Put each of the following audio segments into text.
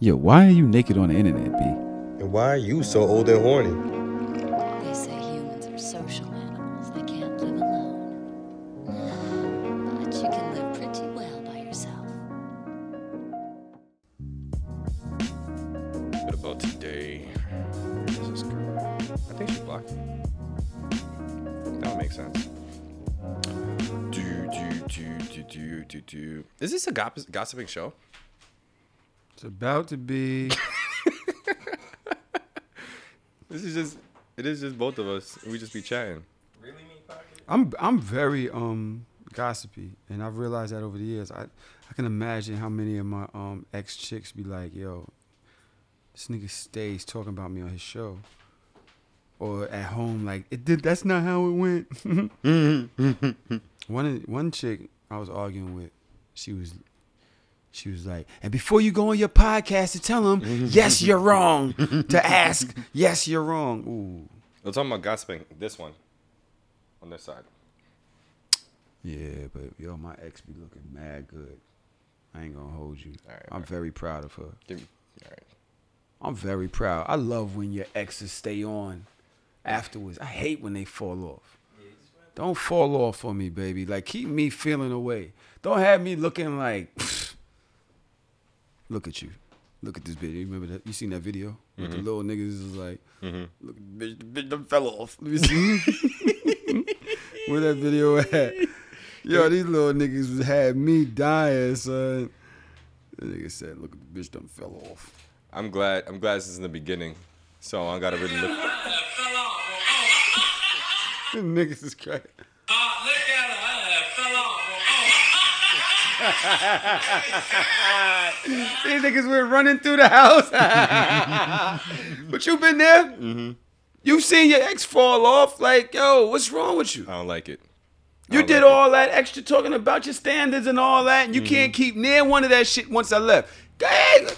Yo, why are you naked on the internet, B? And why are you so old and horny? They say humans are social animals. They can't live alone. But you can live pretty well by yourself. What about today? Where is this girl? I think she blocked me. That would make sense. Do, do, do, do, do, do, do. Is this a gossip- gossiping show? It's about to be. This is just, it is just both of us. We just be chatting. Really mean. I'm I'm very um gossipy, and I've realized that over the years. I I can imagine how many of my um ex chicks be like, "Yo, this nigga stays talking about me on his show." Or at home, like it did. That's not how it went. one one chick I was arguing with, she was she was like, and before you go on your podcast to tell them, mm-hmm. yes, you're wrong, to ask, yes, you're wrong. Ooh. We're talking about gossiping. This one. On this side. Yeah, but yo, my ex be looking mad good. I ain't gonna hold you. All right, I'm all right. very proud of her. All right. I'm very proud. I love when your exes stay on afterwards. I hate when they fall off. Don't fall off on me, baby. Like keep me feeling away. Don't have me looking like. Look at you. Look at this video. You remember that? You seen that video? With the little niggas is like, mm-hmm. look, bitch, the bitch done fell off. Let me see. Where that video at? Yo, these little niggas had me dying, son. The nigga said, look, at the bitch done fell off. I'm glad. I'm glad this is in the beginning, so I gotta really look. niggas is crazy. These niggas went running through the house. but you been there? Mm-hmm. You've seen your ex fall off. Like, yo, what's wrong with you? I don't like it. I You did like it. all that extra talking about your standards and all that, and you can't keep near one of that shit once I left. Go ahead.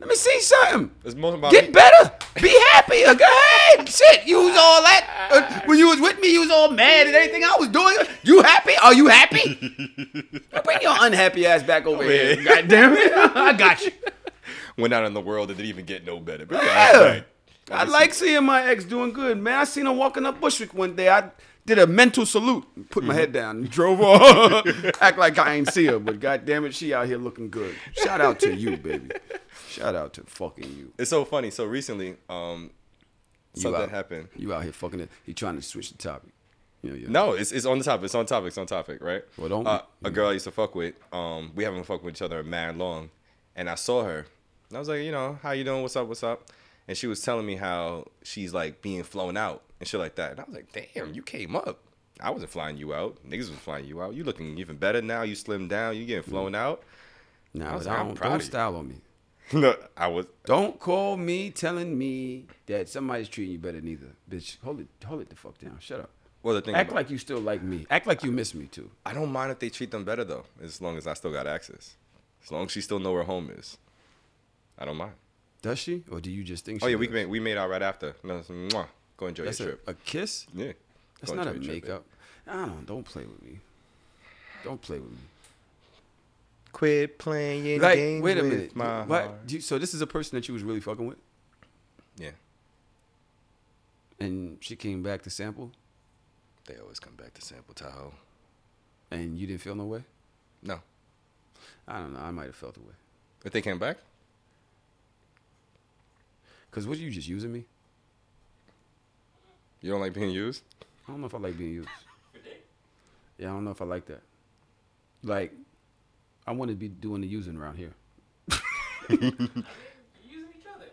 Let me see something. It's more about Get me. better. Be happier. Go ahead. Shit. You was all that. uh, when you was with me, you was all mad at everything I was doing. You happy? Are you happy? Bring your unhappy ass back over here. here. God damn it. I got you. Went out in the world and didn't even get no better. But Yeah. right. I like seeing my ex doing good, man. I seen her walking up Bushwick one day. I did a mental salute, put my head down, drove off. Act like I ain't see her, but god damn it, she out here looking good. Shout out to you, baby. Shout out to fucking you. It's so funny. So recently, um, You something out, happened. You out here fucking it. He trying to switch the topic. You know, yeah. No, it's, it's on the topic. It's on topic. It's on topic, right? Well, don't- uh, a girl I used to fuck with. Um, we haven't fucked with each other a mad long, and I saw her, and I was like, you know, how you doing? What's up? What's up? And she was telling me how she's like being flown out and shit like that. And I was like, damn, you came up. I wasn't flying you out. Niggas was flying you out. You looking even better now. You slimmed down. You getting flown out. Nah, I was like, I I'm don't, proud don't style on me. no, I was. Don't call me telling me that somebody's treating you better neither. Bitch, hold it hold it the fuck down. Shut up. Well, the thing Act about- like you still like me. Act like you miss me too. I don't mind if they treat them better though, as long as I still got access. As long as she still know where home is, I don't mind. Does she? Or do you just think Oh she yeah, we does? made we made out right after. No, it's, mwah. go enjoy That's your a, trip. a kiss? yeah, That's Go not a enjoy your trip, makeup. I don't don't play with me. Don't play with me. Quit playing Like, games wait a with minute. my What? heart. Do you- so this is a person that you was really fucking with, Yeah, and she came back to sample, they always come back to Sample Tahoe. and you didn't feel no way. No, I don't know. I might have felt a way. if they came back, Cause what you just using me? you don't like being used. I don't know if I like being used. Yeah, I don't know if I like that. Like, I want to be doing the using around here. Using each other.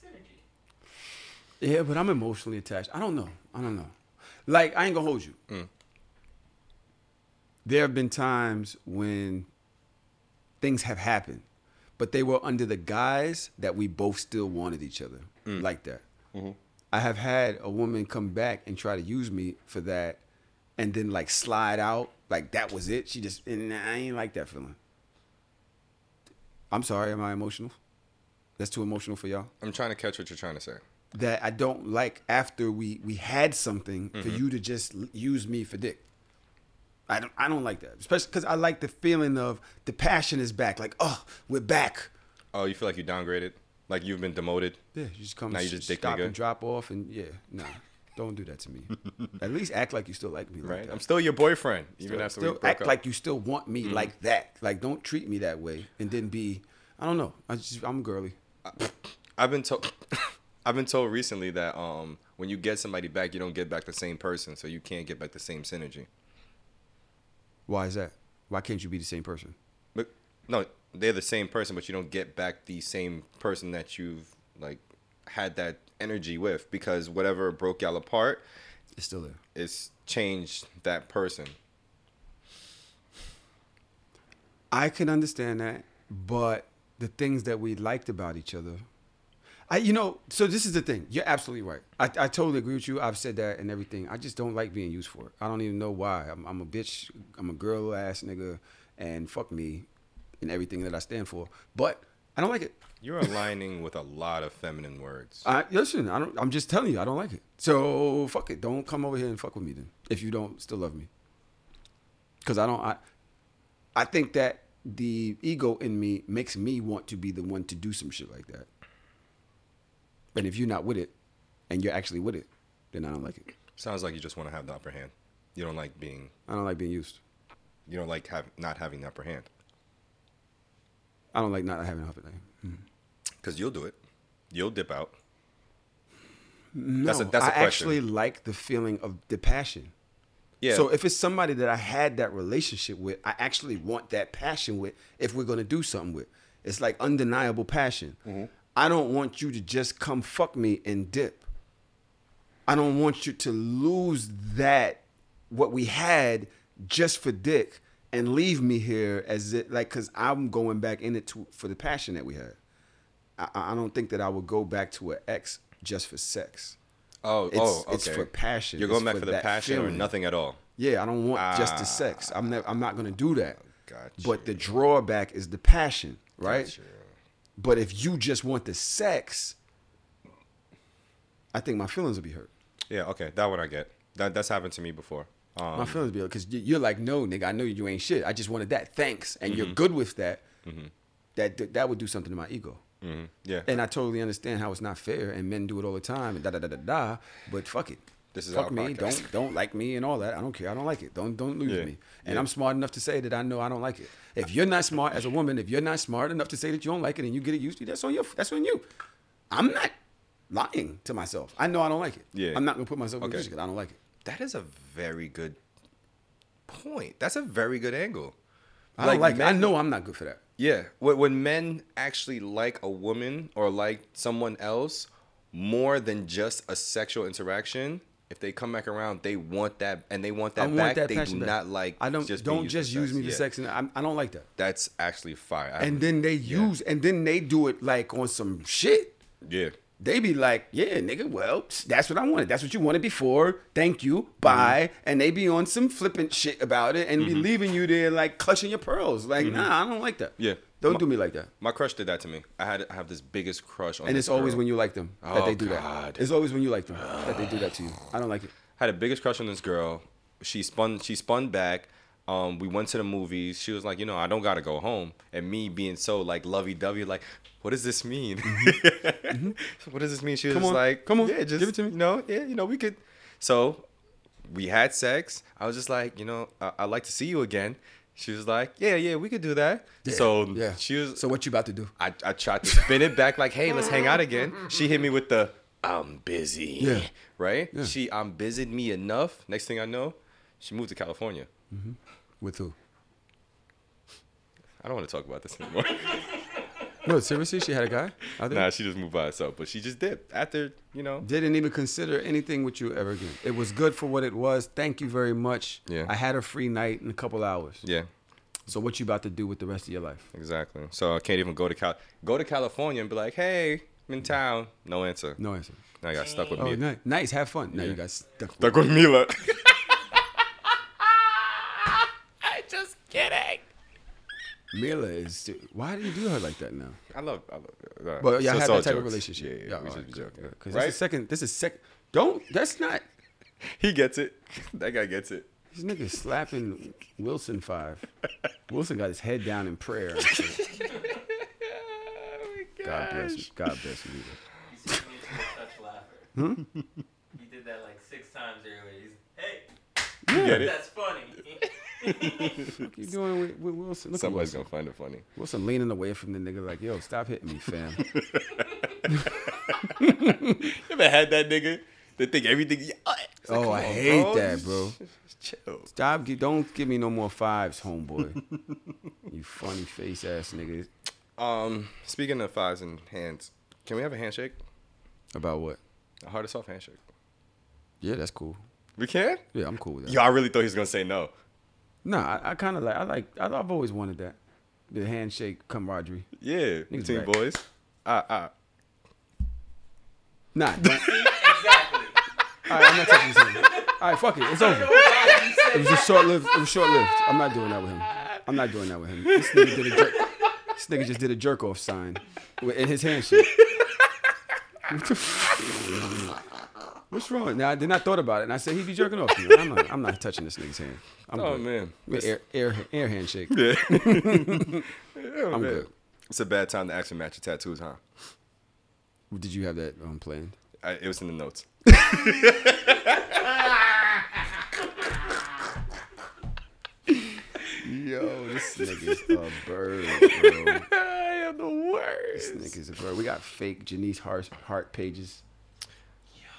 Synergy. Yeah, but I'm emotionally attached. I don't know. I don't know. Like, I ain't gonna hold you. Mm. There have been times when things have happened, but they were under the guise that we both still wanted each other, mm. like that. Mm-hmm. I have had a woman come back and try to use me for that, and then like slide out, like that was it. She just, and I ain't like that feeling. I'm sorry, am I emotional? That's too emotional for y'all I'm trying to catch what you're trying to say. that I don't like after we we had something for Mm-hmm. you to just use me for dick. I don't I don't like that, especially because I like the feeling of the passion is back. Like oh, we're back. Oh, you feel like you downgraded, like you've been demoted. Yeah, you just come Now you just dick stop nigga? and drop off and yeah, nah, don't do that to me. At least act like you still like me. Like Right, that. I'm still your boyfriend, even Still- after still we broke act up. like you still want me like that. Like don't treat me that way and then be. I don't know. I just I'm girly. I've been told I've been told recently that um when you get somebody back, you don't get back the same person, so you can't get back the same synergy. Why is that? Why can't you be the same person? But no, they're the same person, but you don't get back the same person that you've like had that energy with because whatever broke y'all apart, It's still there. it's changed that person. I can understand that, but the things that we liked about each other, I, you know, so this is the thing. You're absolutely right. I, I totally agree with you. I've said that and everything. I just don't like being used for it. I don't even know why. I'm, I'm a bitch. I'm a girl ass nigga, and fuck me, and everything that I stand for. But I don't like it. You're aligning with a lot of feminine words. I listen. I don't. I'm just telling you. I don't like it. So fuck it. Don't come over here and fuck with me then. If you don't still love me, because I don't. I I think that the ego in me makes me want to be the one to do some shit like that. And if you're not with it, and you're actually with it, then I don't like it. Sounds like you just want to have the upper hand. You don't like being. I don't like being used. You don't like have not having the upper hand I don't like not having a huffing name. Because you'll do it. You'll dip out. No, That's a- that's a I question. actually like the feeling of the passion. Yeah. So if it's somebody that I had that relationship with, I actually want that passion with. If we're gonna do something with, it's like undeniable passion. Mm-hmm. I don't want you to just come fuck me and dip. I don't want you to lose that what we had just for dick and leave me here as it like because I'm going back in it to, for the passion that we had. I, I don't think that I would go back to an ex just for sex. oh, It's- oh, okay. it's for passion. You're going It's back for for the passion or nothing at all. Yeah, I don't want just the sex. I'm never, I'm not gonna do that. Gotcha. But the drawback is the passion, right? Gotcha. But if you just want the sex, I think my feelings will be hurt. Yeah. Okay. That one I get. That that's happened to me before. Um, my feelings will be hurt because you're like, no, nigga, I know you ain't shit. I just wanted that. Thanks, and Mm-hmm. you're good with that. That that would do something to my ego. Mhm, Yeah. And I totally understand how it's not fair, and men do it all the time, and da da da da da. But fuck it. This is fuck our me. podcast. Don't don't like me and all that. I don't care. I don't like it. Don't don't lose Yeah. me. And Yeah. I'm smart enough to say that I know I don't like it. If you're not smart as a woman, if you're not smart enough to say that you don't like it and you get it used to, that's on you. That's on you. I'm not lying to myself. I know I don't like it. Yeah. I'm not gonna put myself in a Okay. position because I don't like it. That is a very good point. That's a very good angle. I don't like. it. I know I'm not good for that. Yeah, when, when men actually like a woman or like someone else more than just a sexual interaction, if they come back around, they want that and they want I that want back. that they do back. not like. I don't just don't just use sex. me for Yeah. sex, and I, I don't like that. That's actually fire. I- And then they yeah. use, and then they do it like on some shit. yeah. They be like, yeah, nigga, well, that's what I wanted. That's what you wanted before. Thank you. Mm-hmm. Bye. And they be on some flippant shit about it and be mm-hmm. leaving you there like clutching your pearls. Like, mm-hmm. nah, I don't like that. Yeah. Don't My- do me like that. My crush did that to me. I had I have this biggest crush on. And it's always girl. when you like them that Oh, they do God. that. It's always when you like them that they do that to you. I don't like it. I had the biggest crush on this girl. She spun she spun back. Um, we went to the movies. She was like, you know, I don't gotta go home. And me being so like lovey dovey, like, what does this mean? what does this mean? She was Mm-hmm. Come on. like, Come on. yeah, just Give it to me. You know, yeah, you know, we could. So we had sex. I was just like, you know, I- I'd like to see you again. She was like, yeah, yeah, we could do that. So Yeah. she was. So what you about to do? I, I tried to spin it back like, hey, let's hang out again. She hit me with the I'm busy. Yeah. Right? She I'm busied me enough. Next thing I know, she moved to California. With who? I don't want to talk about this anymore. No, seriously, she had a guy nah, she just moved by herself. But she just did after, you know. Didn't even consider anything with you ever again. It was good for what it was. Thank you very much. Yeah. I had a free night in a couple hours. Yeah, So what you about to do with the rest of your life? exactly. So I can't even go to Cal go to California and be like, hey, I'm in town. No answer. No answer. Now I got stuck with Oh, me. nice. nice. Have fun. Now you got stuck. with- Stuck with Mila. Mila is. Why do you do her like that now? I love, I love. Uh, But y'all so had it's that type of relationship. Yeah, yeah, we all just be right, joking. Because right? this is second. This is sec. Don't. That's not. He gets it. That guy gets it. This nigga slapping Wilson five. Wilson got his head down in prayer. and shit. God bless. You. God bless Mila. You see me such laugher. He did that like six times earlier. He's, hey, You get it. that's funny. What you doing with, with Wilson? Look Somebody's at gonna find it funny. Wilson. Wilson leaning away from the nigga like, yo, stop hitting me, fam. You ever had that nigga that think everything? Like, oh, I hate bro. that, bro. Chill. Stop. Don't give me no more fives, homeboy. you funny face ass nigga. Um, speaking of fives and hands, can we have a handshake? About what? A hard or soft handshake? Yeah, that's cool. We can? Yeah, I'm cool with that. Yo, I really thought he was gonna say no. No, I, I kind of like. I like. I, I've always wanted that. The handshake camaraderie. Yeah, between right. boys. Ah, ah. Nah. exactly. All right, I'm not touching this nigga. All right, fuck it. It's over. It was just short lived. It was short lived. I'm not doing that with him. I'm not doing that with him. This nigga did a jerk. This nigga just did a jerk off sign in his handshake. What the f- What's wrong? Now, then I thought about it, and I said he'd be jerking off. to. I'm not. I'm not touching this nigga's hand. I'm Oh good. man. Air, air, air handshake. Yeah. I'm good. It's a bad time to actually match your tattoos, huh? Did you have that um, planned? I, it was in the notes. Yo, this nigga's a bird, bro. I am the worst. This nigga's a bird. We got fake Janice Hart, Hart pages.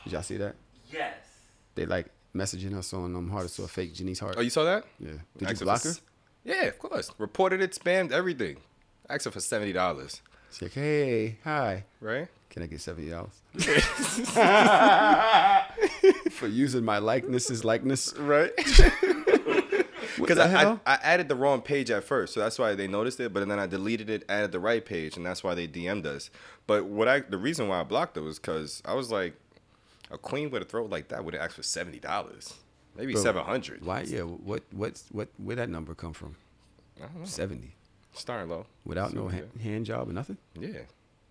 Did y'all see that? Yes. They like messaging us on um Hard to a fake Janice Hart. Oh, you saw that? yeah. Did Asked you her block her? s- Yeah, of course. Reported it, spammed everything. Asked her for seventy dollars. She's like, hey, hi. Right? Can I get seventy dollars for using my likenesses likeness? Right. Because I, I. I added the wrong page at first, so that's why they noticed it. But then I deleted it, added the right page, and that's why they DM'd us. But what I the reason why I blocked it was because I was like, a queen with a throat like that would have asked for seventy dollars, maybe seven hundred. Why? Yeah. What? What's what? Where that number come from? Seventy. Starting low. Without no hand, hand job or nothing. Yeah.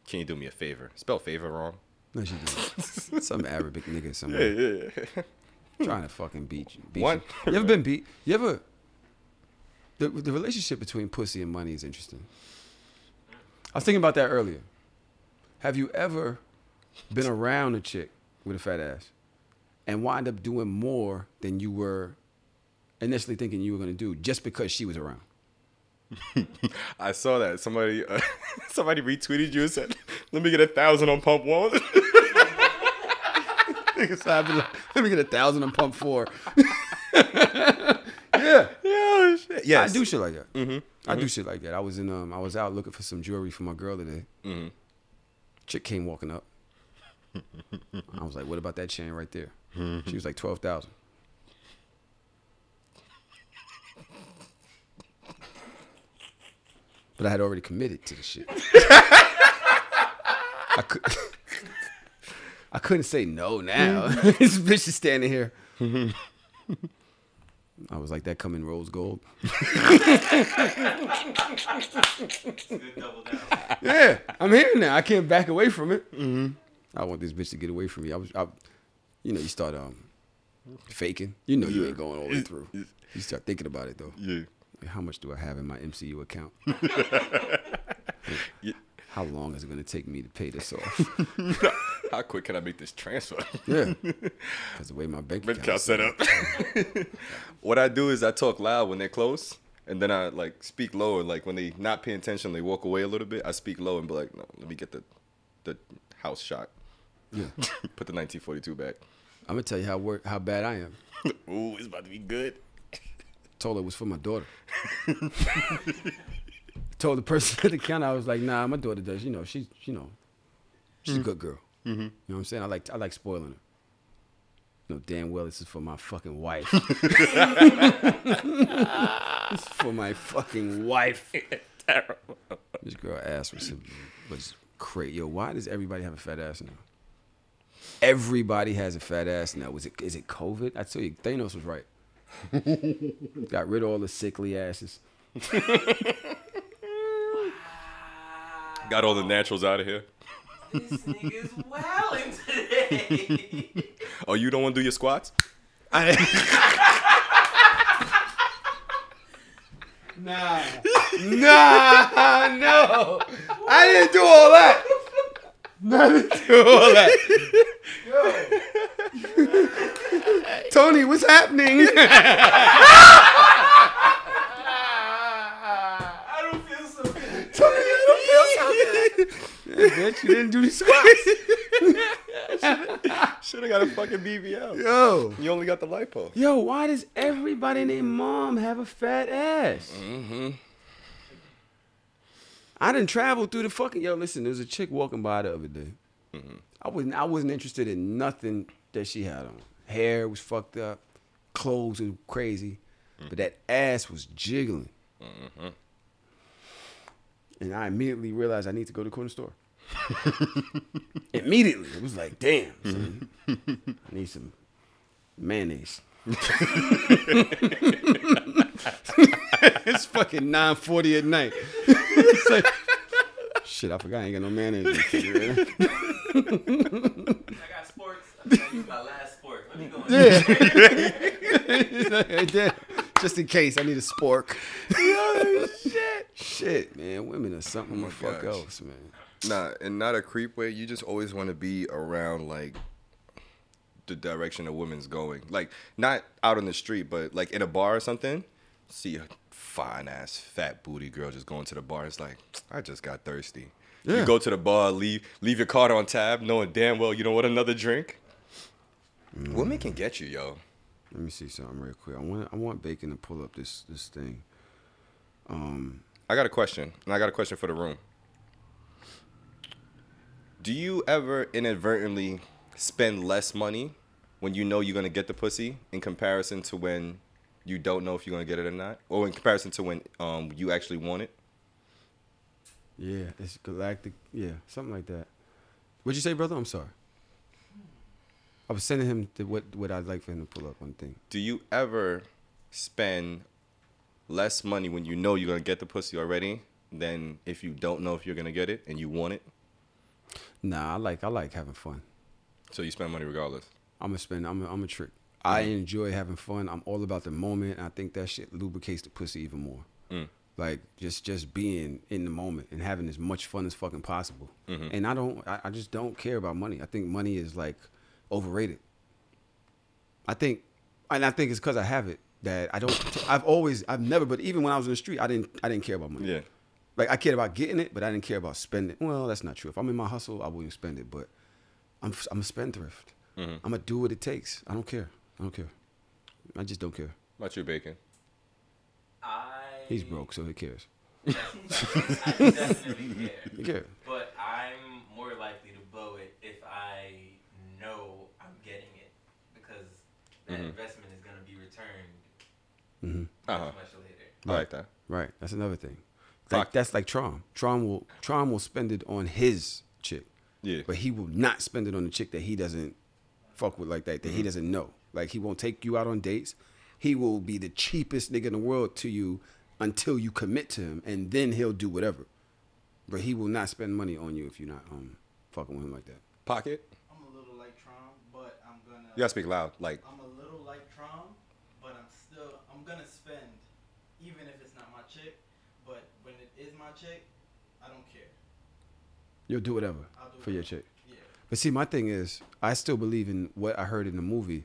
Can you do me a favor? Spell favor wrong. No, she didn't. Some Arabic nigga somewhere Yeah, yeah. yeah. trying to fucking beat you. Beat One. You. you ever been beat? You ever? The the relationship between pussy and money is interesting. I was thinking about that earlier. Have you ever been around a chick with a fat ass and wind up doing more than you were initially thinking you were gonna do just because she was around? I saw that somebody uh, somebody retweeted you and said, "Let me get a thousand on pump one." Said, I'd be like, Let me get a thousand on pump four. yeah. yeah, shit. Yes. I do shit like that. Mm-hmm. I do shit like that. I was in um I was out looking for some jewelry for my girl today. Mm-hmm. Chick came walking up. I was like, "What about that chain right there?" Mm-hmm. She was like twelve thousand. But I had already committed to the shit. I could. I couldn't say no now. Mm. this bitch is standing here. Mm-hmm. I was like, that come in rose gold. Good double down. Yeah, I'm here now. I can't back away from it. Mm-hmm. I want this bitch to get away from me. I was, I, you know, you start um faking. You know, you ain't going all the way through. You start thinking about it though. Yeah. How much do I have in my MCU account? Yeah. How long is it going to take me to pay this off? How quick can I make this transfer? yeah, because the way my bank Bank account account set up. what I do is I talk loud when they're close, and then I like speak low. And like when they not pay attention, they walk away a little bit. I speak low and be like, "No, let me get the the house shot. Yeah, Put the 1942 back. I'm gonna tell you how work how bad I am. Ooh, it's about to be good. Told her it was for my daughter. Told the person at the counter, I was like, Nah, my daughter does. You know, she's you know, she's a mm-hmm. good girl. Mm-hmm. You know what I'm saying? I like I like spoiling her. No, damn well this is for my fucking wife. this is for my fucking wife. Terrible. This girl ass was was crazy. Yo, why does everybody have a fat ass now? Everybody has a fat ass now. Was it is it COVID? I tell you, Thanos was right. Got rid of all the sickly asses. Got all the naturals out of here. This nigga's wildin' today. Oh, you don't want to do your squats? Nah, nah, no. I didn't do all that. I didn't all that. Yo. Tony, what's happening? I don't feel so good. Tony, I don't feel so good. Yeah, bitch, you didn't do the squats. Should have got a fucking BBL. Yo. You only got the lipo. Yo, why does everybody and their mom have a fat ass? Mm-hmm. I didn't travel through the fucking. Yo, listen, there was a chick walking by the other day. Mm-hmm. I wasn't. I wasn't interested in nothing that she had on. Hair was fucked up, clothes was crazy, mm. but that ass was jiggling. Mm-hmm. And I immediately realized I need to go to the corner store. immediately, it was like, damn. son. Mm-hmm. I need some mayonnaise. it's fucking 9:40 at night. It's like, shit, I forgot I ain't got no mayonnaise. in the. I got sports. I think I used my last sport. Let me go. in. Yeah. Like, I. Just in case, I need a spork. shit. Shit, man. Women are something Oh my the fuck gosh. else, man. Nah, and not a creep way. You just always want to be around like the direction a woman's going. Like not out on the street, but like in a bar or something. See a fine ass fat booty girl just going to the bar. It's like I just got thirsty. Yeah. You go to the bar, leave leave your card on tab, knowing damn well you don't want another drink. Women can get you, yo. Let me see something real quick. I want I want Bacon to pull up this this thing. Um, I got a question, and I got a question for the room. Do you ever inadvertently spend less money when you know you're gonna get the pussy in comparison to when you don't know if you're gonna get it or not, or in comparison to when um you actually want it? yeah, it's galactic. Yeah, something like that. What'd you say, brother? I'm sorry. I was sending him the, what what I'd like for him to pull up one thing. Do you ever spend less money when you know you're gonna get the pussy already than if you don't know if you're gonna get it and you want it? Nah, I like I like having fun. So you spend money regardless. I'm gonna spend. I'm a, I'm a trick. I enjoy having fun. I'm all about the moment. And I think that shit lubricates the pussy even more. Mm. Like just just being in the moment and having as much fun as fucking possible. Mm-hmm. And I don't. I, I just don't care about money. I think money is like overrated. I think, and I think it's because I have it that I don't. I've always. I've never. But even when I was in the street, I didn't. I didn't care about money. Yeah. Like I cared about getting it, but I didn't care about spending. Well, that's not true. If I'm in my hustle, I wouldn't spend it. But I'm I'm a spendthrift. Mm-hmm. I'm gonna do what it takes. I don't care. I don't care. I just don't care. About your bacon. I. He's broke, so who cares? I definitely care. He cares. But I'm more likely to blow it if I know I'm getting it. Because that investment is gonna be returned Uh-huh. much, much later. I like that. Right. That's another thing. Like that's like Tron. Tron will Tron will spend it on his chick. Yeah. But he will not spend it on the chick that he doesn't fuck with like that, that Mm-hmm. he doesn't know. Like he won't take you out on dates. He will be the cheapest nigga in the world to you until you commit to him, and then he'll do whatever. But he will not spend money on you if you're not um fucking with him like that. Pocket. I'm a little like Tron, but I'm gonna. You gotta speak loud. Like, I'm a little like Tron, but I'm still. I'm gonna spend, even if it's not my chick. But when it is my chick, I don't care. You'll do whatever I'll do for your whatever. chick. Yeah. But see, my thing is, I still believe in what I heard in the movie.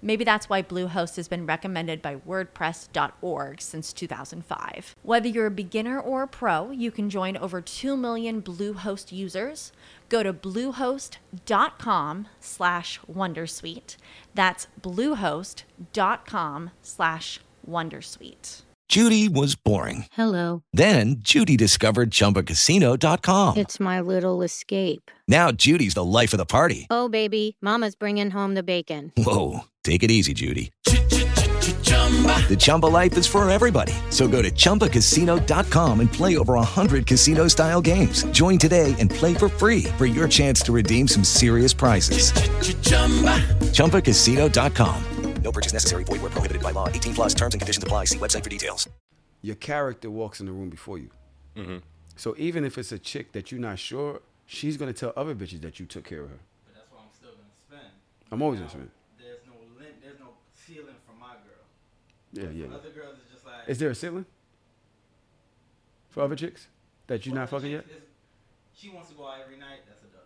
Maybe that's why Bluehost has been recommended by WordPress.org since 2005. Whether you're a beginner or a pro, you can join over 2 million Bluehost users. Go to bluehost.com slash Wondersuite. That's bluehost.com slash Wondersuite. Judy was boring. Hello. Then Judy discovered ChumbaCasino.com. It's my little escape. Now Judy's the life of the party. Oh, baby, Mama's bringing home the bacon. Whoa, take it easy, Judy. The Chumba life is for everybody. So go to ChumbaCasino.com and play over 100 casino style games. Join today and play for free for your chance to redeem some serious prizes. ChumbaCasino.com. No purchase necessary. Void where prohibited by law. 18 plus terms and conditions apply. See website for details. Your character walks in the room before you. Mm-hmm. So even if it's a chick that you're not sure, she's gonna tell other bitches that you took care of her. But that's why I'm still gonna spend. I'm always gonna spend. There's no lim- There's no ceiling for my girl. Yeah, yeah. Other girls is just like. Is there a ceiling for other chicks that you're not fucking yet? is- She wants to go out every night. That's a dub.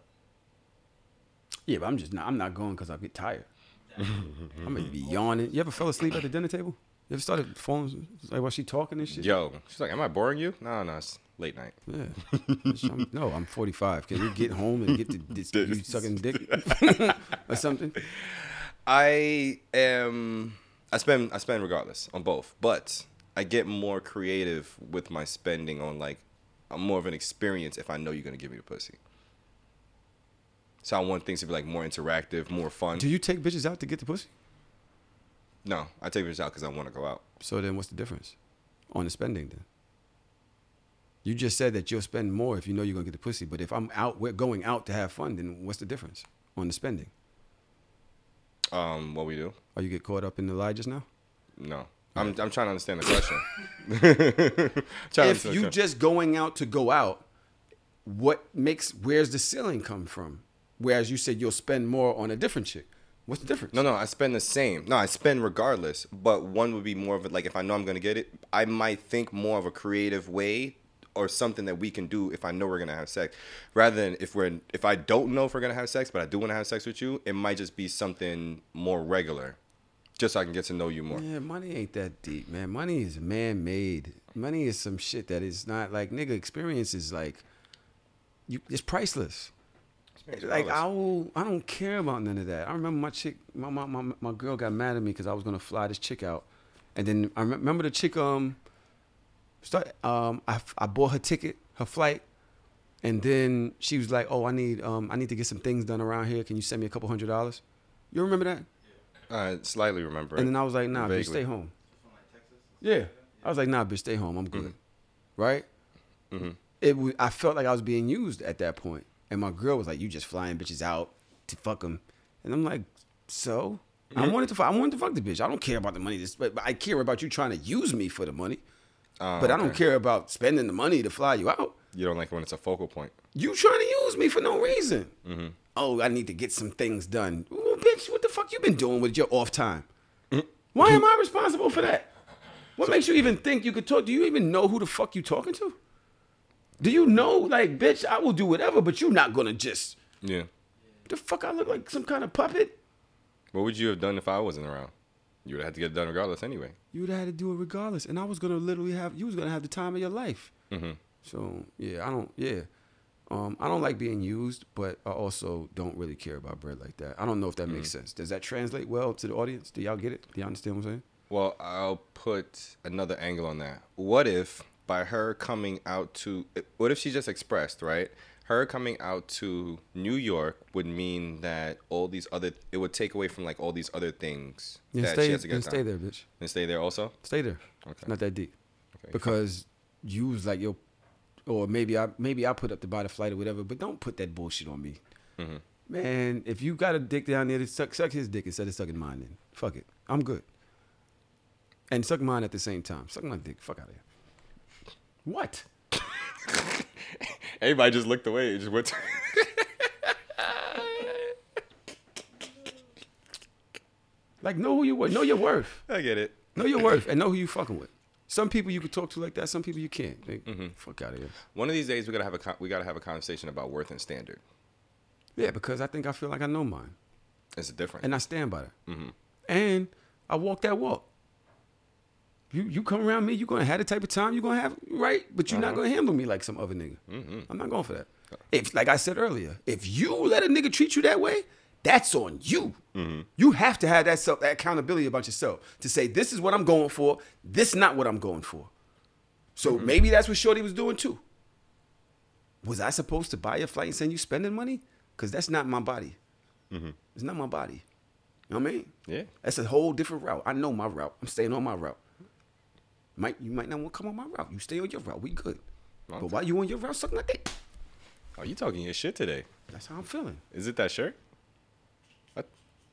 Yeah, but I'm just not. I'm not going because I get tired. I'm gonna be yawning. You ever fell asleep at the dinner table? You ever started falling like while she talking and shit? yo, she's like, am I boring you? No, no, it's late night. Yeah. I'm- no, I'm 45. Can we get home and get to this, you sucking dick or something? I am. I spend. I spend regardless on both, but I get more creative with my spending on like. I'm more of an experience if I know you're gonna give me the pussy. So I want things to be like more interactive, more fun. Do you take bitches out to get the pussy? no, I take bitches out because I want to go out. So then, what's the difference on the spending then? You just said that you'll spend more if you know you're gonna get the pussy. But if I'm out, we're going out to have fun. Then what's the difference on the spending? Um, what we do? Or you get caught up in the lie just now? No, I'm. I'm trying to understand the question. If you just going out to go out, what makes where's the ceiling come from? Whereas you said you'll spend more on a different chick. What's the difference? No, no, I spend the same. No, I spend regardless. But one would be more of it like if I know I'm gonna get it, I might think more of a creative way or something that we can do if I know we're gonna have sex, rather than if we're if I don't know if we're gonna have sex, but I do want to have sex with you, it might just be something more regular, just so I can get to know you more. Yeah, money ain't that deep, man. Money is man made. Money is some shit that is not like nigga experience is like you it's priceless. Like I will, I don't care about none of that. I remember my chick, my my my, my girl got mad at me because I was gonna fly this chick out, and then I rem- remember the chick um, start um I I bought her ticket, her flight, and then she was like, oh I need um I need to get some things done around here. Can you send me a couple hundred dollars? You remember that? I slightly remember. And it. then I was like, nah, bitch, stay home. Yeah. I was like, nah, bitch, stay home. I'm good. Right? It was, I felt like I was being used at that. And my girl was like, you just flying bitches out to fuck them. And I'm like, so? I wanted to fuck, I wanted to fuck the bitch. I don't care about the money. This, but, but I care about you trying to use me for the money. Oh, but I don't okay. care about spending the money to fly you out. You don't like when it's a focal point. You trying to use me for no reason. Mm-hmm. Oh, I need to get some things done. Well, bitch, what the fuck you been doing with your off time? Mm-hmm. Why am I responsible for that? What makes you even think you could talk? Do you even know who the fuck you talking to? Do you know, like, bitch, I will do whatever, but you're not gonna just Yeah. the fuck I look like some kind of puppet? What would you have done if I wasn't around? You would have had to get it done regardless anyway. You would have had to do it regardless, and I was gonna literally have you was gonna have the time of your life. Mm-hmm. So yeah, I don't. Yeah, um, I don't like being used, but I also don't really care about bread like that. I don't know if that makes sense. Does that translate well to the audience? Do y'all get it? Do y'all understand what I'm saying? Well, I'll put another angle on that. What if by her coming out to, what if she just expressed, right? Her coming out to New York would mean that all these other, it would take away from like all these other things Yeah, that stay, she has to get stay there, bitch. And stay there also? Stay there. Okay. It's not that deep. Okay. Because you was like yo, or maybe I maybe I put up to buy the flight or whatever, but don't put that bullshit on me. Mm-hmm. Man, if you got a dick down there, suck, suck his dick instead of sucking mine. Then fuck it, I'm good. And suck mine at the same time. Suck my dick. Fuck out of here. What? Everybody just looked away. It just went. Like know who you were. Know your worth. I get it. Know your worth and know who you fucking with. Some people you could talk to like that. Some people you can't. Like, Mm-hmm. Fuck out of here. One of these days we gotta have a con- we gotta have a conversation about worth and standard. Yeah, because I think I feel like I know mine, It's different. and I stand by that. Mm-hmm. And I walk that walk. You you come around me, you're gonna have the type of time you're gonna have, right? But you're Uh-huh. not gonna handle me like some other nigga. Mm-hmm. I'm not going for that. If like I said earlier, if you let a nigga treat you that way, that's on you. Mm-hmm. You have to have that self that accountability about yourself to say this is what I'm going for. This not what I'm going for. So Mm-hmm. maybe that's what Shorty was doing too. Was I supposed to buy your flight and send you spending money? Because that's not my body. It's not my body. You know what I mean? Mm-hmm. Yeah. That's a whole different route. I know my route. I'm staying on my route. Might you might not want to come on my route. You stay on your route. We good. But while you on your route, suck my dick. Oh, you talking your shit today? That's how I'm feeling. Is it that shirt? I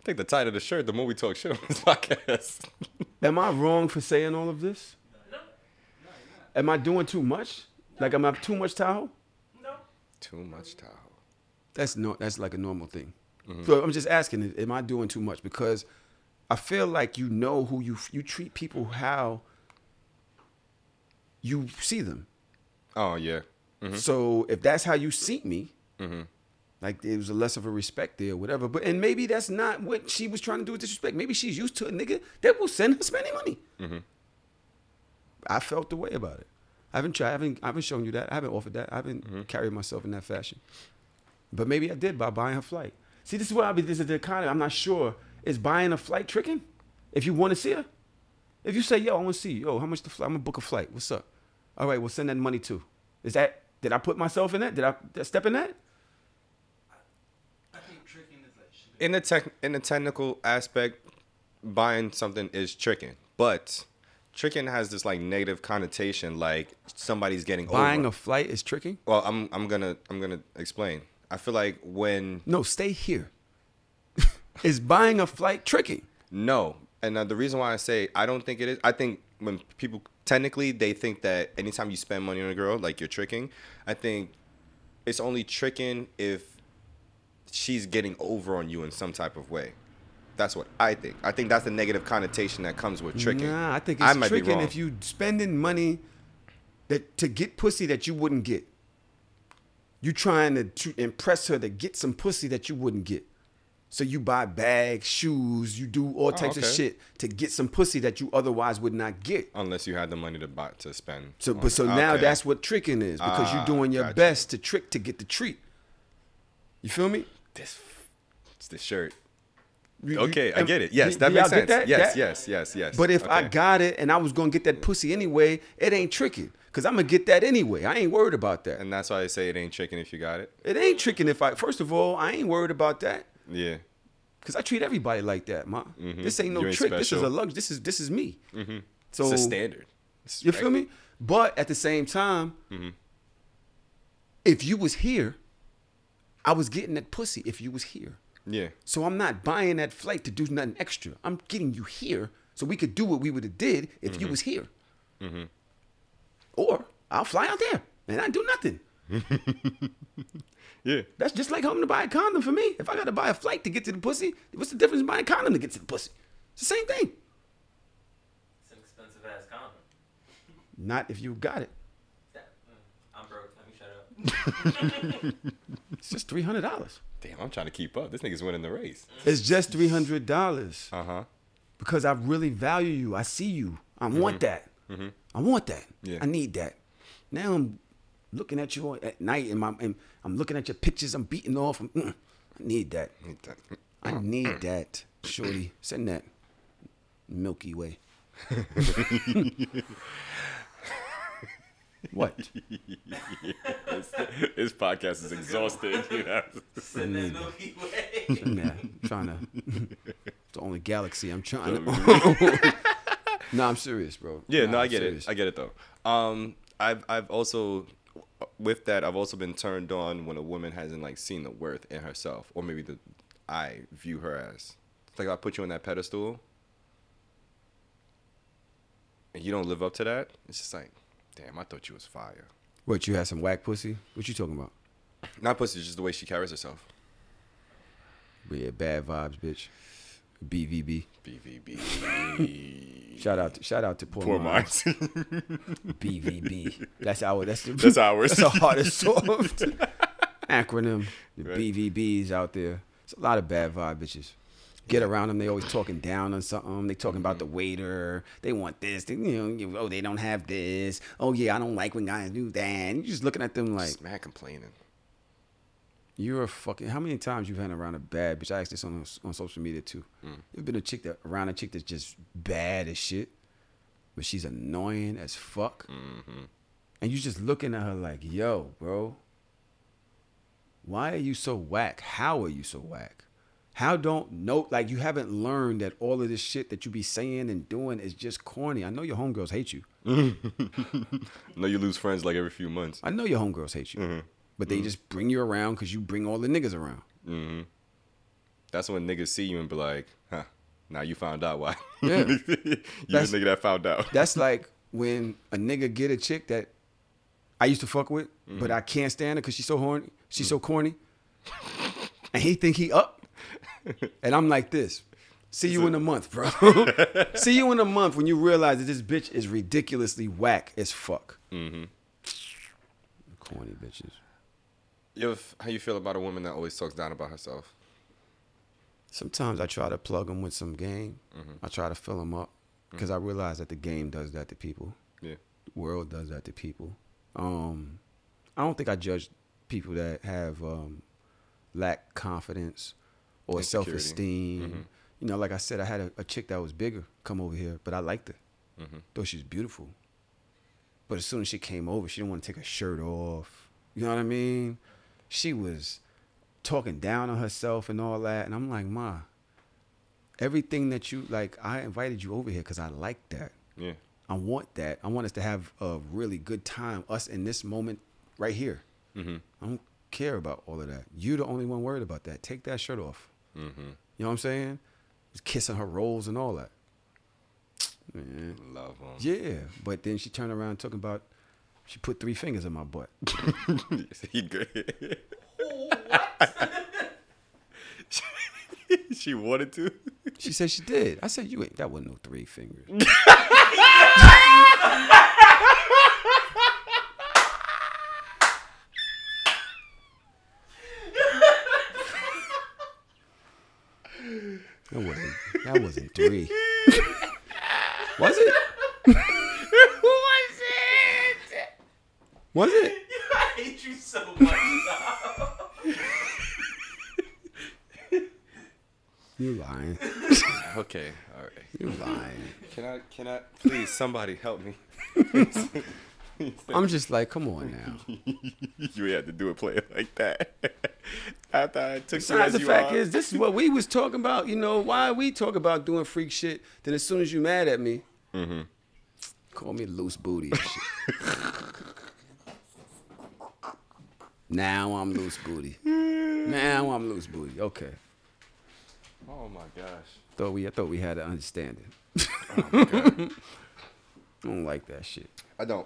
think the tighter the shirt, the more we talk shit on this podcast. Am I wrong for saying all of this? No. Am I doing too much? Like am I too much Tahoe? No. Too much Tahoe. That's no. That's like a normal thing. Mm-hmm. So I'm just asking, am I doing too much? Because I feel like you know who you you treat people how you see them. Oh yeah. So if that's how you see me, Mm-hmm. like it was a less of a respect there, or whatever. But and maybe that's not what she was trying to do with disrespect. Maybe she's used to a nigga that will send her spending money. Mm-hmm. I felt the way about it. I haven't tried. I haven't. I haven't shown you that. I haven't offered that. I haven't Mm-hmm. carried myself in that fashion. But maybe I did by buying her flight. See, this is what I be. This is the kind of. I'm not sure. Is buying a flight tricking? If you want to see her, if you say, "Yo, I want to see you. Yo, how much the flight? I'm gonna book a flight. What's up? All right, we'll send that money too. Is that? Did I put myself in that? Did I, did I step in that? I think tricking is like. In the tech, in the technical aspect, buying something is tricking, but tricking has this like negative connotation, like somebody's getting Buying over. a flight is tricking. well, I'm I'm gonna I'm gonna explain. I feel like when No, stay here. is buying a flight tricking? No, and uh, the reason why I say I don't think it is, I think when people technically they think that anytime you spend money on a girl, like you're tricking. I think it's only tricking if she's getting over on you in some type of way. That's what I think. I think that's the negative connotation that comes with tricking. Nah, I think I it's might tricking if you spending money that to get pussy that you wouldn't get. You trying to, to impress her to get some pussy that you wouldn't get. So you buy bags, shoes, you do all types of Oh, okay. shit to get some pussy that you otherwise would not get. Unless you had the money to buy to spend. So, but so now okay. that's what tricking is because Ah, you're doing your gotcha. best to trick to get the treat. You feel me? this. It's the shirt. You- you- Okay, I get it. Yes, that makes sense. that? Yes, That- yes, yes, yes. But if I got it and I was gonna get that pussy anyway, it ain't tricking. Cause I'm gonna get that anyway. I ain't worried about that. and that's why I say it ain't tricking if you got it. It ain't tricking if I first of all, I ain't worried about that. Yeah. Cause I treat everybody like that, ma. This ain't no Mm-hmm. Ain't trick. This is a special. lux. This is this is me. Mm-hmm. So it's a standard. It's You feel me? But at the same time, Mm-hmm. if you was here, I was getting that pussy if you was here. Yeah. So I'm not buying that flight to do nothing extra. I'm getting you here so we could do what we would have did if you Mm-hmm. was here. Or I'll fly out there and I do nothing. Yeah. That's just like having to buy a condom for me. If I got to buy a flight to get to the pussy, what's the difference in buying a condom to get to the pussy? It's the same thing. It's an expensive ass condom. Not if you got it. That, mm, I'm broke. Let me shut up. It's just three hundred dollars. Damn, I'm trying to keep up. This nigga's winning the race. It's just three hundred dollars Uh huh. because I really value you. I see you. I want that. I want that. Yeah. I need that. Now I'm looking at you at night and, my, and I'm looking at your pictures. I'm beating off. I'm, mm, I need that. I need that. Shorty, send that Milky Way. what? This, this podcast is exhausted. You know? Send that Milky Way. Send that. I'm trying to. it's the only galaxy I'm trying to. no, I'm serious, bro. Yeah, Nah, no, I get serious. it. I get it though. Um, I've I've also with that I've also been turned on when a woman hasn't like seen the worth in herself, or maybe the I view her as. It's like I put you on that pedestal, and you don't live up to that. It's just like, damn, I thought you was fire. What you had some whack pussy? What you talking about? Not pussy, just the way she carries herself. But yeah, bad vibes, bitch. BVB. BVB. Shout out, to, shout out to Poor, Poor Minds. minds. BVB. That's our. That's the, That's ours. That's the hardest soft acronym. The Right. BVBs out there. It's a lot of bad vibe bitches. Get around them. They always talking down on something. They talking about the Mm-hmm. waiter. They want this. They, you know, oh, they don't have this. Oh yeah, I don't like when guys do that. And you're just looking at them like mad complaining. You're a fucking. How many times you've had around a bad bitch? I asked this on on social media too. Mm. You've been a chick that around a chick that's just bad as shit, but she's annoying as fuck, Mm-hmm. and you're just looking at her like, yo, bro, why are you so whack? How are you so whack? How don't know like you haven't learned that all of this shit that you be saying and doing is just corny. I know your homegirls hate you. I know you lose friends like every few months. I know your homegirls hate you, but they just bring you around because you bring all the niggas around. Mm-hmm. That's when niggas see you and be like, huh, now you found out why. Yeah. you That's- the nigga that found out. That's like when a nigga get a chick that I used to fuck with, Mm-hmm. but I can't stand her because she's so horny. She's so corny. And he think he up. And I'm like this. See you in a month, bro. See you in a month when you realize that this bitch is ridiculously whack as fuck. Mm-hmm. Corny bitches. Yo, how you feel about a woman that always talks down about herself? Sometimes I try to plug them with some game. Mm-hmm. I try to fill them up because I realize that the game does that to people. Yeah. The world does that to people. Um, I don't think I judge people that have um, lack confidence or self esteem. Mhm. You know, like I said, I had a, a chick that was bigger come over here, but I liked her. Mhm. Thought she was beautiful. But as soon as she came over, she didn't want to take her shirt off. You know what I mean? She was talking down on herself and all that. And I'm like, Ma, everything that you like, I invited you over here because I like that. Yeah. I want that. I want us to have a really good time, us in this moment right here. Mm-hmm. I don't care about all of that. You're the only one worried about that. Take that shirt off. Mm-hmm. You know what I'm saying? Just kissing her rolls and all that. Man. Love them. Yeah, but then she turned around talking about she put three fingers in my butt. he good. she wanted to. She said she did. I said you ain't. That wasn't no three fingers. That wasn't. That wasn't three. Was it? Was it? Was it? I hate you so much. You're lying. Okay, all right. You're lying. Can I? Can I? Please, somebody help me. I'm just like, come on now. you had to do a play like that. After I took you Besides, as the fact are. is, this is what we was talking about. You know, why we talk about doing freak shit? Then as soon as you mad at me, Mm-hmm. call me loose booty. And shit. now I'm loose booty. Now I'm loose booty. Okay. Oh my gosh. Thought we, I thought we had an understanding. Oh my God. I don't like that shit. I don't.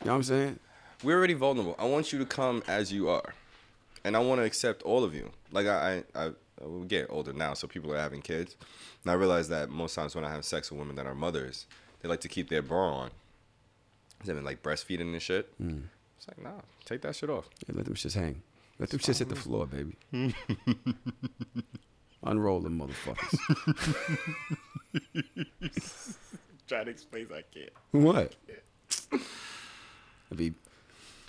You know what I'm saying? we're already vulnerable. I want you to come as you are, and I want to accept all of you. Like I, I, I we get older now, so people are having kids, and I realize that most times when I have sex with women that are mothers, they like to keep their bra on. They've been like breastfeeding and shit. Mm. It's like, nah, take that shit off. Yeah, let them shits hang. Let them shits hit the floor, baby. Unroll them motherfuckers. Trying to explain, I can't. what? I would be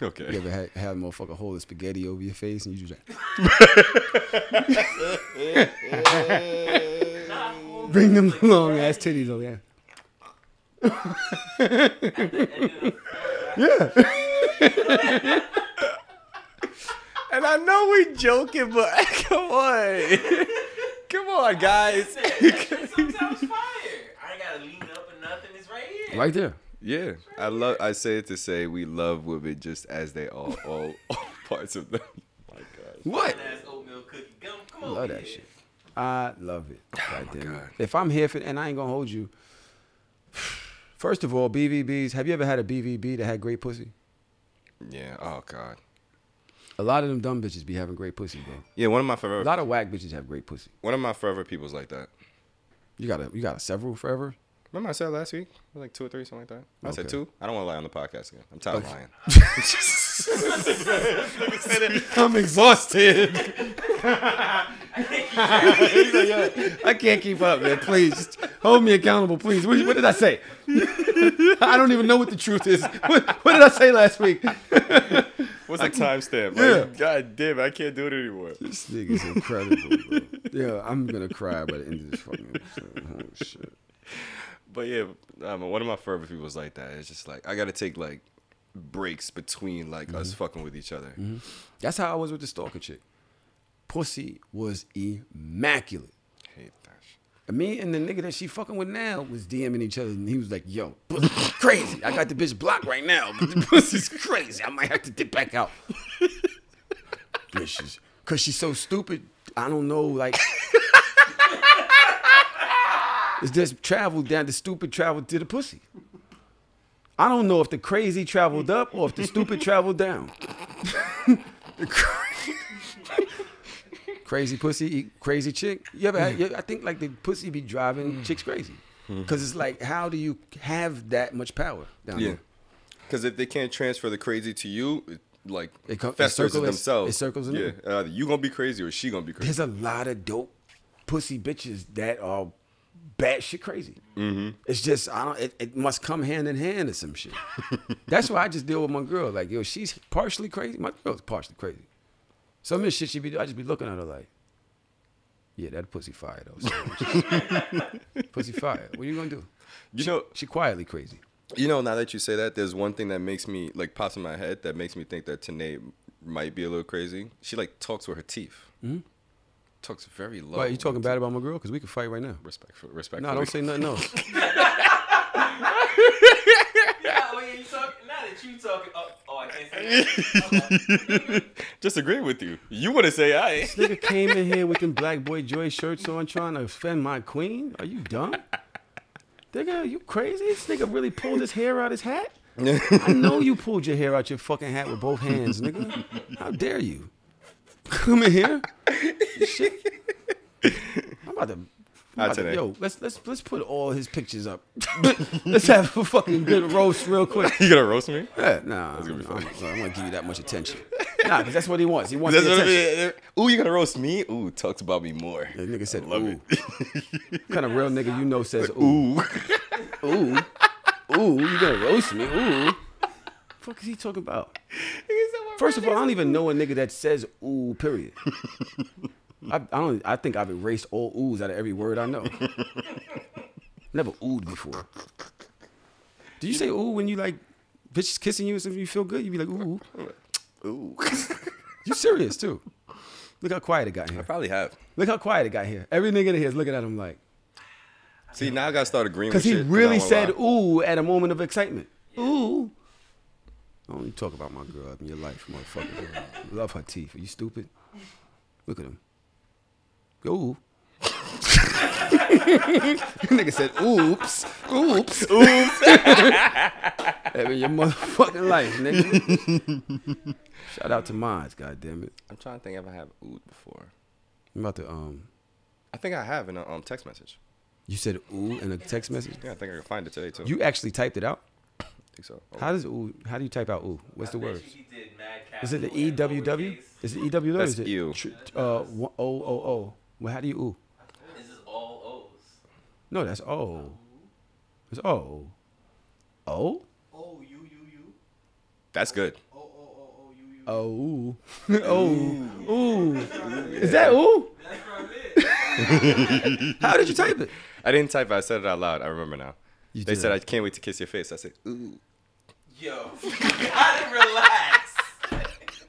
Okay. You ever had, had a motherfucker hold a spaghetti over your face and you just like, bring them long ass titties over there. yeah. And I know we joking, but come on, come on, guys. I ain't gotta lean up or nothing. It's right there. Yeah, I love. I say it to say we love women just as they are, all, all parts of them. My God. What? Nice oatmeal cookie. Come, come I love that shit. I love it. Right Oh my there. God. If I'm here for, and I ain't gonna hold you. First of all, BVBs. Have you ever had a BVB that had great pussy? Yeah. Oh God. A lot of them dumb bitches be having great pussy, bro. Yeah. One of my forever. A lot of whack bitches have great pussy. One of my forever people's like that. You got a you got a several forever. Remember I said last week? Like two or three, something like that. I said two. I don't want to lie on the podcast again. I'm tired Okay. of lying. I'm exhausted. I can't keep up, man. Please just hold me accountable, please. What, what did I say? I don't even know what the truth is. What, what did I say last week? What's the timestamp? Yeah. Like, God damn, I can't do it anymore. This nigga's incredible, bro. Yeah, I'm gonna cry by the end of this fucking episode. Oh shit. But yeah, um, one of my favorite people was like that. It's just like I gotta take like breaks between like us fucking with each other. That's how I was with the stalker chick. Pussy was immaculate. Hate that shit. Me and the nigga that she fucking with now was DMing each other, and he was like, "Yo, pussy crazy. I got the bitch blocked right now, but the pussy's crazy. I might have to dip back out." Bitches, cause she's so stupid. I don't know, like. It's just travel down the stupid travel to the pussy. I don't know if the crazy traveled up or if the stupid traveled down. Crazy pussy, eat crazy chick. You ever had, mm. I think like the pussy be driving mm. chicks crazy. Mm. Cause it's like, how do you have that much power down Yeah. there? Because if they can't transfer the crazy to you, it, like It co- it festers in circles- themselves. it circles in yeah. Either you gonna be crazy or she gonna be crazy. There's a lot of dope pussy bitches that are batshit crazy. Mm-hmm. It's just I don't. It, it must come hand in hand or some shit. That's why I just deal with my girl. Like yo, she's partially crazy. My girl's partially crazy. Some of the shit she be. I just be looking at her like, yeah, that pussy fire though. So, pussy fire. What are you gonna do? You know, She quietly crazy. You know, now that you say that, there's one thing that makes me like pops in my head that makes me think that Tanae might be a little crazy. She like talks with her teeth. Hmm? Talks very low. Why you talking bad about my girl? Cause we can fight right now. Respectful, respect. No, don't say nothing else. Yeah, oh yeah, you talking? Now that you talking, oh, oh I can't say that. Just agree with you. You want to say I? This nigga came in here with them black boy joy shirts on trying to offend my queen. Are you dumb? Nigga, you crazy? This nigga really pulled his hair out his hat? I know you pulled your hair out your fucking hat with both hands, nigga. How dare you? Come in here. Shit. I'm about to. I'm Hi, about to- Tanae. yo, let's let's let's put all his pictures up. let's have a fucking good roast real quick. you gonna roast me? Yeah, nah, gonna be I'm, funny. I'm gonna give you that much attention. Nah, because that's what he wants. He wants That's the attention. Ooh, you gonna roast me? Ooh, talks about me more. The nigga said, love ooh. what kind of real nigga you know says, ooh. Ooh. Ooh. Ooh, you gonna roast me? Ooh. fuck is he talking about? First of all, I don't even know a nigga that says ooh, period. I, I don't I think I've erased all oohs out of every word I know. Never oohed before. Do you say ooh when you like bitches kissing you and something you feel good? You be like, ooh. Ooh. You serious too. Look how quiet it got here. I probably have. Look how quiet it got here. Every nigga in here is looking at him like, See, now I gotta start agreeing with Because he shit, really said lie. ooh at a moment of excitement. Ooh. Don't talk about my girl in your life, motherfucker. Love her teeth. Are you stupid? Look at him. Ooh. Nigga said, oops. Oops. Oops. Ever in your motherfucking life, nigga. Shout out to Mods, goddamn it. I'm trying to think if I have ood before. I'm about to um. I think I have in a um, text message. You said ooh in a text message. Yeah, I think I can find it today too. You actually typed it out. I think so. Oh. How does ooh? How do you type out ooh? What's the I bet words? you he did mad Is it the capital E and W W? lowercase. Is it E W W? That's Is it ew. tr- uh one- O O O? Well, how do you ooh? This is all O's. No, that's O. It's O. O. Oh, you, you, you. That's good. Oh, oh, oh, oh, you, you. Oh. Ooh. Ooh. Is that ooh? That's from it. How did you type it? I didn't type it. I said it out loud. I remember now. You they did. said I can't wait to kiss your face. I said ooh. Yo, you gotta relax.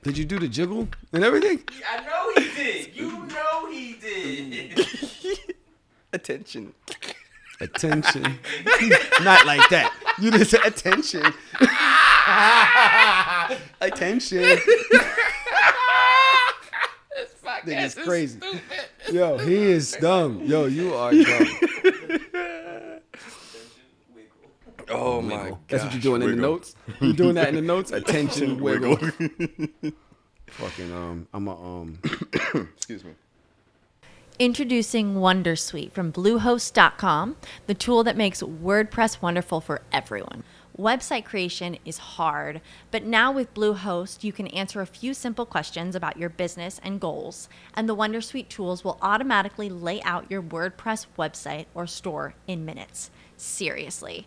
Did you do the jiggle and everything? I know he did. You know he did. Attention. Attention. Not like that. You just said attention. attention. Nigga's crazy. Yo, he is dumb. Yo, you are dumb. Oh my god. That's what you're doing in the notes. You're doing that in the notes? Attention wiggle. Fucking um, I'm a um. Excuse me. Introducing Wondersuite from Bluehost.com, the tool that makes WordPress wonderful for everyone. Website creation is hard, but now with Bluehost, you can answer a few simple questions about your business and goals, and the Wondersuite tools will automatically lay out your WordPress website or store in minutes. Seriously.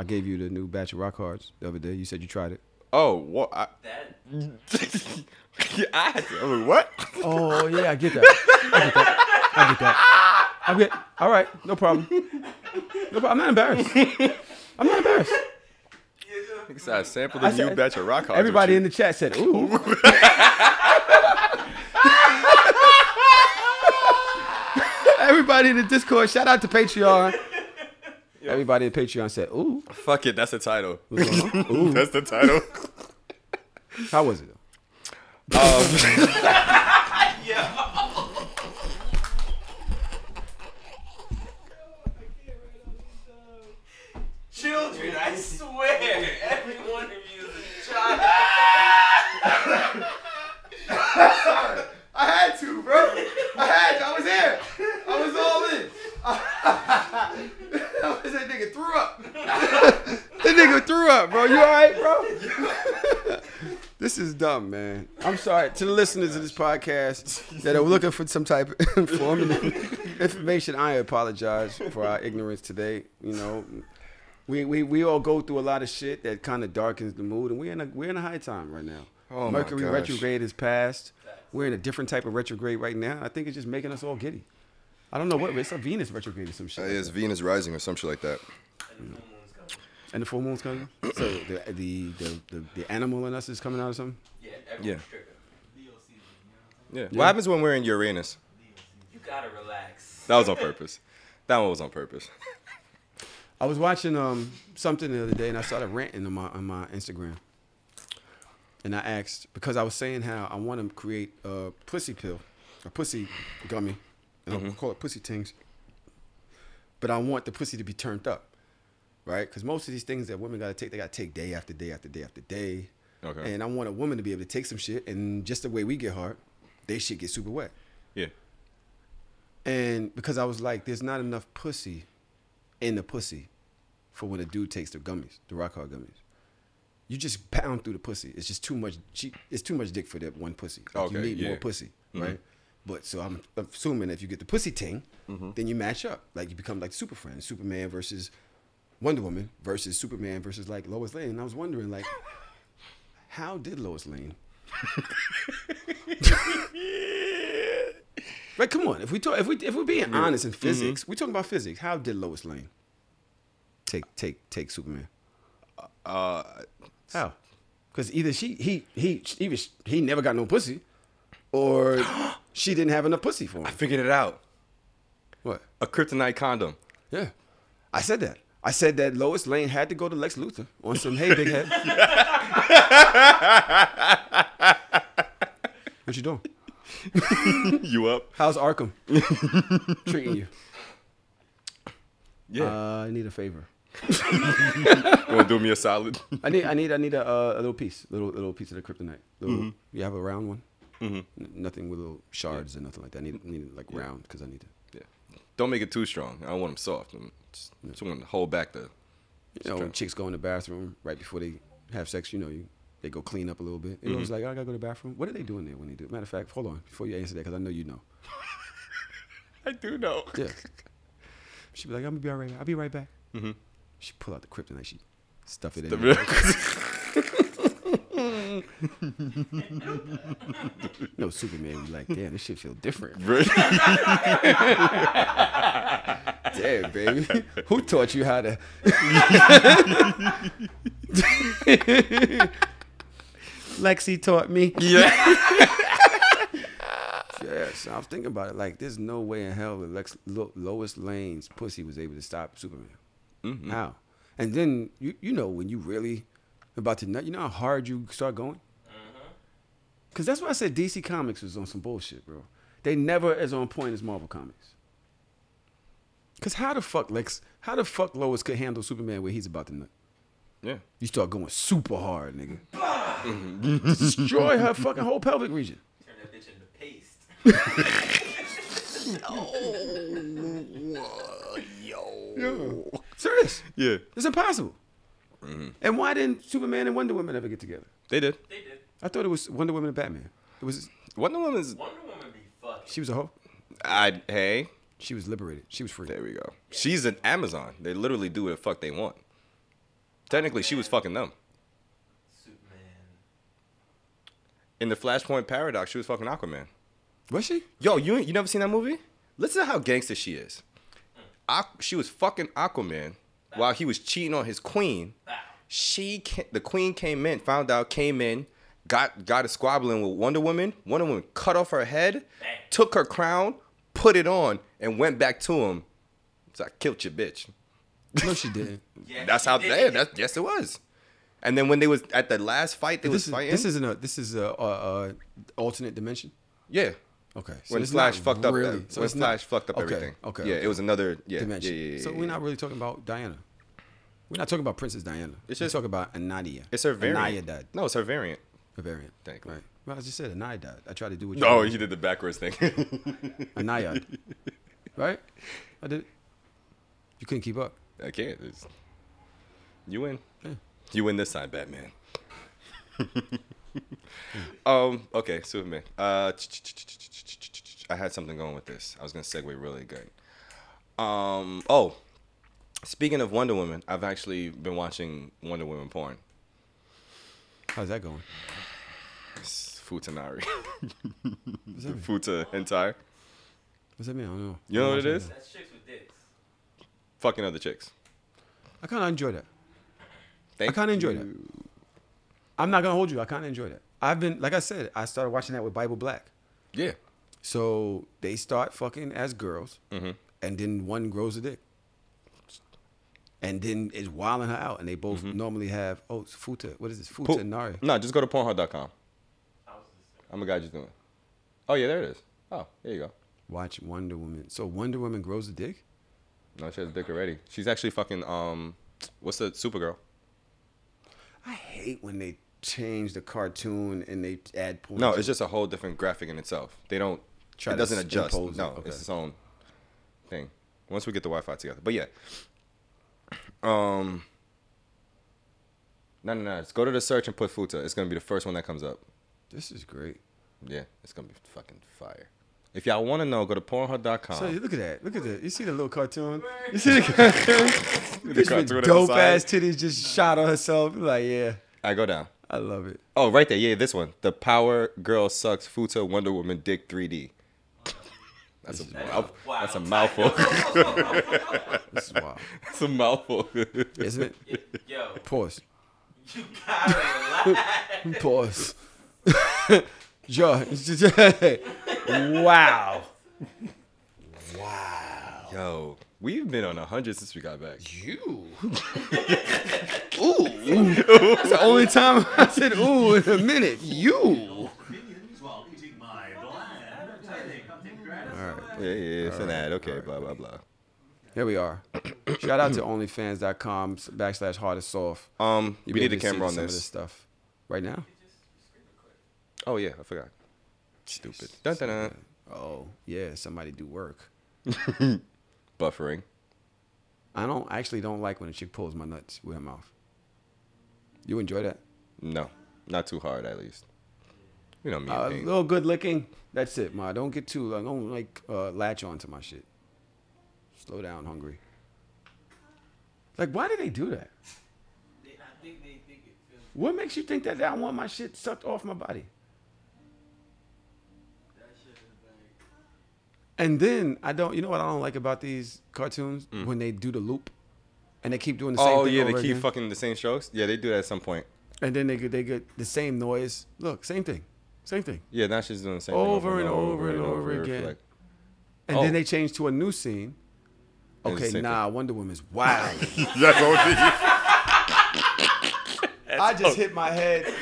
I gave you the new batch of rock cards the other day. You said you tried it. Oh, what? I, That I had to, I mean, what? Oh yeah, I get that. I get that. I get that. I get. All right, no problem. No problem. I'm not embarrassed. I'm not embarrassed. Like I sampled I the new said- batch of rock cards. Everybody in the chat said, "Ooh." Everybody in the Discord, shout out to Patreon. Everybody in Patreon said, "Ooh." Fuck it, that's the title. What's going on? Ooh. that's the title. How was it? Um, Children, I swear, every one of you is a child. I had to, bro. I had to. I was here. I was all in. That nigga threw up. that nigga threw up, bro. You all right, bro? this is dumb, man. I'm sorry to the listeners of this podcast that are looking for some type of informative information. I apologize for our ignorance today. You know, we, we, we all go through a lot of shit that kind of darkens the mood, and we're in a we're in a high time right now. Oh my Mercury gosh. retrograde is past. We're in a different type of retrograde right now. I think it's just making us all giddy. I don't know what it's a Venus retrograde or some shit. Uh, like it's that. Venus rising or some shit like that. And the full moon's coming. so the, the the, the the animal in us is coming out or something. Yeah, Yeah. everyone's tripping. Yeah. What happens when we're in Uranus? You gotta relax. That was on purpose. That one was on purpose. I was watching um something the other day and I started ranting on my on my Instagram. And I asked because I was saying how I want to create a pussy pill, a pussy gummy, and I'll call it pussy tings. but I want the pussy to be turned up, right? Because most of these things that women gotta take, they gotta take day after day after day after day. Okay. And I want a woman to be able to take some shit, and just the way we get hard, they shit get super wet. Yeah. And because I was like, there's not enough pussy in the pussy for when a dude takes the gummies, the rock hard gummies. You just pound through the pussy. It's just too much. It's too much dick for that one pussy. Like you need yeah. more pussy, Mhm. right? But so I'm assuming if you get the pussy ting, Mhm. then you match up. Like you become like Super Friends, Superman versus Wonder Woman versus Superman versus like Lois Lane. And I was wondering like, how did Lois Lane? Right, come on. If we talk, if we if we're being honest in Mhm. physics, we talking about physics. How did Lois Lane take take take Superman? Uh, How? Because either she he he he was he never got no pussy, or she didn't have enough pussy for him. I figured it out. What? A kryptonite condom. Yeah, I said that. I said that Lois Lane had to go to Lex Luthor on some hey big head. what you doing? you up? How's Arkham treating you? Yeah. Uh, I need a favor. you want to do me a solid? I need, I need, I need a, uh, a little piece, little, little piece of the kryptonite. Little, Mhm. You have a round one? Mhm. N- nothing with little shards or nothing like that. I need, need it like round because I need to. Yeah. Don't make it too strong. I don't want them soft. I'm just, just want to hold back the. You know, when chicks go in the bathroom right before they have sex, you know, you they go clean up a little bit. Know, Mhm. it's like I gotta go to the bathroom. What are they doing there when they do? it? Matter of fact, hold on before you answer that because I know you know. I do know. Yeah. She'd be like, I'm gonna be all right. I'll be right back. Mhm. She pull out the kryptonite. She stuff it in. Stuff there. no Superman would be like, damn, this shit feel different. Right. damn, baby. Who taught you how to? Lexi taught me. Yeah. Yes, I was thinking about it. Like, there's no way in hell that Lex, Lo, Lois Lane's pussy was able to stop Superman. Mhm. How? And then you you know when you really about to nut, you know how hard you start going. Mm-hmm. Cause that's why I said DC Comics was on some bullshit, bro. They never as on point as Marvel Comics. Cause how the fuck Lex? How the fuck Lois could handle Superman where he's about to nut? Yeah. You start going super hard, nigga. Destroy her fucking whole pelvic region. Turn that bitch into paste. Oh, yo. yo. Serious. Yeah. It's impossible. Mm-hmm. And why didn't Superman and Wonder Woman ever get together? They did. They did. I thought it was Wonder Woman and Batman. It was Wonder Woman's. Wonder Woman be fucking. she was a hoe. I hey. She was liberated. She was free. There we go. She's an Amazon. They literally do what the fuck they want. Technically, she was fucking them. Superman. In the Flashpoint paradox, she was fucking Aquaman. Was she? Yo, you you never seen that movie? Listen to how gangster she is. Aqu- she was fucking Aquaman while he was cheating on his queen. She ca- the queen came in, found out, came in, got got a squabbling with Wonder Woman. Wonder Woman cut off her head, took her crown, put it on, and went back to him. So I killed your bitch. No, she didn't. that's how. Yeah, that's yes, it was. And then when they was at the last fight, they this was is fighting. this isn't a uh, this is a, a, a alternate dimension. yeah. Okay. So when Flash not fucked up, really- when it's Flash not- fucked up okay, everything. Okay. Yeah, okay. it was another yeah, dimension. Yeah, yeah, yeah, so we're not really talking about Diana. We're not talking about Princess Diana. It's we're just- talking about Anadia. It's her variant. Anadia No, it's her variant. A variant. Thank you. Right. Well, I just said Anadia. I tried to do what you No, you did the backwards thing. Anayad. right? I did. it. You couldn't keep up. I can't. It's, you win. Yeah. You win this time, Batman. um. Okay, Superman. Uh, I had something going with this. I was gonna segue really good. Um. Oh, speaking of Wonder Woman, I've actually been watching Wonder Woman porn. How's that going? It's Futanari. What's that mean? Futa hentai. What's that mean? I don't know. You know what it watching is? that. That's chicks with dicks. Fucking other chicks. I kind of enjoy that. Thank I kind of enjoy you. that. I'm not gonna hold you. I kind of enjoy that. I've been, like I said, I started watching that with Bible Black. Yeah. So they start fucking as girls, Mhm. and then one grows a dick, and then it's wilding her out, and they both Mm-hmm. normally have oh it's futa. What is this? Futa Po- Nari. No, just go to Pornhub.com. I'm a guy just doing it. Oh yeah, there it is. Oh, there you go. Watch Wonder Woman. So Wonder Woman grows a dick. No, she has a dick already. She's actually fucking um, what's the Supergirl? I hate when they change the cartoon and they add points. No, it's just a whole different graphic in itself. They don't. Try it doesn't adjust. it. No, Okay. it's its own thing. Once we get the Wi-Fi together, but yeah. Um. No, no, no. Just go to the search and put Futa. It's gonna be the first one that comes up. This is great. Yeah, it's gonna be fucking fire. If y'all want to know, go to Pornhub.com. So look at that. Look at that. You see the little cartoon? You see the cartoon? The cartoon with on the dope ass titties just shot on herself. Like, yeah. I go down. I love it. Oh, right there. Yeah, this one. The Power Girl Sucks Futa Wonder Woman Dick 3D. That's a mouth, that's a mouthful. This is wild. That's a mouthful. Isn't it? Yo, Pause. you gotta relax. Pause. Joe. wow. Wow. Yo, we've been on a hundred since we got back. You. ooh. That's the only time I said ooh in a minute. You. Yeah, yeah, yeah, it's an ad. Okay, blah blah blah. Here we are. Shout out to OnlyFans.com backslash hard as soft. Um, You'll we need a able to see camera on some of this. this stuff right now. Oh yeah, I forgot. Stupid. Dun, dun, dun. Oh yeah, somebody do work. Buffering. I don't I actually don't like when a chick pulls my nuts with her mouth. You enjoy that? No, not too hard at least. You know me. Uh, and a little good licking. That's it, ma. Don't get too. I don't like uh, latch onto my shit. Slow down, hungry. Like, why do they do that? They, I think they think it feels What makes you think that I want my shit sucked off my body? that shit is like And then I don't. You know what I don't like about these cartoons when they do the loop, and they keep doing the same Mm. Oh thing. yeah, they keep again. fucking the same strokes. Yeah, they do that at some point. And then they get they get the same noise. Look, same thing, same thing. Yeah, now she's doing the same Over thing over and over and over for again. like- And Oh. then they change to a new scene. And Okay, nah, Wonder Woman's wild. That's what I just hit my head.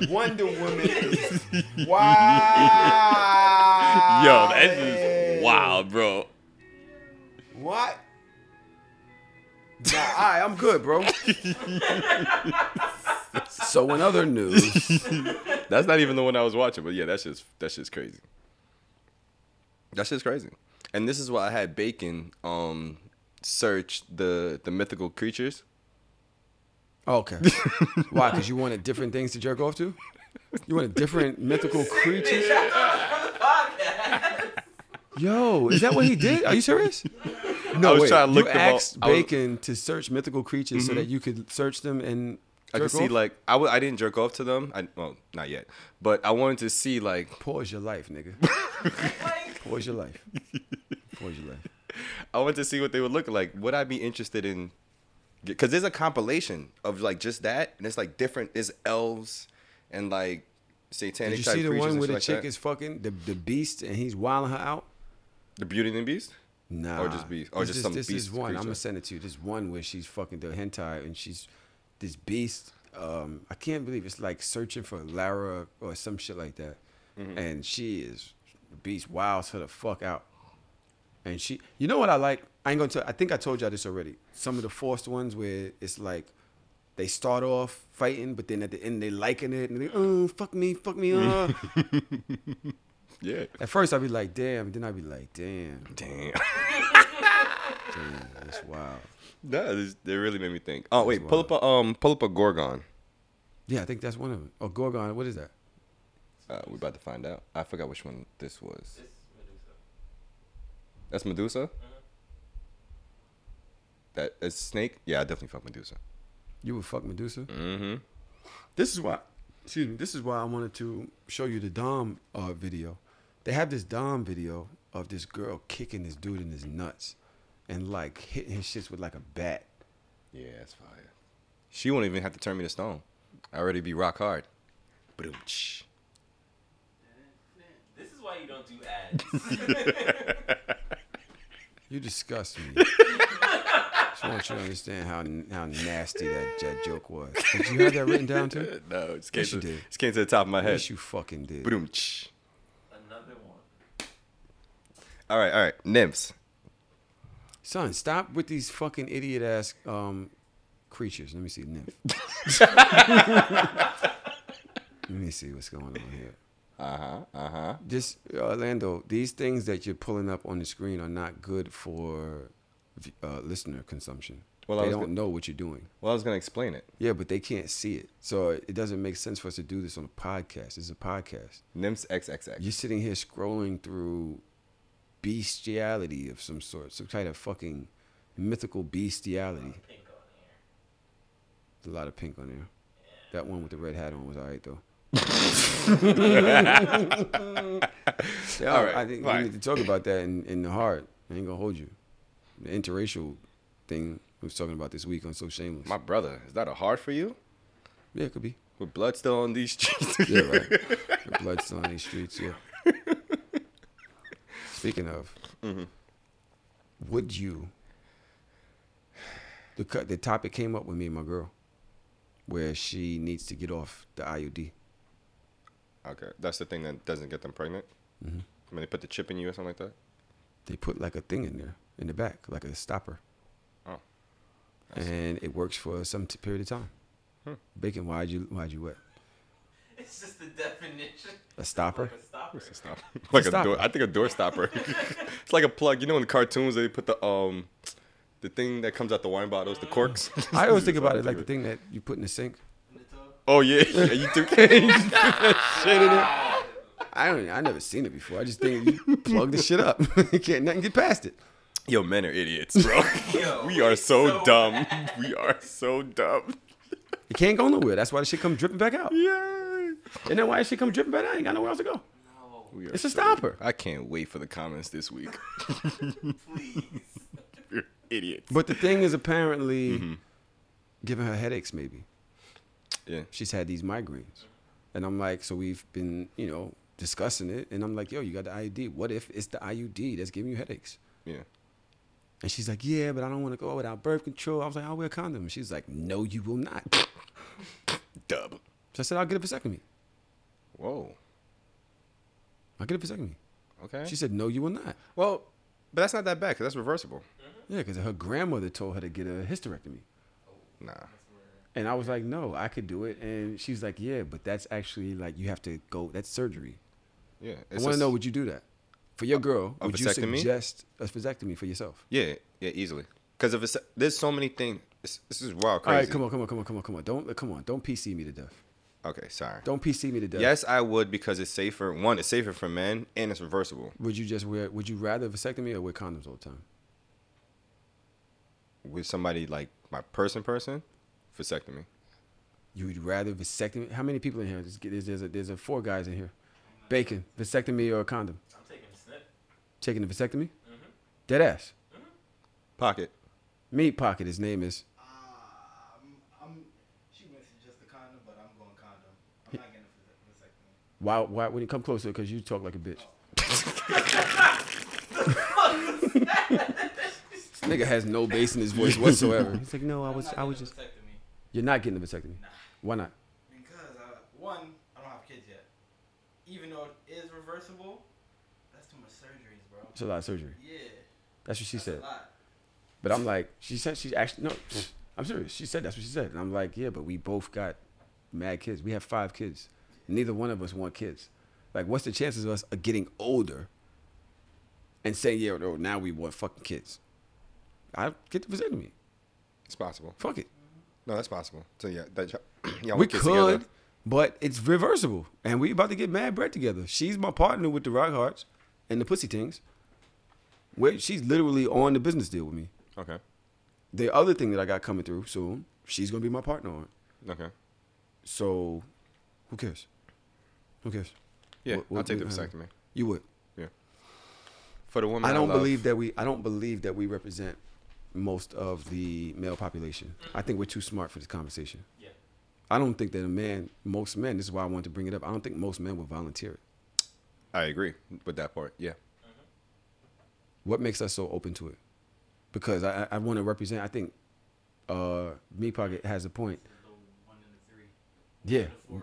Wonder Woman is wild. Yo, that's just wild, bro. What? Nah, all right, I'm good, bro. so in other news, That's not even the one I was watching, but yeah, that's just that's just crazy. That's just crazy. And this is why I had Bacon um search the the mythical creatures. okay. Why? Because you wanted different things to jerk off to. You wanted different mythical creatures. Yo, is that what he did? Are you serious? No, I was wait. trying to look you them up. asked I was- Bacon to search mythical creatures so that you could search them and I could see off? like I w- I didn't jerk off to them. I well not yet, but I wanted to see like Pause your life, nigga. Pause your life. Pause your life. I wanted to see what they would look like. Would I be interested in? Because there's a compilation of like just that, and it's like different. There's elves and like satanic Did you type see the creatures one and where shit the like chick that. is fucking the, the beast and he's wilding her out? the Beauty and the Beast? Nah. Or just beast? Or This just is- some This beast is one. I'm creature? gonna send it to you. This one where she's fucking the hentai and she's this beast. Um, I can't believe it's like searching for Lara or some shit like that. Mm-hmm. And she is the beast wilds her the fuck out. And she, you know what I like? I ain't gonna tell. I think I told y'all this already. Some of the forced ones where it's like they start off fighting, but then at the end they liking it and they oh fuck me, fuck me, uh. Yeah. At first I'd be like, damn. Then I'd be like, damn, Damn. damn, that's wild. No, this, they really made me think. Oh wait, pull up a um, pull up a Gorgon. Yeah, I think that's one of them. Oh, Gorgon. What is that? Uh, we're about to find out. I forgot which one this was. It's Medusa. That's Medusa. That is Snake. Yeah, I definitely fuck Medusa. You would fuck Medusa. Mm-hmm. This is why. Excuse me. This is why I wanted to show you the Dom uh, video. They have this Dom video of this girl kicking this dude in his nuts, and like hitting his shits with like a bat. Yeah, that's fire. She won't even have to turn me to stone. I already be rock hard. Boom. This is why you don't do ads. You disgust me. Just want you to understand how how nasty that, that joke was. Did you have that written down too? no, it just came, Yes, to, you did. just came to the top of my head. Yes, you fucking did. Boom. Another one. All right, all right. Nymphs. Son, stop with these fucking idiot ass um, creatures. Let me see. Nymph. Let me see what's going on here. Uh huh. Uh huh. This Orlando, these things that you're pulling up on the screen are not good for uh, listener consumption. Well, I they don't gonna- know what you're doing. Well, I was gonna explain it. Yeah, but they can't see it, so it doesn't make sense for us to do this on a podcast. It's a podcast. Nymphs XXX. You're sitting here scrolling through bestiality of some sort, some kind of fucking mythical bestiality. There's a lot of pink on there. That one with the red hat on was alright though. yeah, All right, I think fine. we need to talk about that in, in the heart. I ain't gonna hold you. The interracial thing we was talking about this week on So Shameless. My brother, is that a heart for you? yeah, it could be. With blood still on these streets? Yeah, right. the blood's still on these streets. Yeah. Speaking of, Mhm. would you? The cut. The topic came up with me and my girl, where she needs to get off the IUD. Okay, that's the thing that doesn't get them pregnant. Mhm. When they put the chip in you or something like that. They put like a thing in there in the back, like a stopper, Oh. and it works for some t- period of time. Hmm. Bacon, why'd you why'd you what? It's just the definition. A stopper? Like a stopper. It's a stop. Like a, stopper. door. I think a door stopper. it's like a plug. You know in the cartoons they put the um, the thing that comes out the wine bottles, the corks. I always think about it like the thing that you put in the sink. Oh yeah, yeah you do. you just put that shit in it. I don't. I never seen it before. I just think you plug the shit up. you can't nothing get past it. Yo, men are idiots, bro. we are so, dumb. We are so dumb. It can't go nowhere. That's why the shit come dripping back out. Yeah. And then why the shit come dripping back I Ain't got nowhere else to go. We are It's a so- stopper. I can't wait for the comments this week. Please. You're idiots. But the thing is apparently Mhm. giving her headaches. Maybe Yeah. she's had these migraines, and I'm like, so we've been, you know, discussing it, and I'm like, yo, you got the IUD. What if it's the IUD that's giving you headaches? Yeah. And she's like, yeah, but I don't want to go without birth control. I was like, I'll wear a condom. She's like, no, you will not. Dub. So I said, I'll get a vasectomy. Whoa. I'll get a vasectomy. Okay. She said, no, you will not. well, but that's not that bad because that's reversible. Mm-hmm. Yeah, because her grandmother told her to get a hysterectomy. Oh, nah. And I was like, no, I could do it. And she's like, yeah, but that's actually like you have to go. That's surgery. Yeah. I want to know, would you do that for your girl? A would you vasectomy? suggest a vasectomy for yourself? Yeah. Yeah. Easily. Because if it's there's so many things. This, this is wild. All Crazy. right, come on, come on, come on, come on, come on. Don't come on. Don't PC me to death. Okay. Sorry. Don't PC me to death. Yes, I would because it's safer. One, it's safer for men and it's reversible. Would you just wear? Would you rather vasectomy or wear condoms all the time? With somebody like my person, person, vasectomy. You would rather vasectomy? How many people in here? There's, there's, there's, a, there's a four guys in here. Bacon, vasectomy or a condom? I'm taking a snip. Taking the vasectomy? Mm-hmm. Dead ass. Pocket. Meat pocket. His name is. Um, I'm, she went to just the condom, but I'm going condom. I'm not getting a vas- vasectomy. Why? Why? When you come closer, because you talk like a bitch. this nigga has no bass in his voice whatsoever. He's like, no, I was, I was just. a vasectomy You're not getting the vasectomy. Why not? because uh, one, I don't have kids yet. Even though it is reversible, that's too much surgeries, bro. It's a lot of surgery. Yeah, That's what she that's said. a lot. But I'm like, she said she's actually no. I'm serious. She said that's what she said, and I'm like, yeah, but we both got mad kids. We have five kids. Neither one of us want kids. Like, what's the chances of us uh, getting older and saying, yeah, no, now we want fucking kids? I get the vasectomy. It's possible. Fuck it. No, that's possible. So yeah, that y'all we could, together. but it's reversible, and we about to get mad bread together. She's my partner with the Rock Hearts and the Pussy Tings. Where she's literally on the business deal with me. Okay. The other thing that I got coming through soon, she's gonna be my partner on. Okay. So, who cares? Who cares? Yeah, What- what I'll take the we- vasectomy. You would. Yeah. For the woman, I don't love- believe that we. I don't believe that we represent most of the male population. I think we're too smart for this conversation. Yeah. I don't think that a man, most men. This is why I wanted to bring it up. I don't think most men would volunteer it. I agree with that part. Yeah. What makes us so open to it? Because I, I, I want to represent. I think uh, me pocket has a point. One in the three. Yeah, Four room.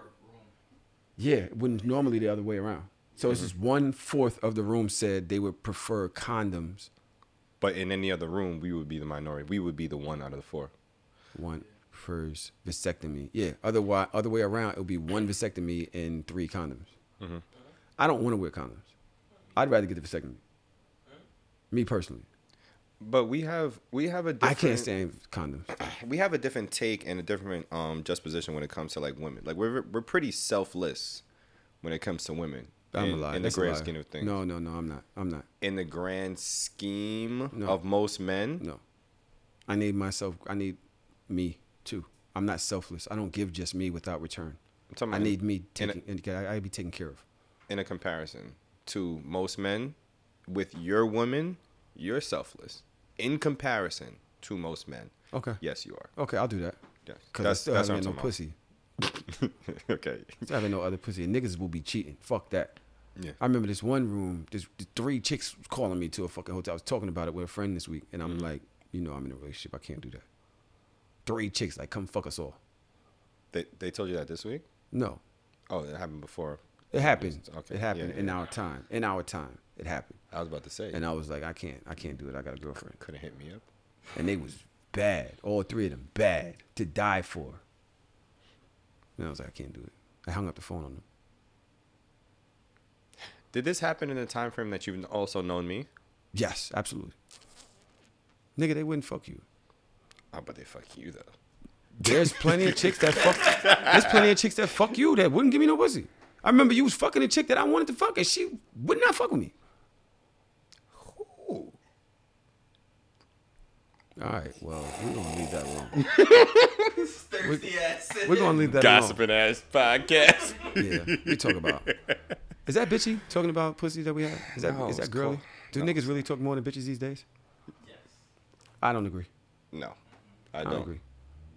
Yeah. When normally the other way around. So it's Mm-hmm. just one fourth of the room said they would prefer condoms But in any other room, we would be the minority. We would be the one out of the four. One first vasectomy. Yeah. Otherwise, other way around, it would be one vasectomy and three condoms. Mhm. I don't want to wear condoms. I'd rather get the vasectomy. Me personally, But we have we have a I different, can't stand condoms. we have a different take and a different um juxtaposition when it comes to like women. Like we're we're pretty selfless when it comes to women. I'm in, a in the That's grand scheme of things. No, no, no. I'm not. I'm not. In the grand scheme No. of most men, No. I need myself. I need me too. I'm not selfless. I don't give just me without return. I'm talking I need me taking. and I, I be taken care of. in a comparison to most men, with your woman, you're selfless. In comparison to most men, Okay. yes, you are. Okay, I'll do that. Yes. Cause I still that's haven't had no pussy. okay. Still having no other pussy. And niggas will be cheating. Fuck that. Yeah. I remember this one room. There's three chicks calling me to a fucking hotel. I was talking about it with a friend this week, and I'm Mm-hmm. like, you know, I'm in a relationship. I can't do that. Three chicks like, come fuck us all. They they told you that this week? No, Oh, it happened before. It happened. Okay. It happened Yeah, in yeah. our time. In our time, it happened. I was about to say. And I was like, I can't. I can't do it. I got a girlfriend. couldn't hit me up. and they was bad. All three of them bad to die for. And I was like, I can't do it. I hung up the phone on them. Did this happen in the time frame that you've also known me? Yes, absolutely. Nigga, they wouldn't fuck you. Oh, but they fuck you though. There's plenty of chicks that fuck. There's plenty of chicks that fuck you that wouldn't give me no pussy. I remember you was fucking a chick that I wanted to fuck, and she would not fuck with me. All right, well, we're gonna leave that alone. Thirsty ass. We're gonna leave that alone. Gossiping ass podcast. Yeah, we talk about. Is that bitchy talking about pussy that we have? Is that is No, that it's girly? cool. Do niggas really talk more than bitches these days? Yes. I don't agree. No, I I don't. don't agree.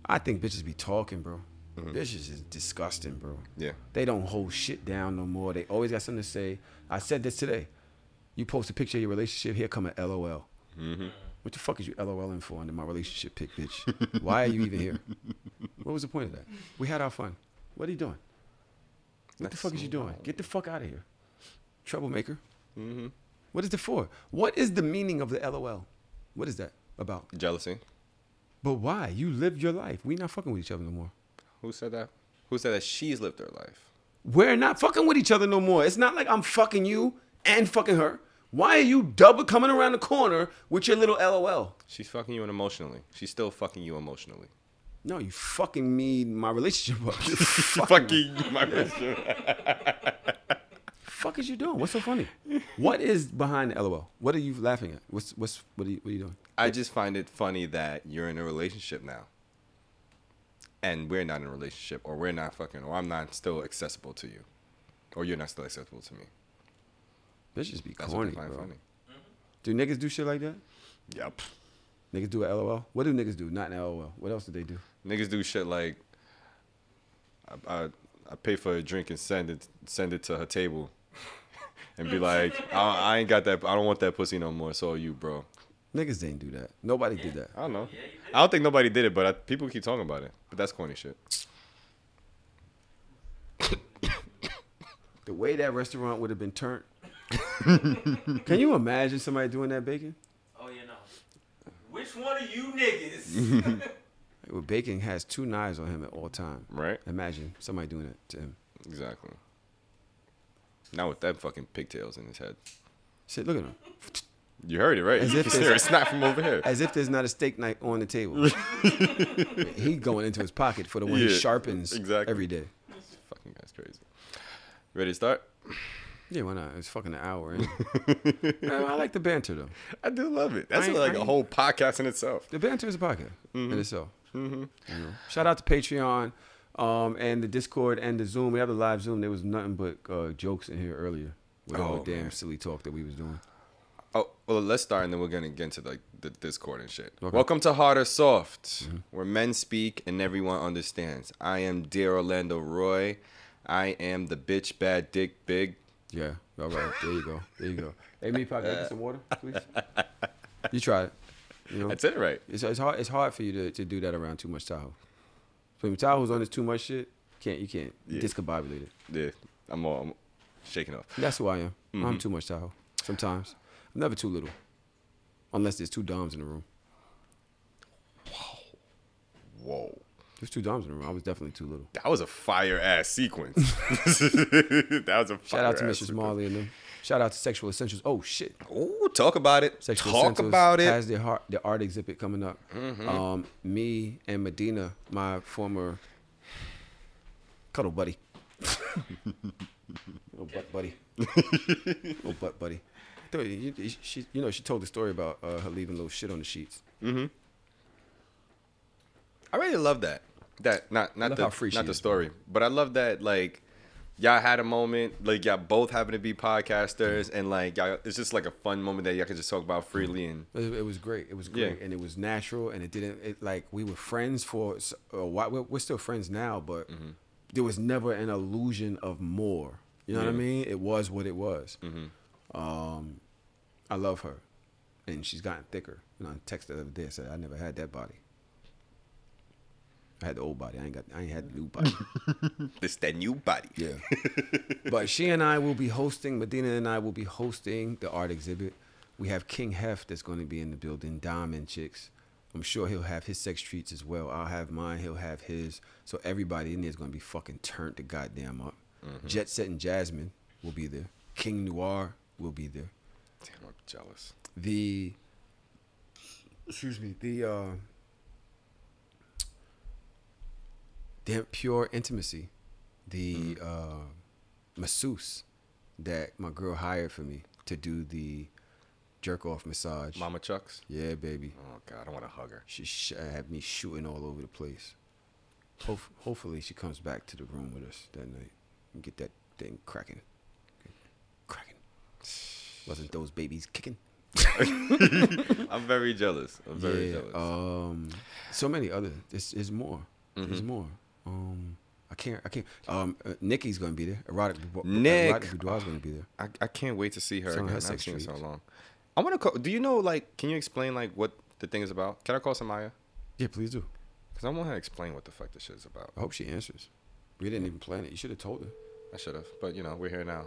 I think bitches be talking, bro. Bitches is disgusting, bro. Yeah. They don't hold shit down no more. They always got something to say. I said this today. You post a picture of your relationship, here come an LOL. Mm-hmm. What the fuck is you LOLing for under my relationship pic, bitch? Why are you even here? What was the point of that? We had our fun. What are you doing? What the That's fuck is you doing? wild. Get the fuck out of here. Troublemaker. Mm-hmm. What is it for? What is the meaning of the LOL? What is that about? Jealousy. But why? You lived your life. We not fucking with each other no more. Who said that? Who said that she's lived her life? We're not fucking with each other no more. It's not like I'm fucking you and fucking her. Why are you double coming around the corner with your little LOL? She's fucking you emotionally. She's still fucking you emotionally. No, you fucking me my relationship up. Fucking my relationship. fuck is you doing? What's so funny? What is behind the LOL? What are you laughing at? What's what's what are you, what are you doing? I just find it funny that you're in a relationship now. And we're not in a relationship, or we're not fucking, or I'm not still accessible to you, or you're not still accessible to me. Bitches be That's corny, what they find bro. funny. Do niggas do shit like that? Yep. Niggas do a LOL. What do niggas do? Not an LOL. What else do they do? Niggas do shit like, I, I, I pay for a drink and send it, send it to her table, and be like, I, I ain't got that, I don't want that pussy no more. So you, bro. Niggas didn't do that. Nobody did that. I don't know. I don't think nobody did it, but I, people keep talking about it. But that's corny shit. The way that restaurant would have been turned. Can you imagine somebody doing that bacon? Oh yeah, no. Which one of you niggas? Well, Bacon has two knives on him at all time. Right. Imagine somebody doing it to him. Exactly. Not with that fucking pigtails in his head. Shit, look at him. You heard it right. As if It's there's- not from over here. As if there's not a steak knife on the table. he going into his pocket for the one he sharpens exactly. every day. This fucking guy's crazy. Ready to start? Yeah, why not? It's fucking an hour. Ain't I like the banter though. I do love it. That's like a whole podcast in itself. The banter is a podcast Mm-hmm. in itself. You know. Shout out to Patreon, um, and the Discord and the Zoom. We have the live Zoom. There was nothing but uh, jokes in here earlier with all Oh, the damn man. silly talk that we was doing. Oh, well, let's start and then we're going to get into like the Discord and shit. Okay. Welcome to Hard or Soft, where men speak and everyone understands. I am Dear Orlando Roy. I am the bitch bad dick big. Yeah. All right. There you go. There you go. Hey, me, Pop, get some water, please. You try it. You know, said it right. it's, it's hard. It's hard for you to, to do that around too much Tahoe. So when Tahoe's on this too much shit, can't you can't Yeah. discombobulate it. Yeah, I'm all I'm shaking off. That's who I am. Mm-hmm. I'm too much Tahoe. Sometimes I'm never too little. unless there's two doms in the room. Whoa. whoa. There's two doms in the room. I was definitely too little. That was a fire ass sequence. that was a fire Shout out to Mrs. sequence. Marley and them. Shout out to Sexual Essentials. Oh shit. Oh, talk about it. Sexual talk Essentials about it. Has their art, their art exhibit coming up. Mhm. Um, me and Medina, my former cuddle buddy, little butt buddy, little butt buddy. I thought you- you- She, you know, she told the story about uh, her leaving little shit on the sheets. Mm-hmm. I really love that. That not not the free not the is, story, but I love that like y'all had a moment like y'all both happen to be podcasters and like y'all it's just like a fun moment that y'all could just talk about freely and It, it was great. It was Yeah. great, and it was natural, and it didn't. It like we were friends for s- a while. We're, we're still friends now, but there was never an illusion of more. You know what I mean? It was what it was. Um, I love her, and she's gotten thicker. You know, I texted her the other day. I said I never had that body. I had the old body. I ain't got. I ain't had the new body. this that new body. Yeah. but she and I will be hosting. Medina and I will be hosting the art exhibit. We have King Hef that's going to be in the building. Diamond Chicks. I'm sure he'll have his sex treats as well. I'll have mine. He'll have his. So everybody in there is going to be fucking turned to goddamn up. Mm-hmm. Jet Setting Jasmine will be there. King Noir will be there. Damn, jealous. The excuse me. The uh, damn pure intimacy. The uh, masseuse that my girl hired for me to do the jerk off massage. Mama Chucks. Yeah, baby. Oh God, I want to hug her. She sh- had me shooting all over the place. Hof- hopefully, she comes back to the room with us that night and get that thing cracking. Cracking. Wasn't those babies kicking? I'm very jealous. I'm very yeah, jealous. Um, so many other. There's, there's more. There's Mhm. more. Um, I can't. I can't. Um, uh, Nikki's gonna be there. Erotic. Boudoir- Nick. Erotic Boudoir's gonna be there. I, I can't wait to see her again. her I haven't seen her so long. I want to call. Do you know like? Can you explain like what the thing is about? Can I call Samaya? Yeah, please do. Cause I want her to explain what the fuck this shit is about. I hope she answers. We didn't even plan it. You should have told her. I should have, but you know we're here now.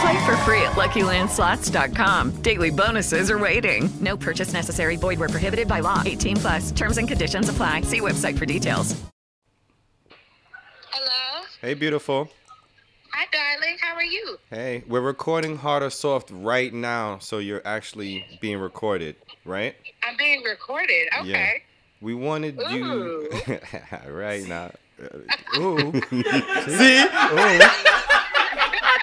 Play for free at LuckyLandSlots.com. Daily bonuses are waiting. No purchase necessary. Void were prohibited by law. 18 plus. Terms and conditions apply. See website for details. Hello. Hey, beautiful. Hi, darling. How are you? Hey, we're recording Hard or Soft right now, so you're actually being recorded, right? I'm being recorded. Okay. Yeah. We wanted you right now. Ooh. See? Ooh.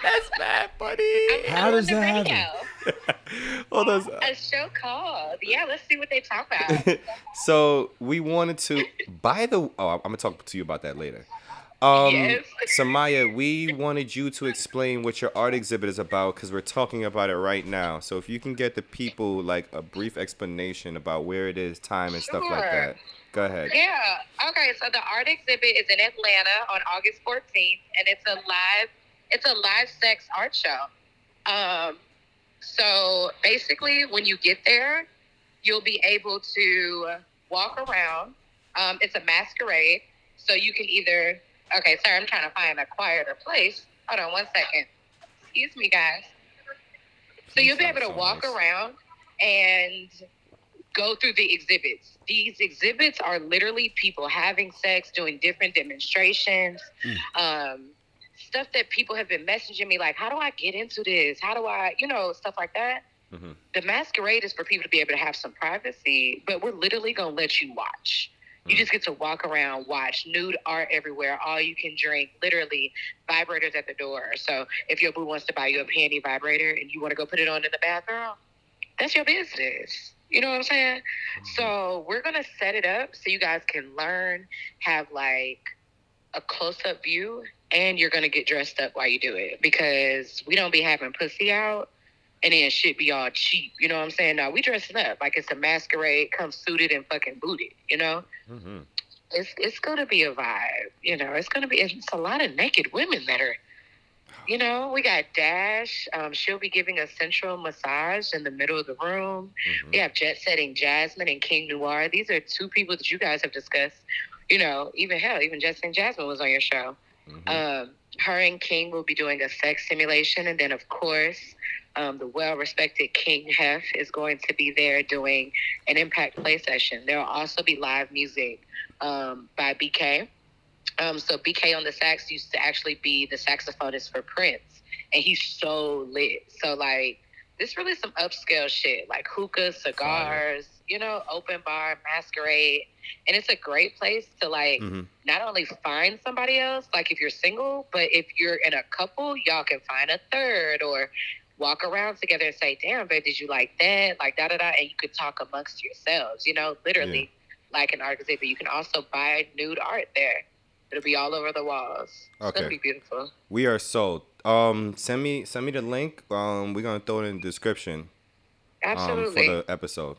That's bad, buddy. How does that happen? Hold on. A show called. Yeah, let's see what they talk about. so we wanted to. By the oh, I'm gonna talk to you about that later. Um, Yes. Samaya, we wanted you to explain what your art exhibit is about because we're talking about it right now. So if you can get the people like a brief explanation about where it is, time, and stuff like that. Go ahead. Yeah. Okay. So the art exhibit is in Atlanta on August 14th, and it's a live, it's a live sex art show. Um, so basically, when you get there, you'll be able to walk around. Um, it's a masquerade, so you can either. Okay, sorry, I'm trying to find a quieter place. Hold on one second. Excuse me, guys. So you'll be able to walk around and go through the exhibits. These exhibits are literally people having sex, doing different demonstrations, um, stuff that people have been messaging me like, how do I get into this? How do I, you know, stuff like that. Mm-hmm. The masquerade is for people to be able to have some privacy, but we're literally gonna let you watch. You just get to walk around, watch nude art everywhere, all you can drink, literally vibrators at the door. So if your boo wants to buy you a panty vibrator and you want to go put it on in the bathroom, that's your business. You know what I'm saying? So we're gonna set it up so you guys can learn, have like a close up view, and you're gonna get dressed up while you do it because we don't be having pussy out and then shit be all cheap. You know what I'm saying? No, we dressing up like it's a masquerade, come suited and fucking booted. You know, Mm-hmm. it's it's gonna be a vibe. You know, it's gonna be. It's a lot of naked women that are. You know, we got Dash. Um, she'll be giving a central massage in the middle of the room. We have Jet Setting Jasmine and King Noir. These are two people that you guys have discussed. You know, even hell, even Jet Setting Jasmine was on your show. Um, her and King will be doing a sex simulation, and then of course, um, the well-respected King Hef is going to be there doing an impact play session. There will also be live music um, by BK. Um, so BK on the sax used to actually be the saxophonist for Prince, and he's so lit. So like, this really some upscale shit, like hookah, cigars, you know, open bar, masquerade, and it's a great place to like Mm-hmm. not only find somebody else, like if you're single, but if you're in a couple, y'all can find a third or walk around together and say, "Damn, babe, did you like that?" Like da da da, and you could talk amongst yourselves. You know, literally like an art exhibit. You can also buy nude art there. It'll be all over the walls. It's Okay. gonna be beautiful. We are sold. Um, send me send me the link. Um, we're gonna throw it in the description. Um, Absolutely. for the episode.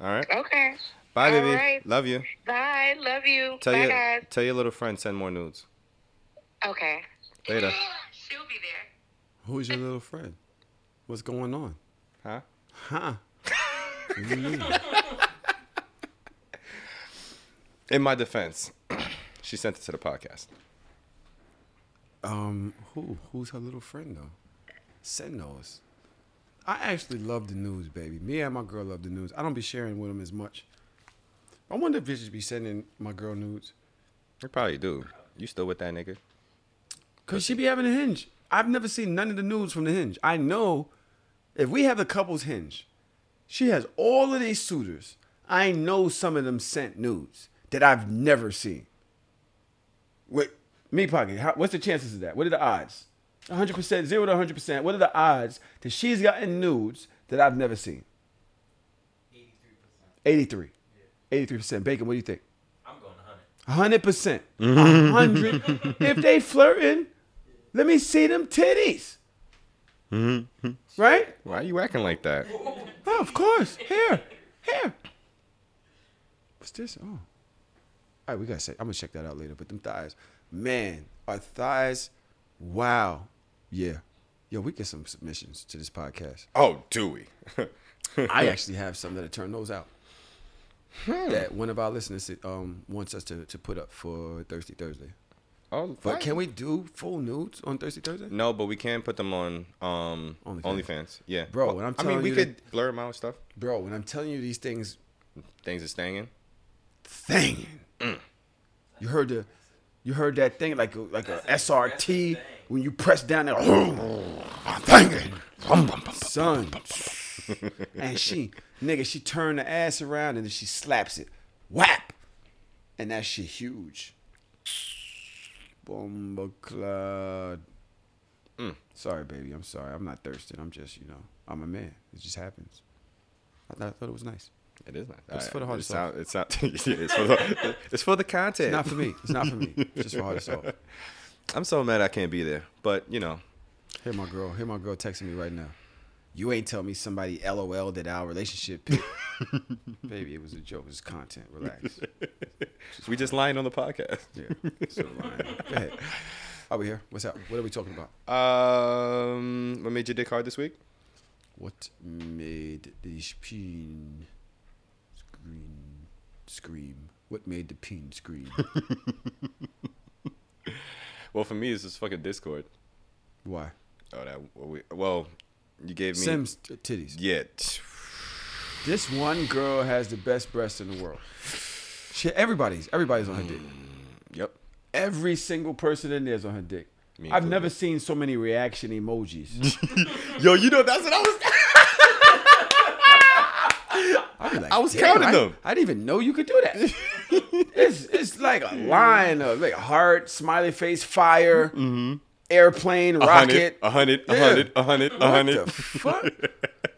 All right. Okay. Bye, All baby. right. Love you. Bye. Love you. Tell Bye, your guys. tell your little friend send more nudes. Okay. Later. She'll be there. Who's your little friend? What's going on? Huh? Huh? What do you mean? In my defense, she sent it to the podcast. Um, who? Who's her little friend though? Send those. I actually love the news, baby. Me and my girl love the news. I don't be sharing with them as much. I wonder if bitches be sending my girl nudes. They probably do. You still with that nigga? Cause she be having a hinge. I've never seen none of the nudes from the hinge. I know if we have the couple's hinge, she has all of these suitors. I know some of them sent nudes that I've never seen. Wait, me pocket. How, what's the chances of that? What are the odds? 100%, 0 to 100%. What are the odds that she's gotten nudes that I've never seen? 83%. 83%. Bacon, what do you think? I'm going 100. hundred percent. A hundred. if they flirting, let me see them titties. Mm-hmm. Right? Why are you acting like that? Oh, of course. Here, here. What's this? Oh, all right. We gotta say. I'm gonna check that out later. But them thighs, man, our thighs. Wow. Yeah. Yo, we get some submissions to this podcast. Oh, do we? I actually have some that'll turn those out. That one of our listeners um, wants us to, to put up for Thirsty Thursday. Oh, But fine. can we do full nudes on Thirsty Thursday? No, but we can put them on um OnlyFans. OnlyFans. Yeah, Bro, Well, when I'm I mean, we you could that- blur them out and stuff. Bro, when I'm telling you these things, Things are staying in. thing. Mm. You heard the, you heard that thing like a, like a SRT when you press down there. Thing. Son. And she, nigga, she turned the ass around and then she slaps it. Whap. And that shit huge. Bomba clod. Mm. Sorry, baby. I'm sorry. I'm not thirsting. I'm just, you know, I'm a man. It just happens. I thought, I thought it was nice. It is nice. It's for the heart it soul. sound- It's not. it's for the. It's for the content. It's not for me. It's not for me. It's just for heart and soul. I'm so mad I can't be there, but you know. Here my girl. Here my girl texting me right now. You ain't tell me somebody LOL did our relationship pic. Baby, it was a joke. It's content. Relax. we just lying on the podcast. Yeah. So lying. Go ahead. Are we here? What's up? What are we talking about? Um, what made your dick hard this week? What made the peen scream? Scream. What made the peen scream? Well, for me, it's just fucking Discord. Why? Oh, that. Well, we, well you gave me Sims t- titties. Yeah. This one girl has the best breasts in the world. She, everybody's everybody's on her dick. Mm, yep. Every single person in there is on her dick. Me I've included. never seen so many reaction emojis. Yo, you know that's what I was. I'd be like, I was counting I, them." I didn't even know you could do that. it's it's like a line of like heart, smiley face, fire, mm-hmm. Airplane, A hundred, rocket, a hundred, a hundred, a hundred, a What hundred. the fuck?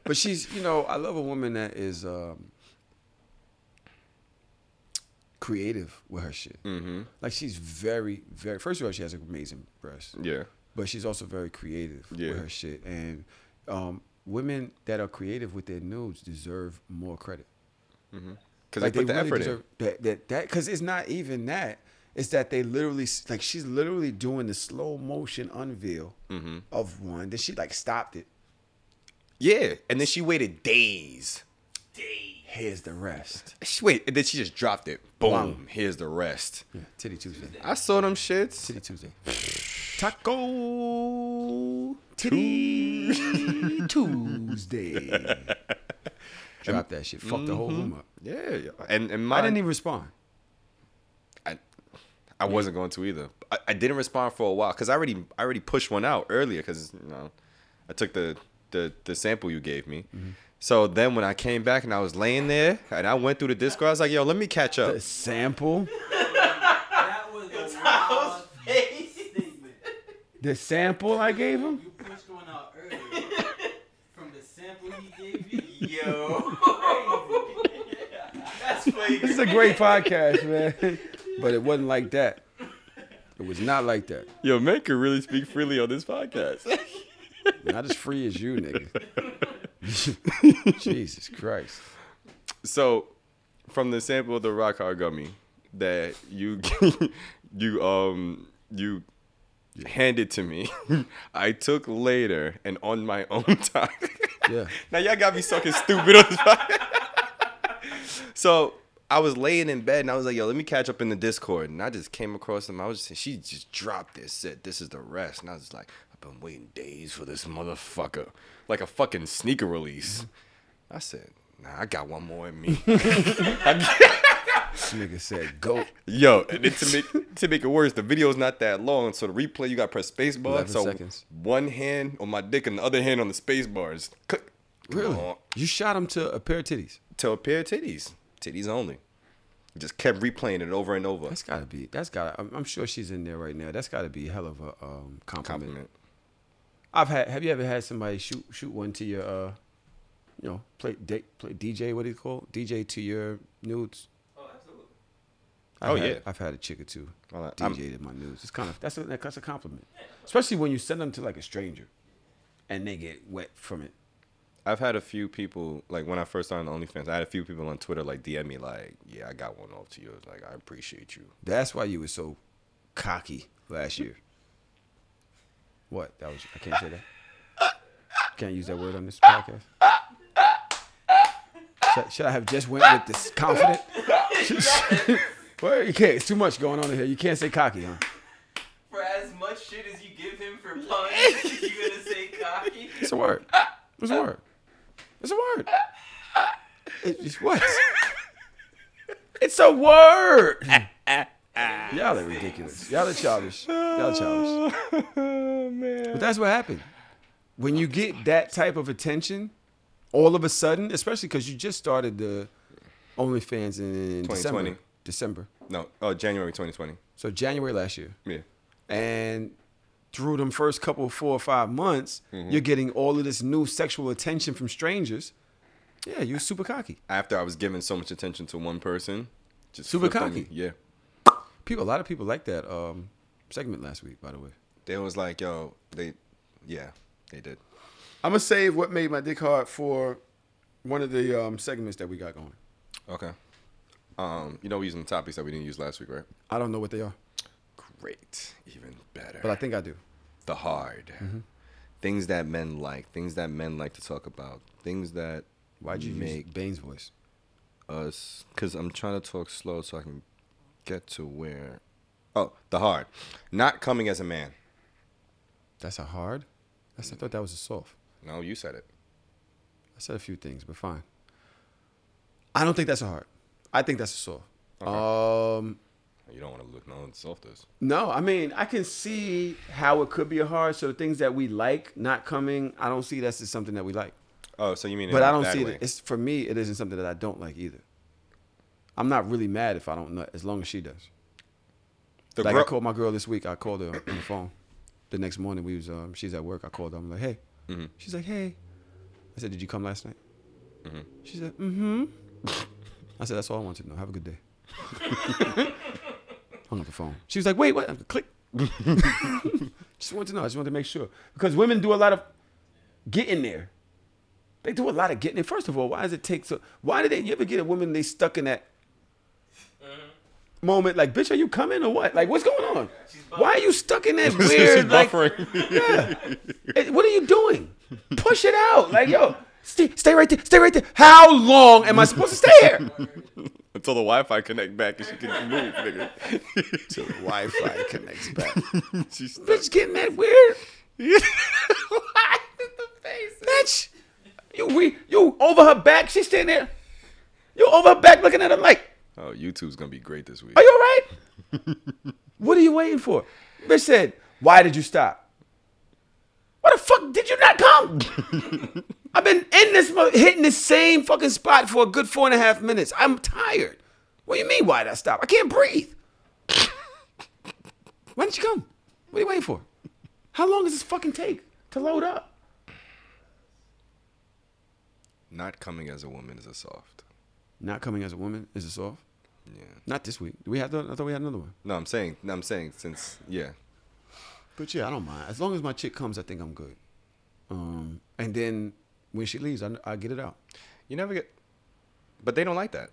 But she's, you know, I love a woman that is um, creative with her shit. Mm-hmm. Like she's very, very. First of all, she has an amazing breasts. Yeah. But she's also very creative Yeah. with her shit, and um, women that are creative with their nudes deserve more credit. Because they put the effort in. that that that because it's not even that. It's that they literally like she's literally doing the slow motion unveil Mhm. of one. Then she like stopped it. Yeah, and then she waited days. Days. Here's the rest. She wait, and then she just dropped it. Boom. Wow. Here's the rest. Yeah, Titty Tuesday. I saw them shits. Titty Tuesday. Taco Titty Tuesday. Drop that shit. Fuck the whole room up. Yeah, yeah. and and I didn't even respond. I, I wasn't going to either. I, I didn't respond for a while because I already I already pushed one out earlier because you know I took the the the sample you gave me. Mm-hmm. So then when I came back and I was laying there and I went through the Discord, I was like, "Yo, let me catch up." The sample. That was a wild statement. The sample I gave him. You pushed one out earlier. From the sample he gave you. Yo. That's funny. This is a great podcast, man. But it wasn't like that. It was not like that. Yo, man can really speak freely on this podcast. Not as free as you, nigga. Jesus Christ. So, from the sample of the rock hard gummy that you you um you handed to me, I took later and on my own time. Yeah. now y'all got me sucking stupid on this podcast. so I was laying in bed and I was like, yo, let me catch up in the Discord. And I just came across them. I was just, she just dropped this, said, this is the rest. And I was like, I've been waiting days for this motherfucker. Like a fucking sneaker release. I said, nah, I got one more in me. This nigga said go. Yo, and then to make to make it worse, the video's not that long, so the replay you got to press space bar. So seconds. one hand on my dick and the other hand on the space bars. Click. Really? on. You shot him to a pair of titties. To a pair of titties, titties only. Just kept replaying it over and over. That's gotta be. That's gotta. I'm, I'm sure she's in there right now. That's gotta be a hell of a um, compliment. Compliment. I've had. Have you ever had somebody shoot shoot one to your, uh, you know, play di- play DJ? What do you call DJ to your nudes? Oh, absolutely. I've Oh, had- yeah. I've had a chick or two Well, I'm- DJ to my nudes. It's kind of that's a that's a compliment, especially when you send them to like a stranger, and they get wet from it. I've had a few people like when I first started on OnlyFans. I had a few people on Twitter like DM me like, "Yeah, I got one off to you." I was like, I appreciate you. That's why you were so cocky last year. What? That was I can't say that. Can't use that word on this podcast. Should, should I have just went with this confident? well, you can't. It's too much going on in here. You can't say cocky, huh? For as much shit as you give him for puns, you gonna say cocky? It's a word. It's a word. It's a word. It's what? It's a word. Y'all are ridiculous. Y'all are childish. Y'all are childish. Oh man. But that's what happened. When you get that type of attention, all of a sudden, especially because you just started the OnlyFans in 2020. December. December. No, oh January 2020. So January last year. Yeah. And through them first couple four or five months, Mhm. you're getting all of this new sexual attention from strangers. Yeah, you're super cocky. After I was giving so much attention to one person, just Super cocky. Yeah. People, a lot of people like that um, segment last week, by the way. They was like, yo, they, yeah, they did. I'm gonna save what made my dick hard for one of the um, segments that we got going. Okay. Um, you know, we're using topics that we didn't use last week, right? I don't know what they are, Great, even better. but I think I do. the hard Mhm. things that men like, things that men like to talk about, things that Why'd you make Bane's voice? us? Because I'm trying to talk slow so I can get to where. Oh, the hard, not coming as a man. That's a hard. That's, I thought that was a soft. No, you said it. I said a few things, but fine. I don't think that's a hard. I think that's a soft. Um, You don't want to look no soft is. no, I mean I can see how it could be a hard. So the things that we like not coming, I don't see that's just something that we like. Oh, so you mean? but I don't see way. it. It's for me. It isn't something that I don't like either. I'm not really mad if I don't know, as long as she does. The like I called my girl this week. I called her on the phone. The next morning we was um, she's at work. I called her. I'm like, hey. Mhm. She's like, hey. I said, did you come last night? Mhm. She said, mm-hmm. I said, that's all I wanted to know. Have a good day. Hung up the phone. She was like, wait, what? Click. just wanted to know. I just wanted to make sure because women do a lot of getting there. They do a lot of getting there. First of all, why does it take so? Why did they? You ever get a woman they stuck in that moment? Like, bitch, are you coming or what? Like, what's going on? Why are you stuck in that weird? like, yeah. What are you doing? Push it out. Like, yo, stay, stay right there. Stay right there. How long am I supposed to stay here? Until the Wi-Fi connect back and she can move, nigga. Till the Wi-Fi connects back. She's Bitch, getting that weird. Why the face? Bitch, you we you over her back. She's standing there. You over her back looking at her like, Oh, YouTube's gonna be great this week. are you all right? what are you waiting for? Bitch said, why did you stop? Why the fuck did you not come? I've been in this, hitting the same fucking spot for a good four and a half minutes. I'm tired. What do you mean, why did I stop? I can't breathe. Why didn't you come? What are you waiting for? How long does this fucking take to load up? Not coming as a woman is a soft. Not coming as a woman is a soft. Yeah. Not this week. Do we have? The, I thought we had another one. No, I'm saying. I'm saying since yeah. But yeah, I don't mind. As long as my chick comes, I think I'm good. Um, and then when she leaves, I, I get it out. You never get. But they don't like that.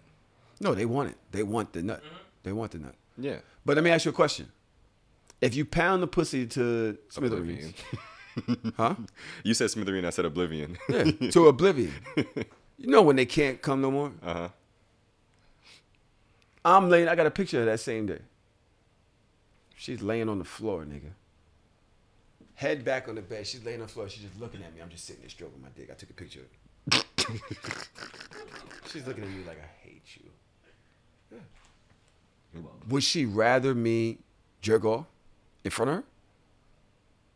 No, they want it. They want the nut. They want the nut. Yeah. But let me ask you a question. If you pound the pussy to smithereens, huh? You said smithereen. I said oblivion. Yeah, to oblivion. You know when they can't come no more. Uh huh. I'm laying. I got a picture of that same day. She's laying on the floor, nigga. Head back on the bed. She's laying on the floor. She's just looking at me. I'm just sitting there stroking my dick. I took a picture. of it. She's looking at me like I hate you. Yeah. Would she rather me jerk off in front of her?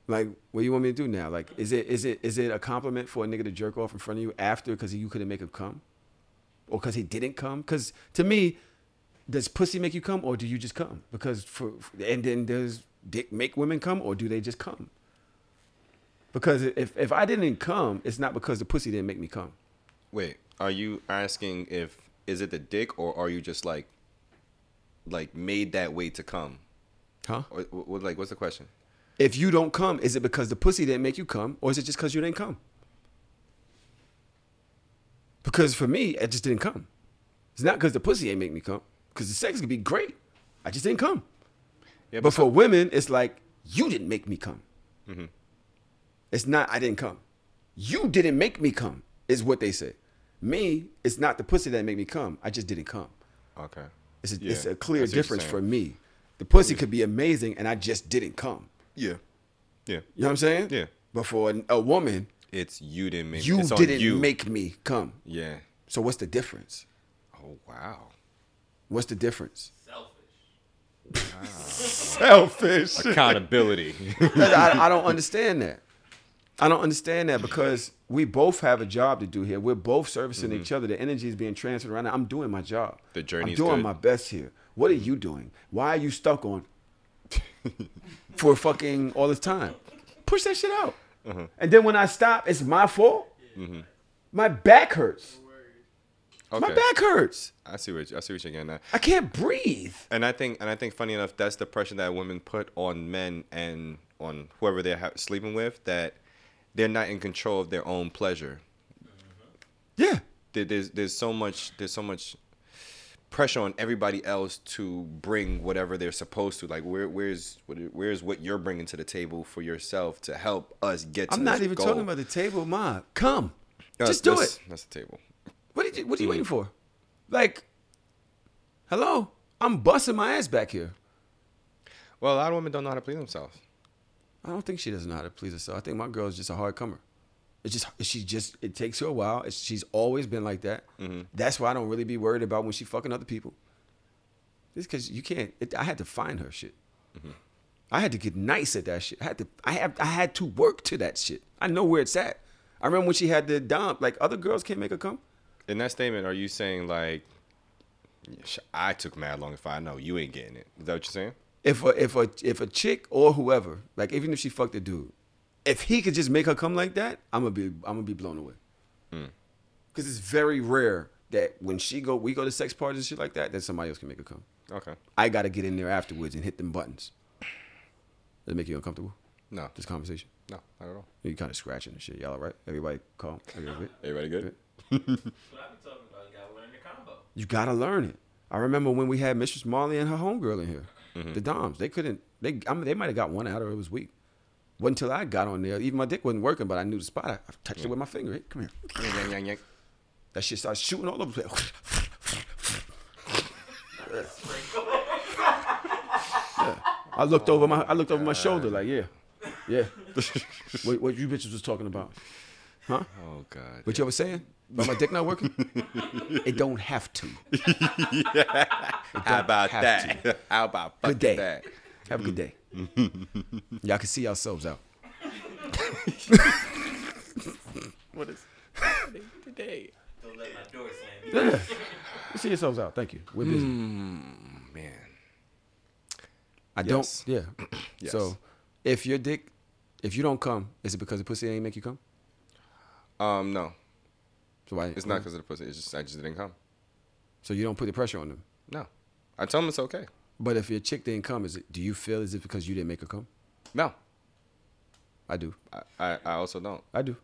Like, what do you want me to do now? Like, is it is it is it a compliment for a nigga to jerk off in front of you after because you couldn't make him come, or because he didn't come? Because to me, does pussy make you come, or do you just come? Because for and then does dick make women come, or do they just come? Because if if I didn't come, it's not because the pussy didn't make me come. Wait, are you asking if is it the dick or are you just like like made that way to come? Huh? Or, what, like what's the question? If you don't come, is it because the pussy didn't make you come, or is it just because you didn't come? Because for me, it just didn't come. It's not because the pussy ain't make me come, because the sex could be great. I just didn't come. Yeah, but for women, it's like you didn't make me come. Mhm. It's not I didn't come. You didn't make me come, is what they say. Me, it's not the pussy that made me come. I just didn't come. Okay. It's a, Yeah, it's a I clear see what you're difference for me. The pussy could be amazing, and I just didn't come. Yeah. Yeah. You know what I'm saying? Yeah. But for a, a woman, It's you didn't make you it's didn't you. make me come. Yeah. So what's the difference? Oh wow. What's the difference? Selfish. Selfish. Accountability. I, I don't understand that. I don't understand that because we both have a job to do here. We're both servicing each other. The energy is being transferred around. I'm doing my job. The journey's I'm doing good. my best here. What are you doing? Why are you stuck on? for fucking all this time. Push that shit out. Uh-huh. And then when I stop, it's my fault. Mm-hmm. My back hurts. Okay. My back hurts. I see what I see what you're getting at. I can't breathe. And I think and I think funny enough, that's the pressure that women put on men and on whoever they're ha- sleeping with that they're not in control of their own pleasure. Yeah. There, there's there's so much there's so much pressure on everybody else to bring whatever they're supposed to. Like where where's what, where's what you're bringing to the table for yourself to help us get. to I'm not even goal. talking about the table, ma. Come. Uh, Just do it. That's the table. What did you what are you Mm. waiting for? Like, hello? I'm busting my ass back here. Well, a lot of women don't know how to please themselves. I don't think she doesn't know how to please herself. I think my girl is just a hard comer. It's just she just it takes her a while. It's, she's always been like that. Mm-hmm. That's why I don't really be worried about when she fucking other people. It's because you can't. It, I had to find her shit. Mm-hmm. I had to get nice at that shit. I had to. I have. I had to work to that shit. I know where it's at. I remember when she had the dump. Like other girls can't make her come. In that statement, are you saying like, I took mad long if I know you ain't getting it? Is that what you're saying? If a if a if a chick or whoever, like even if she fucked a dude, if he could just make her come like that, I'm gonna be I'm gonna be blown away. Mm. Because it's very rare that when she go, we go to sex parties and shit like that, that somebody else can make her come. Okay. I got to get in there afterwards and hit them buttons. Does it make you uncomfortable? No. This conversation? No, not at all. You kind of scratching and shit. Y'all all right? Everybody calm? Everybody good? Everybody good? What I be talking about, you gotta learn the combo. You got to learn it. I remember when we had Mistress Marley and her homegirl in here. Mm-hmm. The Doms. They couldn't, they I mean, they might have got one out or it was weak. Wasn't until I got on there. Even my dick wasn't working, but I knew the spot. I, I touched it with my finger. Hey, come here. That shit started shooting all over the place. Yeah. I looked over my I looked over my shoulder like, yeah. Yeah. what, what you bitches was talking about. Huh? Oh God. What you ever saying? About my dick not working? it don't have to. It How don't about that? to. How about Good fucking day. that? Have a good day. Y'all can see yourselves out. What is today? Don't let my door slam. Yeah. You see yourselves out. Thank you. We're busy. Mm, man. I Yes. don't. Yeah. Yes. So, if your dick, if you don't come, is it because the pussy ain't make you come? Um, no. So why? It's not because of the pussy. It's just I just didn't come. So you don't put the pressure on them. No. I tell them it's okay. But if your chick didn't come, is it? Do you feel as if because you didn't make her come? No. I do. I, I, I also don't. I do.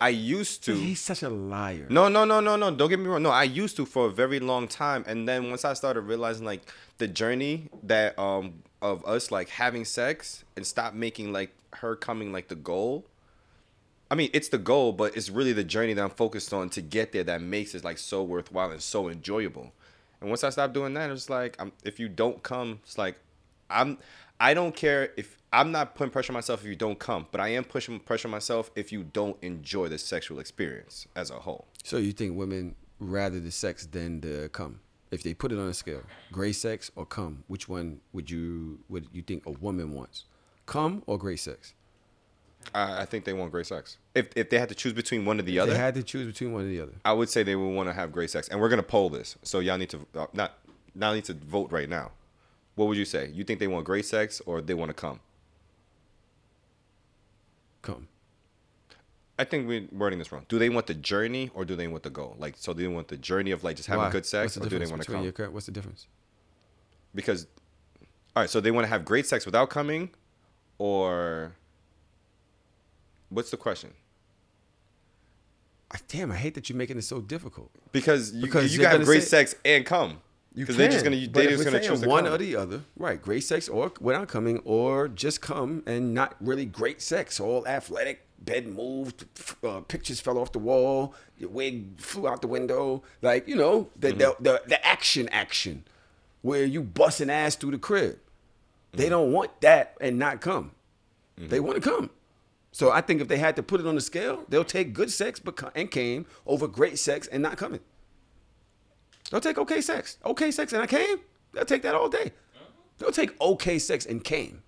I used to. He's such a liar. No, no, no, no, no. Don't get me wrong. No, I used to for a very long time, and then once I started realizing like the journey that um of us like having sex and stop making like her coming like the goal. I mean, it's the goal, but it's really the journey that I'm focused on to get there that makes it like so worthwhile and so enjoyable. And once I stop doing that, it's like I'm, if you don't come, it's like I'm. I don't care if I'm not putting pressure on myself if you don't come, but I am pushing pressure on myself if you don't enjoy the sexual experience as a whole. So you think women rather the sex than the come? If they put it on a scale, gray sex or come, which one would you would you think a woman wants? Come or gray sex? I, I think they want great sex. If if they had to choose between one or the If other, They had to choose between one or the other. I would say they would want to have great sex. And we're gonna poll this, so y'all need to uh, not now need to vote right now. What would you say? You think they want great sex or they want to come? Come. I think we're wording this wrong. Do they want the journey or do they want the goal? Like, so do they want the journey of like just having Why? good sex, or do they want to come? your What's the difference? Because, all right, so they want to have great sex without coming, or what's the question? Damn, I hate that you're making it so difficult. Because you, Because you got great say- sex and come. Because they're just gonna just gonna choose one come. or the other, right? Great sex or without coming, or just come and not really great sex. All athletic, bed moved, uh, pictures fell off the wall, your wig flew out the window. Like you know, the Mm-hmm. the, the the action action, where you busting ass through the crib. Mm-hmm. They don't want that and not come. They want to come. So I think if they had to put it on the scale, they'll take good sex but co- and came over great sex and not coming. They'll take okay sex. Okay sex and I came. They'll take that all day. They'll take okay sex and came.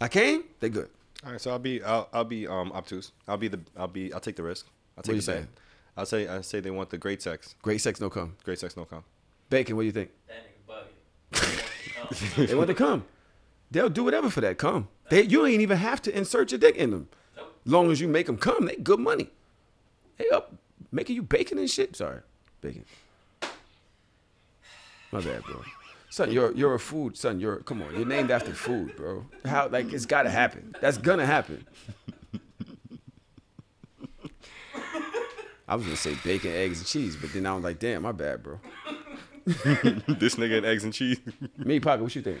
I came, they good. All right, so I'll be I'll, I'll be um obtuse. I'll be the I'll be I'll take the risk. I'll What take you the bet. saying? I'll say I say they want the great sex. Great sex, no come. Great sex, no come. Bacon, what do you think? That nigga bugging. they want to come. They'll do whatever for that come. They you ain't even have to insert your dick in them. Long as you make them come, they good money. They up making you bacon and shit. Sorry, bacon. My bad, bro. Son, you're you're a food son. You're come on. You're named after food, bro. How like it's got to happen. That's gonna happen. I was gonna say bacon, eggs, and cheese, but then I was like, damn, my bad, bro. this nigga and eggs and cheese. Me, Pocket, what you think?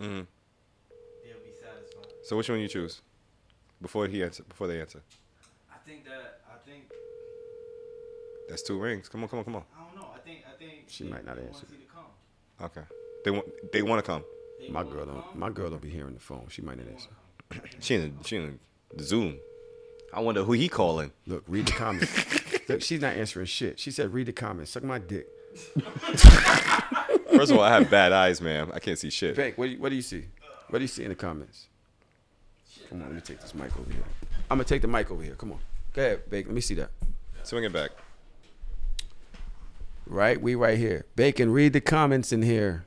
time, hmm they'll be satisfied. So which one you choose? Before he answer, before they answer. I think that I think That's two rings. Come on, come on, come on. I don't know. I think I think She they- might not they answer. Want you to come. Okay. They want they want to come. My girl don't. My girl don't be hearing the phone. She might not answer. She in the, she in the Zoom. I wonder who he calling. Look, read the comments. Look, she's not answering shit. She said, "Read the comments. Suck my dick." First of all, I have bad eyes, man. I can't see shit. Bank, what do, you, what do you see? What do you see in the comments? Come on, let me take this mic over here. I'm gonna take the mic over here. Come on. Go ahead, Bake. Let me see that. Swing it back. Right, we right here. Bacon, read the comments in here.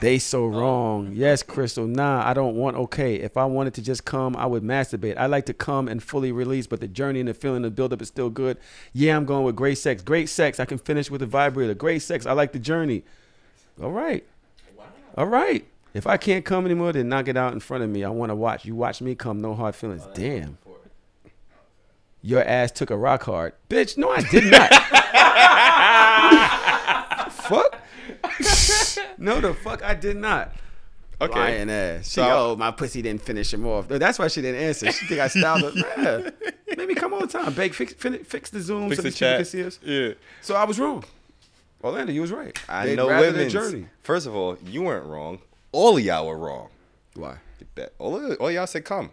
They so wrong. Yes, Crystal. Nah, I don't want okay. If I wanted to just come, I would masturbate. I like to come and fully release, but the journey and the feeling, the buildup is still good. Yeah, I'm going with great sex. Great sex. I can finish with a vibrator. Great sex. I like the journey. All right. All right. If I can't come anymore, then knock it out in front of me. I want to watch. You watch me come, no hard feelings. Damn. Your ass took a rock hard. Bitch, no, I did not. fuck? no, the fuck, I did not. Okay. Lying ass. She, So- oh, my pussy didn't finish him off. That's why she didn't answer. She think I styled her. Yeah. Maybe come all the time. Bake, fix, fin- fix the Zoom Fix so the these chat. can see us. Yeah. So I was wrong. Orlando, you was right. I They'd know rather the women's. First of all, you weren't wrong. All of y'all were wrong. Why? That all of, all y'all said come.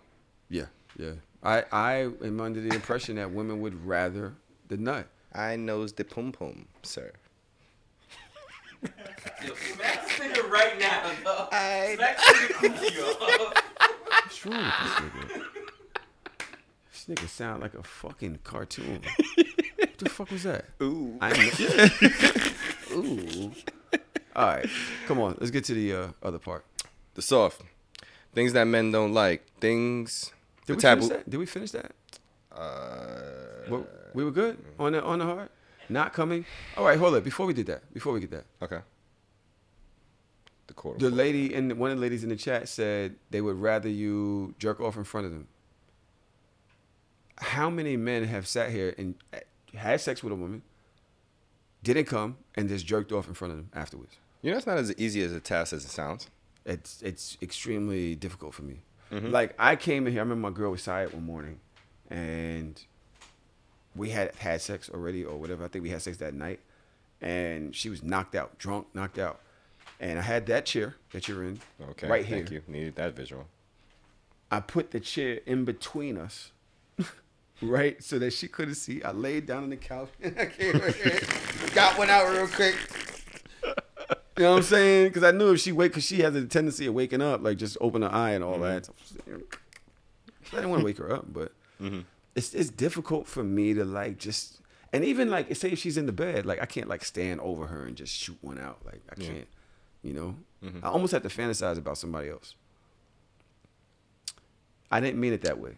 Yeah, yeah. I, I am under the impression that women would rather the nut. I knows the pum pum, sir. Yo, smack this nigga right now, though. I- Smack this nigga cookie off. What's wrong with this nigga? This nigga sound like a fucking cartoon. what the fuck was that? Ooh. I know. Ooh. All right, come on. Let's get to the uh, other part. The soft things that men don't like. Things. Did we taboo. finish that? Did we finish that? Uh, What- we were good on the on the heart. Not coming. All right, hold up. Before we did that, before we get that, okay. The quarter. the lady in one of the ladies in the chat said they would rather you jerk off in front of them. How many men have sat here and had sex with a woman, didn't come, and just jerked off in front of them afterwards? You know, it's not as easy as a task as it sounds. It's it's extremely difficult for me. Mhm. Like I came in here. I remember my girl was tired one morning, and we had had sex already or whatever. I think we had sex that night, and she was knocked out, drunk, knocked out, and I had that chair that you're in, Okay. right here. Thank you. Needed that visual. I put the chair in between us, right, so that she couldn't see. I laid down on the couch and I came got one out real quick. You know what I'm saying? Because I knew if she wake, because she has a tendency of waking up, like just open her eye and all that. I didn't want to wake her up, but it's it's difficult for me to like just and even like say if she's in the bed, like I can't like stand over her and just shoot one out. Like I can't, you know. Mhm. I almost have to fantasize about somebody else. I didn't mean it that way.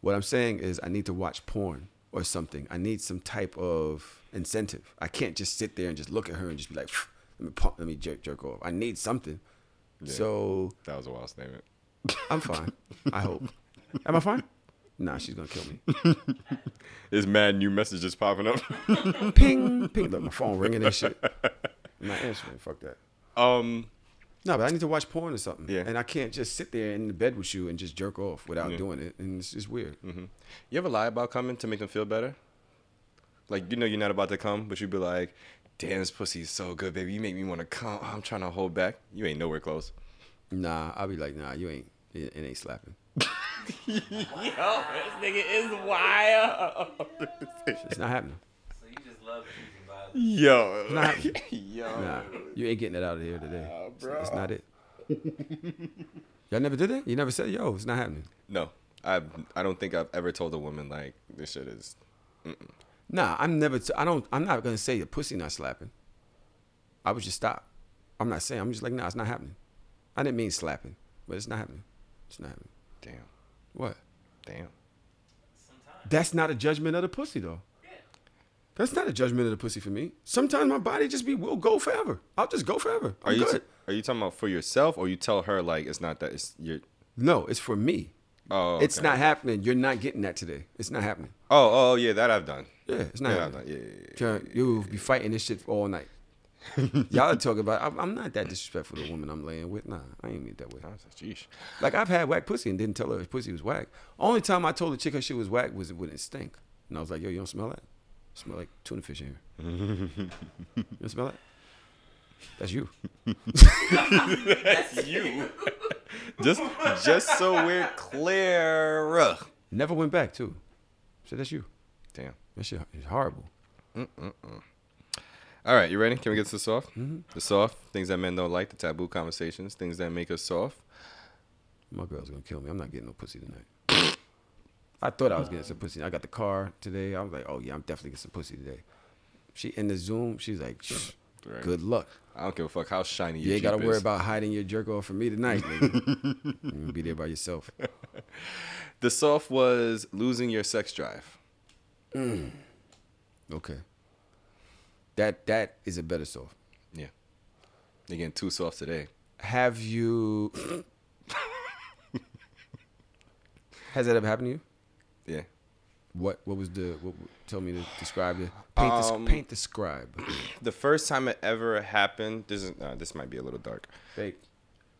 What I'm saying is I need to watch porn or something. I need some type of incentive. I can't just sit there and just look at her and just be like, let me pump, let me jerk, jerk off. I need something. Yeah. So That was a wild statement. I'm fine. I hope. Am I fine? Nah, she's gonna kill me. There's mad new messages popping up. ping, ping. Look, my phone ringing and shit. I'm not answering. Fuck that. Um, no, but I need to watch porn or something. Yeah. And I can't just sit there in the bed with you and just jerk off without Yeah. doing it, and it's just weird. hmm You ever lie about coming to make them feel better? Like you know you're not about to come, but you'd be like, "Damn, this pussy is so good, baby. You make me want to come. I'm trying to hold back. You ain't nowhere close." Nah, I'll be like, nah, you ain't. It, it ain't slapping. Yo, this nigga is wild. It's not happening. So you just love choosing violence. Yo, It's not. Yo. Nah, you ain't getting it out of here today. It's- bro. It's not it. Y'all never did that? You never said, yo, it's not happening. No, I I don't think I've ever told a woman like this shit is. Mm-mm. Nah, I'm never. T- I don't. I'm not gonna say your pussy not slapping. I would just stop. I'm not saying. I'm just like, nah, it's not happening. I didn't mean slapping, but it's not happening. It's not happening. Damn. What? Damn. That's not a judgment of the pussy though. That's not a judgment of the pussy for me. Sometimes my body just be will go forever. I'll just go forever. Are I'm you good. t- are you talking about for yourself, or you tell her like it's not that it's you're? no, it's for me. Oh, It's not happening. You're not getting that today. It's not happening. Oh, oh yeah, that I've done. Yeah, it's not Yeah, I've happening. done. Yeah, yeah, yeah. You'll be fighting this shit all night. Y'all are talking about. I'm, I'm not that disrespectful to the woman I'm laying with. Nah, I ain't mean that way. Jeez. Like I've had whack pussy and didn't tell her her pussy was whack. Only time I told the chick her shit was whack was it when it stink, and I was like, "Yo, you don't smell that? Smell like tuna fish in here. you smell that? That's you. That's you. just just so we're clear. Never went back too. So that's you. Damn. That shit is horrible. Mm-mm-mm. All right, you ready? Can we get to the soft? Mhm. The soft things that men don't like, the taboo conversations, things that make us soft. My girl's gonna kill me. I'm not getting no pussy tonight. I thought I was getting some pussy. I got the car today. I was like, oh yeah, I'm definitely getting some pussy today. She in the Zoom. She's like, "Shh, Right. good luck. I don't give a fuck how shiny You ain't gotta worry is. about hiding your jerk off from me tonight, nigga. be there by yourself. The soft was losing your sex drive. Mm. Okay. That that is a better soft. Yeah. You're getting too soft today. Have you? Has that ever happened to you? Yeah. What What was the? What, tell me to describe it. Paint, the, Um, paint describe. The first time it ever happened, this is uh, this might be a little dark. Fake.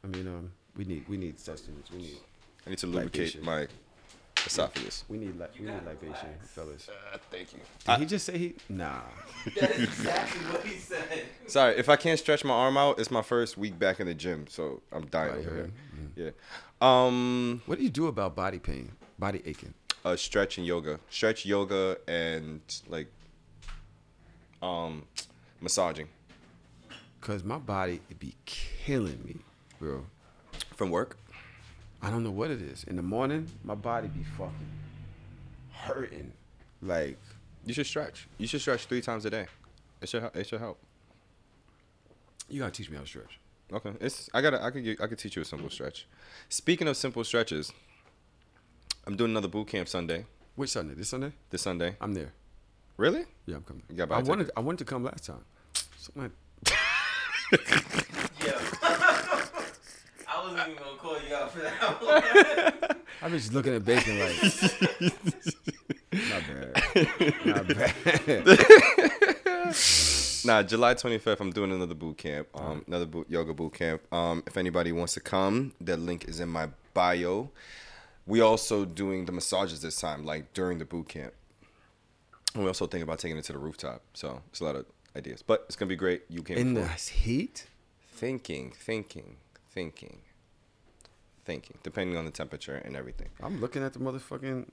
I mean, um, we need we need sustenance. We need. I need to lubricate libation. my esophagus. We need like we need libation, fellas. Uh, thank you. Did he just say he? Nah. That is exactly what he said. Sorry, if I can't stretch my arm out, it's my first week back in the gym, so I'm dying Right, over heard. here. Yeah. Um, What do you do about body pain, body aching? Uh, stretch and yoga, stretch yoga and like, um, massaging Cause my body it be killing me, bro. from work. I don't know what it is. In the morning, my body be fucking hurting. Like You should stretch. You should stretch three times a day. It should it should help. you gotta teach me how to stretch. Okay, it's I gotta I could I could teach you a simple stretch. Speaking of simple stretches, I'm doing another boot camp Sunday. Which Sunday? This Sunday? This Sunday. I'm there. Really? Yeah, I'm coming. You got I about wanted I wanted to come last time. Somebody- Yeah. I wasn't even gonna call you out for that. I'm just looking at bacon like not bad. Not bad. Nah, July 25th, I'm doing another boot camp, um, another boot, yoga boot camp. Um, if anybody wants to come, the link is in my bio. We also doing the massages this time, like during the boot camp. And we also think about taking it to the rooftop. So it's a lot of ideas, but it's gonna be great. You came In the heat? thinking, thinking, thinking, thinking, depending on the temperature and everything. I'm looking at the motherfucking.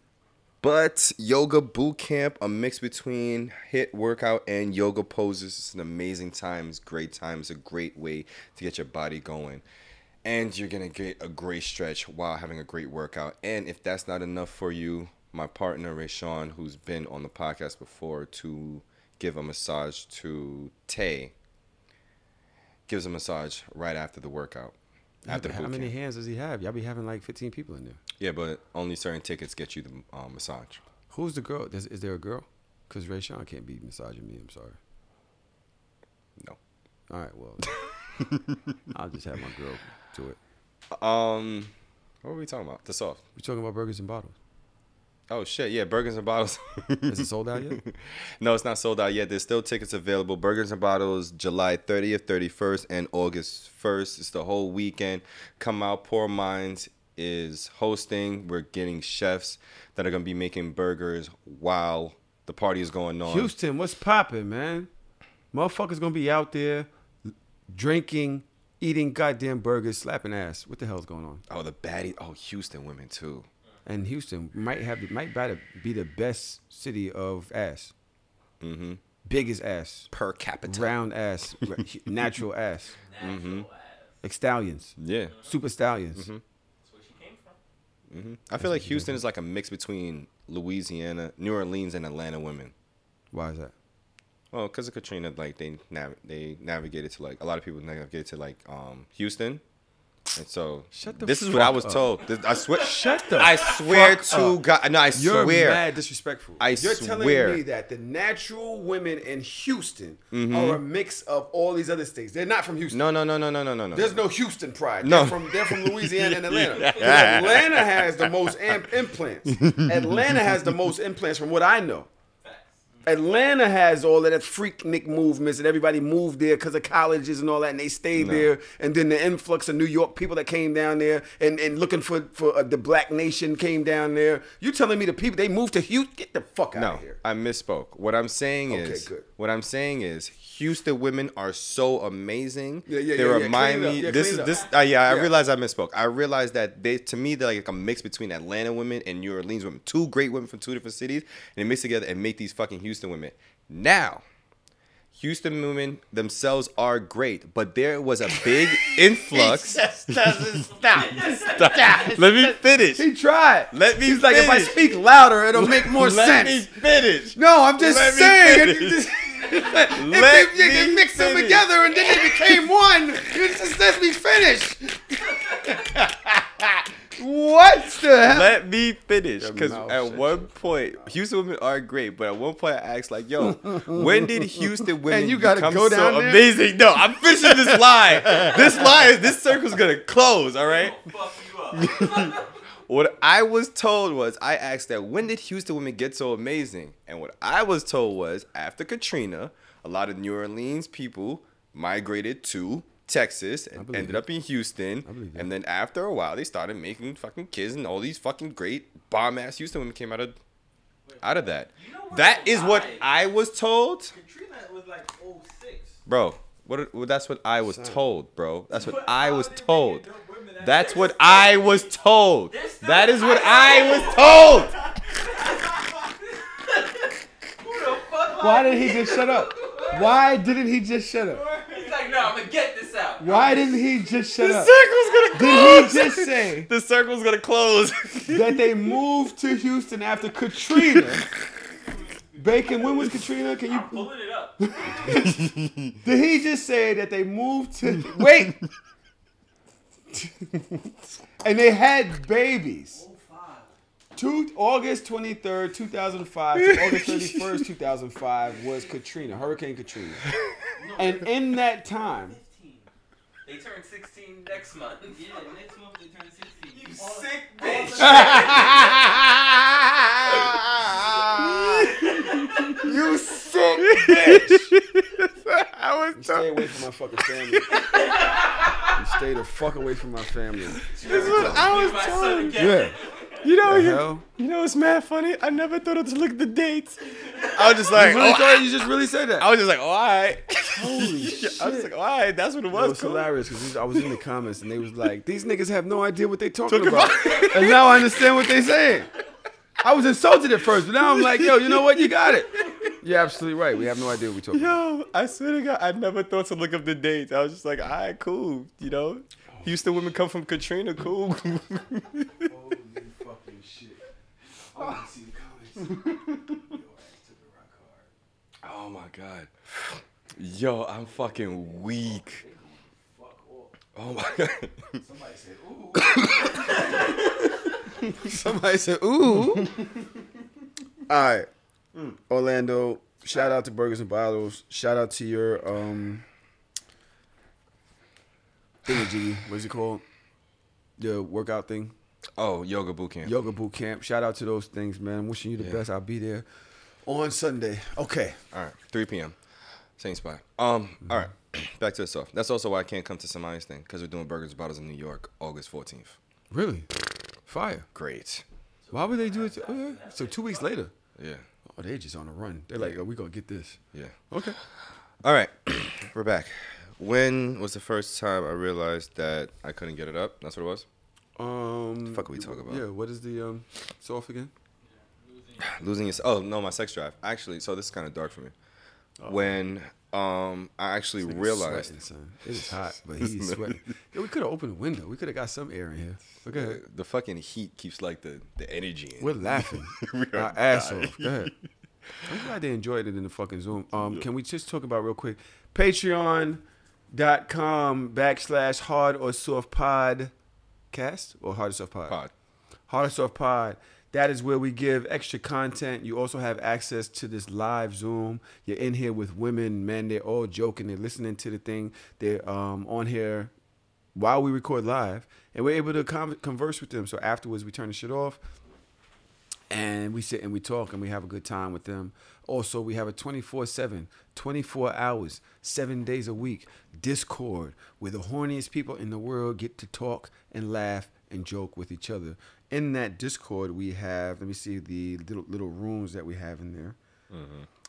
But yoga boot camp, a mix between HIIT workout and yoga poses. It's an amazing time. It's a great time. It's a great way to get your body going. And you're gonna get a great stretch while having a great workout. And if that's not enough for you, my partner Ray Sean, who's been on the podcast before, to give a massage to Tay, gives a massage right after the workout. Yeah, after how many camp. hands does he have? Y'all be having like 15 people in there. Yeah, but only certain tickets get you the um, massage. Who's the girl? Is, is there a girl? Because Ray Sean can't be massaging me. I'm sorry. No. All right, well, I'll just have my girl do it. Um, what were we talking about? The soft. We're talking about burgers and bottles. Oh shit! Yeah, Burgers and Bottles. Is it sold out yet? no, it's not sold out yet. There's still tickets available. Burgers and Bottles, July 30th, 31st, and August 1st. It's the whole weekend. Come out. Poor Minds is hosting. We're getting chefs that are gonna be making burgers while the party is going on. Houston, what's popping, man? Motherfuckers gonna be out there drinking, eating goddamn burgers, slapping ass. What the hell's going on? Oh, the baddie. Oh, Houston women too. And Houston might have might better be the best city of ass. Mm-hmm. Biggest ass. Per capita. Round ass. natural ass. Mm-hmm. Stallions. Yeah. Super stallions. Mm-hmm. hmm I feel like Houston is like a mix between Louisiana, New Orleans, and Atlanta women. Why is that? Well, because of Katrina, like they nav- they navigated to like a lot of people navigated to like um Houston, and so this is what I was up. told. This- I swear. Shut the I swear to up. God. No, I You're swear. mad disrespectful. I You're swear. telling me that the natural women in Houston Mhm. are a mix of all these other states. They're not from Houston. No, no, no, no, no, no, no, no. There's no Houston pride. No. They're from they're from Louisiana and Atlanta. Atlanta has the most amp- implants. Atlanta has the most implants from what I know. Atlanta has all of that freaknik movements and everybody moved there because of colleges and all that and they stayed No. there and then the influx of New York people that came down there and, and looking for, for uh, the black nation came down there. You telling me the people they moved to Houston? Get the fuck out No, of here. I misspoke. What I'm saying Okay, is, good. what I'm saying is, Houston women are so amazing. Yeah, yeah, they yeah, yeah. remind it me. Yeah, this is this. Uh, yeah, I Yeah. realized I misspoke. I realized that they, to me, they're like a mix between Atlanta women and New Orleans women. Two great women from two different cities, and they mix together and make these fucking Houston women. Now, Houston women themselves are great, but there was a big influx. just doesn't stop. Stop. Let me finish. He tried. Let me He's like, if I speak louder, it'll make more Let sense. me finish. No, I'm just Let saying. Finish. If you, Let you, you can mix them together and then they became one. You just let me finish. what the hell? Let me finish, because at one point, Houston women are great, but at one point I asked, like, "Yo, when did Houston women you gotta become go so down there? amazing?" No, I'm finishing this line. this line, this circle's gonna close. All right. what I was told was, I asked that when did Houston women get so amazing, and what I was told was after Katrina, a lot of New Orleans people migrated to Texas and ended it. up in Houston. And then after a while, they started making fucking kids, and all these fucking great bomb ass Houston women came out of out of that. That is what I was told, Katrina was like 06. bro. What? well, That's what I was told, bro. That's what I was told. That's what I was told. That is what I was told. Why did he just shut up? Why didn't he just shut up? He's like, no, I'm gonna get this out. Why didn't he just shut The up? The circle's gonna close. Did he just say The circle's gonna close. that they moved to Houston after Katrina? Bacon, when was Katrina? Can you Pulling it up. Did he just say that they moved to wait? and they had babies. Two, August 23rd, 2005 to August 31st, 2005 was Katrina, Hurricane Katrina. And in that time, They turn 16 next month. Yeah, next month they turn 16. You sick bitch. you sick bitch. I was You stay away from my fucking family. you stay the fuck away from my family. This is what I was My son told. Yeah. You know, you, you know, it's mad funny. I never thought to look at the dates. I was just like, you, really oh, thought you just really said that. I was just like, oh, all right. Holy shit. I was like, oh, all right, that's what it was. It was. was cool. hilarious because I was in the comments and they was like, "These niggas have no idea what they talking about," and now I understand what they saying. I was insulted at first, but now I'm like, "Yo, you know what? You got it. You're absolutely right. We have no idea what we talking about." Yo, I swear to God, I never thought to look up the dates. I was just like, all right, cool. You know, Houston women come from Katrina, cool. Holy fucking shit! I want to see the comments. oh my God. Yo, I'm fucking weak. Oh my God. Somebody said, "Ooh." Somebody said, "Ooh." All right, Orlando. Shout out to Burgers and Bottles. Shout out to your um. Thingy What's it called? The workout thing. Oh, yoga boot camp. Yoga boot camp. Shout out to those things, man. I'm wishing you the Yeah. best. I'll be there on Sunday. Okay. All right, 3 p.m. Same spot. Um, Mm-hmm. all right, back to the stuff. That's also why I can't come to Samani's thing because we're doing Burgers and Bottles in New York, August 14th. Really? Fire. Great. Why would they do it? oh, yeah. So two weeks later. Yeah. Oh, they just on a run. They're like, oh, we gonna get this. Yeah. Okay. All right, we're back. When was the first time I realized that I couldn't get it up? That's what it was. Um. The fuck are we talking about? Yeah. What is the um So off again? Losing your. Oh no, my sex drive. Actually, so this is kind of dark for me. When um I actually This realized sweating, son. It is hot, but he's sweating. Yeah, we could have opened a window. We could have got some air in here. But go the fucking heat keeps like the the energy in. We're laughing We are our ass off. Go ahead. I'm glad they enjoyed it in the fucking Zoom. Um, Can we just talk about real quick? Patreon.com backslash hard or soft podcast or hard or soft pod? Pod. Hard or soft pod. That is where we give extra content. You also have access to this live Zoom. You're in here with women, men. They're all joking. They're listening to the thing. They're um, on here while we record live, and we're able to con- converse with them. So afterwards, we turn the shit off, and we sit and we talk and we have a good time with them. Also, we have a 24/7, 24 hours, 7 days a week Discord where the horniest people in the world get to talk and laugh and joke with each other. In that Discord, we have, let me see the little little rooms that we have in there.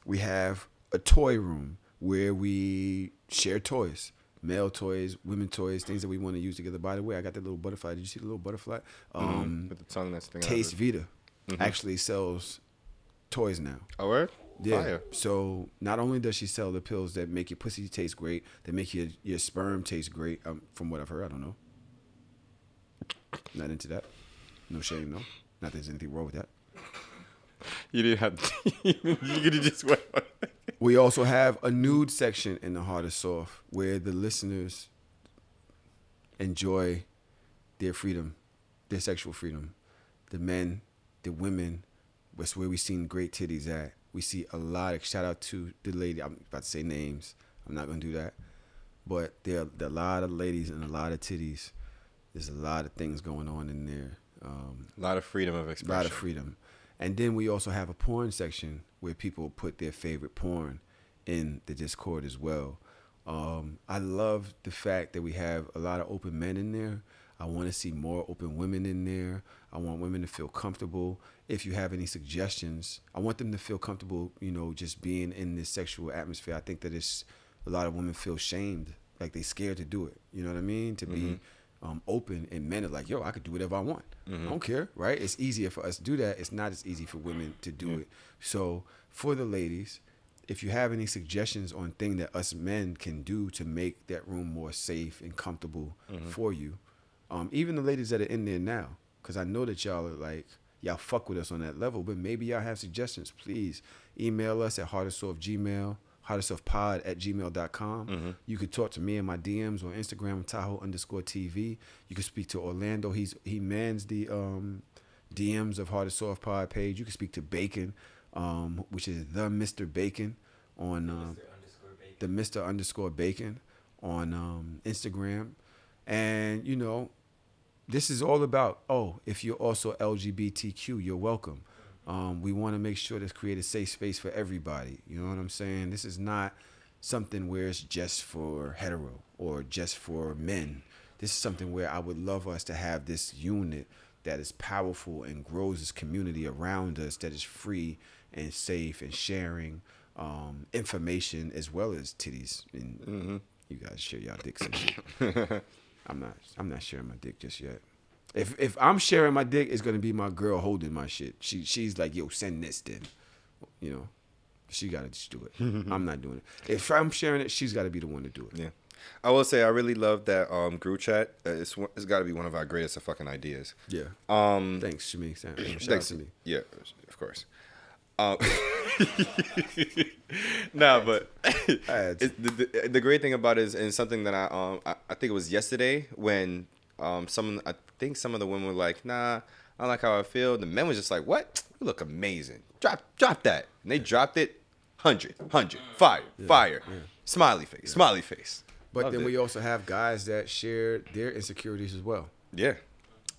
We have a toy room where we share toys. Male toys, women toys, things that we want to use together. By the way, I got that little butterfly. Did you see the little butterfly? Um, With the tongue that's out Taste. Vita Mhm. actually sells toys now. Oh, word? Yeah. Fire. So not only does she sell the pills that make your pussy taste great, that make your your sperm taste great. Um, from what I've heard, I don't know. Not into that. No shame, no. Not that there's anything wrong with that. You didn't have. To, you could have just went. We also have a nude section in the Hard or Soft where the listeners enjoy their freedom, their sexual freedom. The men, the women, that's where we seen great titties at. We see a lot of shout out to the lady. I'm about to say names. I'm not gonna do that. But there, there are a lot of ladies and a lot of titties. There's a lot of things going on in there. Um, A lot of freedom of expression. a lot of freedom. And then we also have a porn section where people put their favorite porn in the Discord as well. Um, I love the fact that we have a lot of open men in there. I want to see more open women in there. I want women to feel comfortable. If you have any suggestions, I want them to feel comfortable, you know, just being in this sexual atmosphere. I think that it's a lot of women feel shamed, like they scared to do it. You know what I mean? To be um, open and men are like, yo, I could do whatever I want. Mhm. I don't care, right? It's easier for us to do that. It's not as easy for women to do it. So for the ladies, if you have any suggestions on thing that us men can do to make that room more safe and comfortable Mhm. for you, um, even the ladies that are in there now, because I know that y'all are like y'all fuck with us on that level, but maybe y'all have suggestions. Please email us at hardorsoftgmail, hardorsoftpod at gmail.com. Mhm. You could talk to me in my DMs on Instagram, Tahoe underscore TV. You can speak to Orlando. He's he mans the um, DMs of of Soft Pod page. You can speak to Bacon, um, which is the Mr. Bacon on um, the Mr. underscore Bacon on um, Instagram. And you know, this is all about oh, if you're also LGBTQ, you're welcome. Um, we want to make sure to create a safe space for everybody. You know what I'm saying? This is not something where it's just for hetero or just for men. This is something where I would love us to have this unit that is powerful and grows this community around us that is free and safe and sharing um, information as well as titties and Mm-hmm. you guys share y'all dicks and shit. I'm not I'm not sharing my dick just yet. If if I'm sharing my dick, it's gonna be my girl holding my shit. She she's like, yo, send this then. You know, she gotta just do it. I'm not doing it. If I'm sharing it, she's gotta be the one to do it. Yeah. I will say I really love that um, group chat. Uh, It's it's got to be one of our greatest of fucking ideas. Yeah. Um. Thanks, Shami. Thanks to me. Yeah, of course. Um, nah, but the, the, the great thing about it is, and something that I um I, I think it was yesterday when um some I think some of the women were like, nah, I don't like how I feel. The men was just like, what? You look amazing. Drop drop that, and they dropped it. Hundred, hundred, fire, fire, smiley face, smiley face. But Loved then it. we also have guys that share their insecurities as well. Yeah.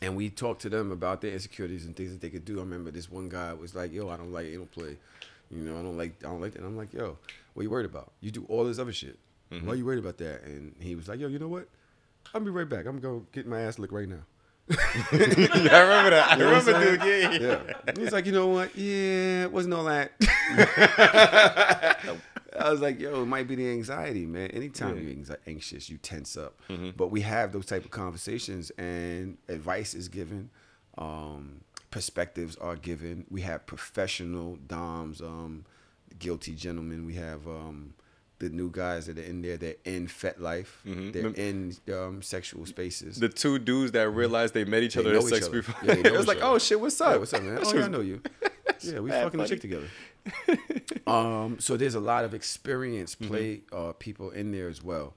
And we talked to them about their insecurities and things that they could do. I remember this one guy was like, "Yo, I don't like anal play. You know, I don't like, I don't like that." And I'm like, "Yo, what you worried about? You do all this other shit. Mm-hmm. Why you worried about that?" And he was like, "Yo, you know what? I'll be right back. I'm gonna go get my ass licked right now." I remember that. I You know remember, dude. Yeah, yeah. He's like, you know what? Yeah, it wasn't all that. I was like, yo, it might be the anxiety, man. Anytime Yeah. you're anxi- anxious, you tense up. Mhm. But we have those type of conversations, and advice is given. Um, perspectives are given. We have professional doms, um, guilty gentlemen. We have um, the new guys that are in there. They're in FetLife. Mhm. They're in um, sexual spaces. The two dudes that realized they met each They other at sex other. before. Yeah, it was like, other. oh shit, what's up? Yeah, what's up, man? Oh, yeah, I know you. Yeah, we fucking a funny. chick together. um, so there's a lot of experience Mm-hmm. play uh, people in there as well.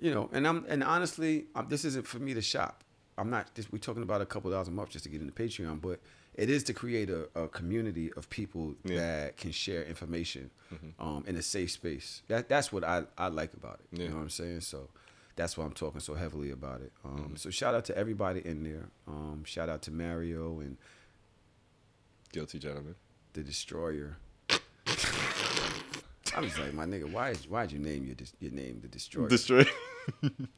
You know, and I'm and honestly, um, this isn't for me to shop. I'm not. This, we're talking about a couple thousand months just to get into Patreon, but it is to create a, a community of people Yeah. that can share information Mhm. um, in a safe space. That that's what I, I like about it. Yeah. You know what I'm saying? So that's why I'm talking so heavily about it. Um, Mm-hmm. So shout out to everybody in there. Um, shout out to Mario and Guilty gentleman. the Destroyer. I was like, my nigga, why is why'd you name your your name the Destroyer? Destroyer.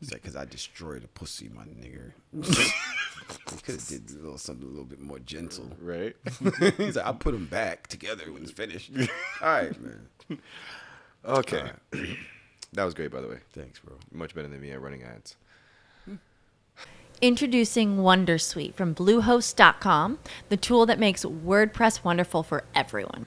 It's like, cause I destroyed a pussy, my nigga. could have did a little something a little bit more gentle, right? He's like, I'll put them back together when it's finished. All right, man. Okay. that was great, by the way. Thanks, bro. Much better than me at running ads. Introducing Wondersuite from Bluehost.com, the tool that makes WordPress wonderful for everyone.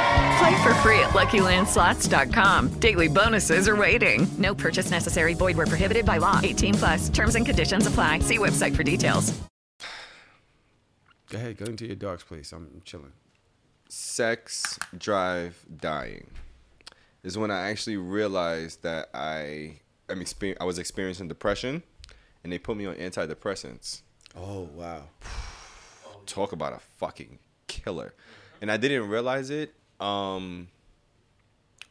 Play for free at LuckyLandSlots.com. Daily bonuses are waiting. No purchase necessary. Void where prohibited by law. 18 plus. Terms and conditions apply. See website for details. Go ahead, go into your dog's place. I'm chilling. Sex drive dying is when I actually realized that I I'm exper- I was experiencing depression, and they put me on antidepressants. Oh wow! Talk about a fucking killer, and I didn't realize it um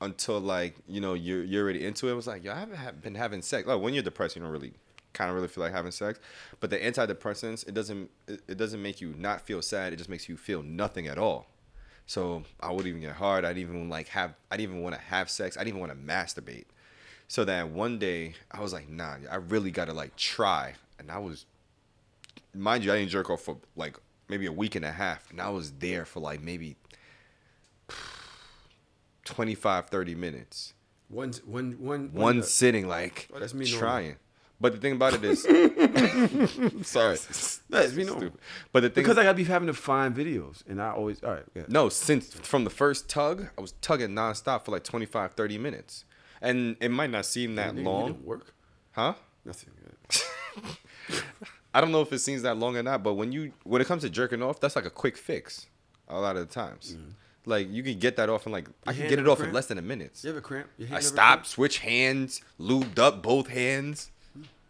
until like you know you're you're already into it. I was like, yo, I haven't ha- been having sex. Like when you're depressed, you don't really kind of really feel like having sex. But the antidepressants, it doesn't it, it doesn't make you not feel sad. It just makes you feel nothing at all. So I wouldn't even get hard. I'd even like have. I'd even want to have sex. I'd even want to masturbate. So then one day I was like, nah, I really gotta like try. And I was, mind you, I didn't jerk off for like maybe a week and a half, and I was there for like maybe 25, 30 minutes. One, one, one, One uh, sitting, like Oh, that's me normal. trying. But the thing about it is, sorry, That's me normal. Stupid. But the thing because I gotta be having to find videos, and I always all right. Yeah. No, since from the first tug, I was tugging nonstop for like 25, 30 minutes. And it might not seem that you long. didn't work. Huh? Nothing. I don't know if it seems that long or not, but when you when it comes to jerking off, that's like a quick fix a lot of the times. Like you can get that off in like I can get it off in less than a minute. You ever cramp? Your hand I stopped, cramp? switch hands, lubed up both hands.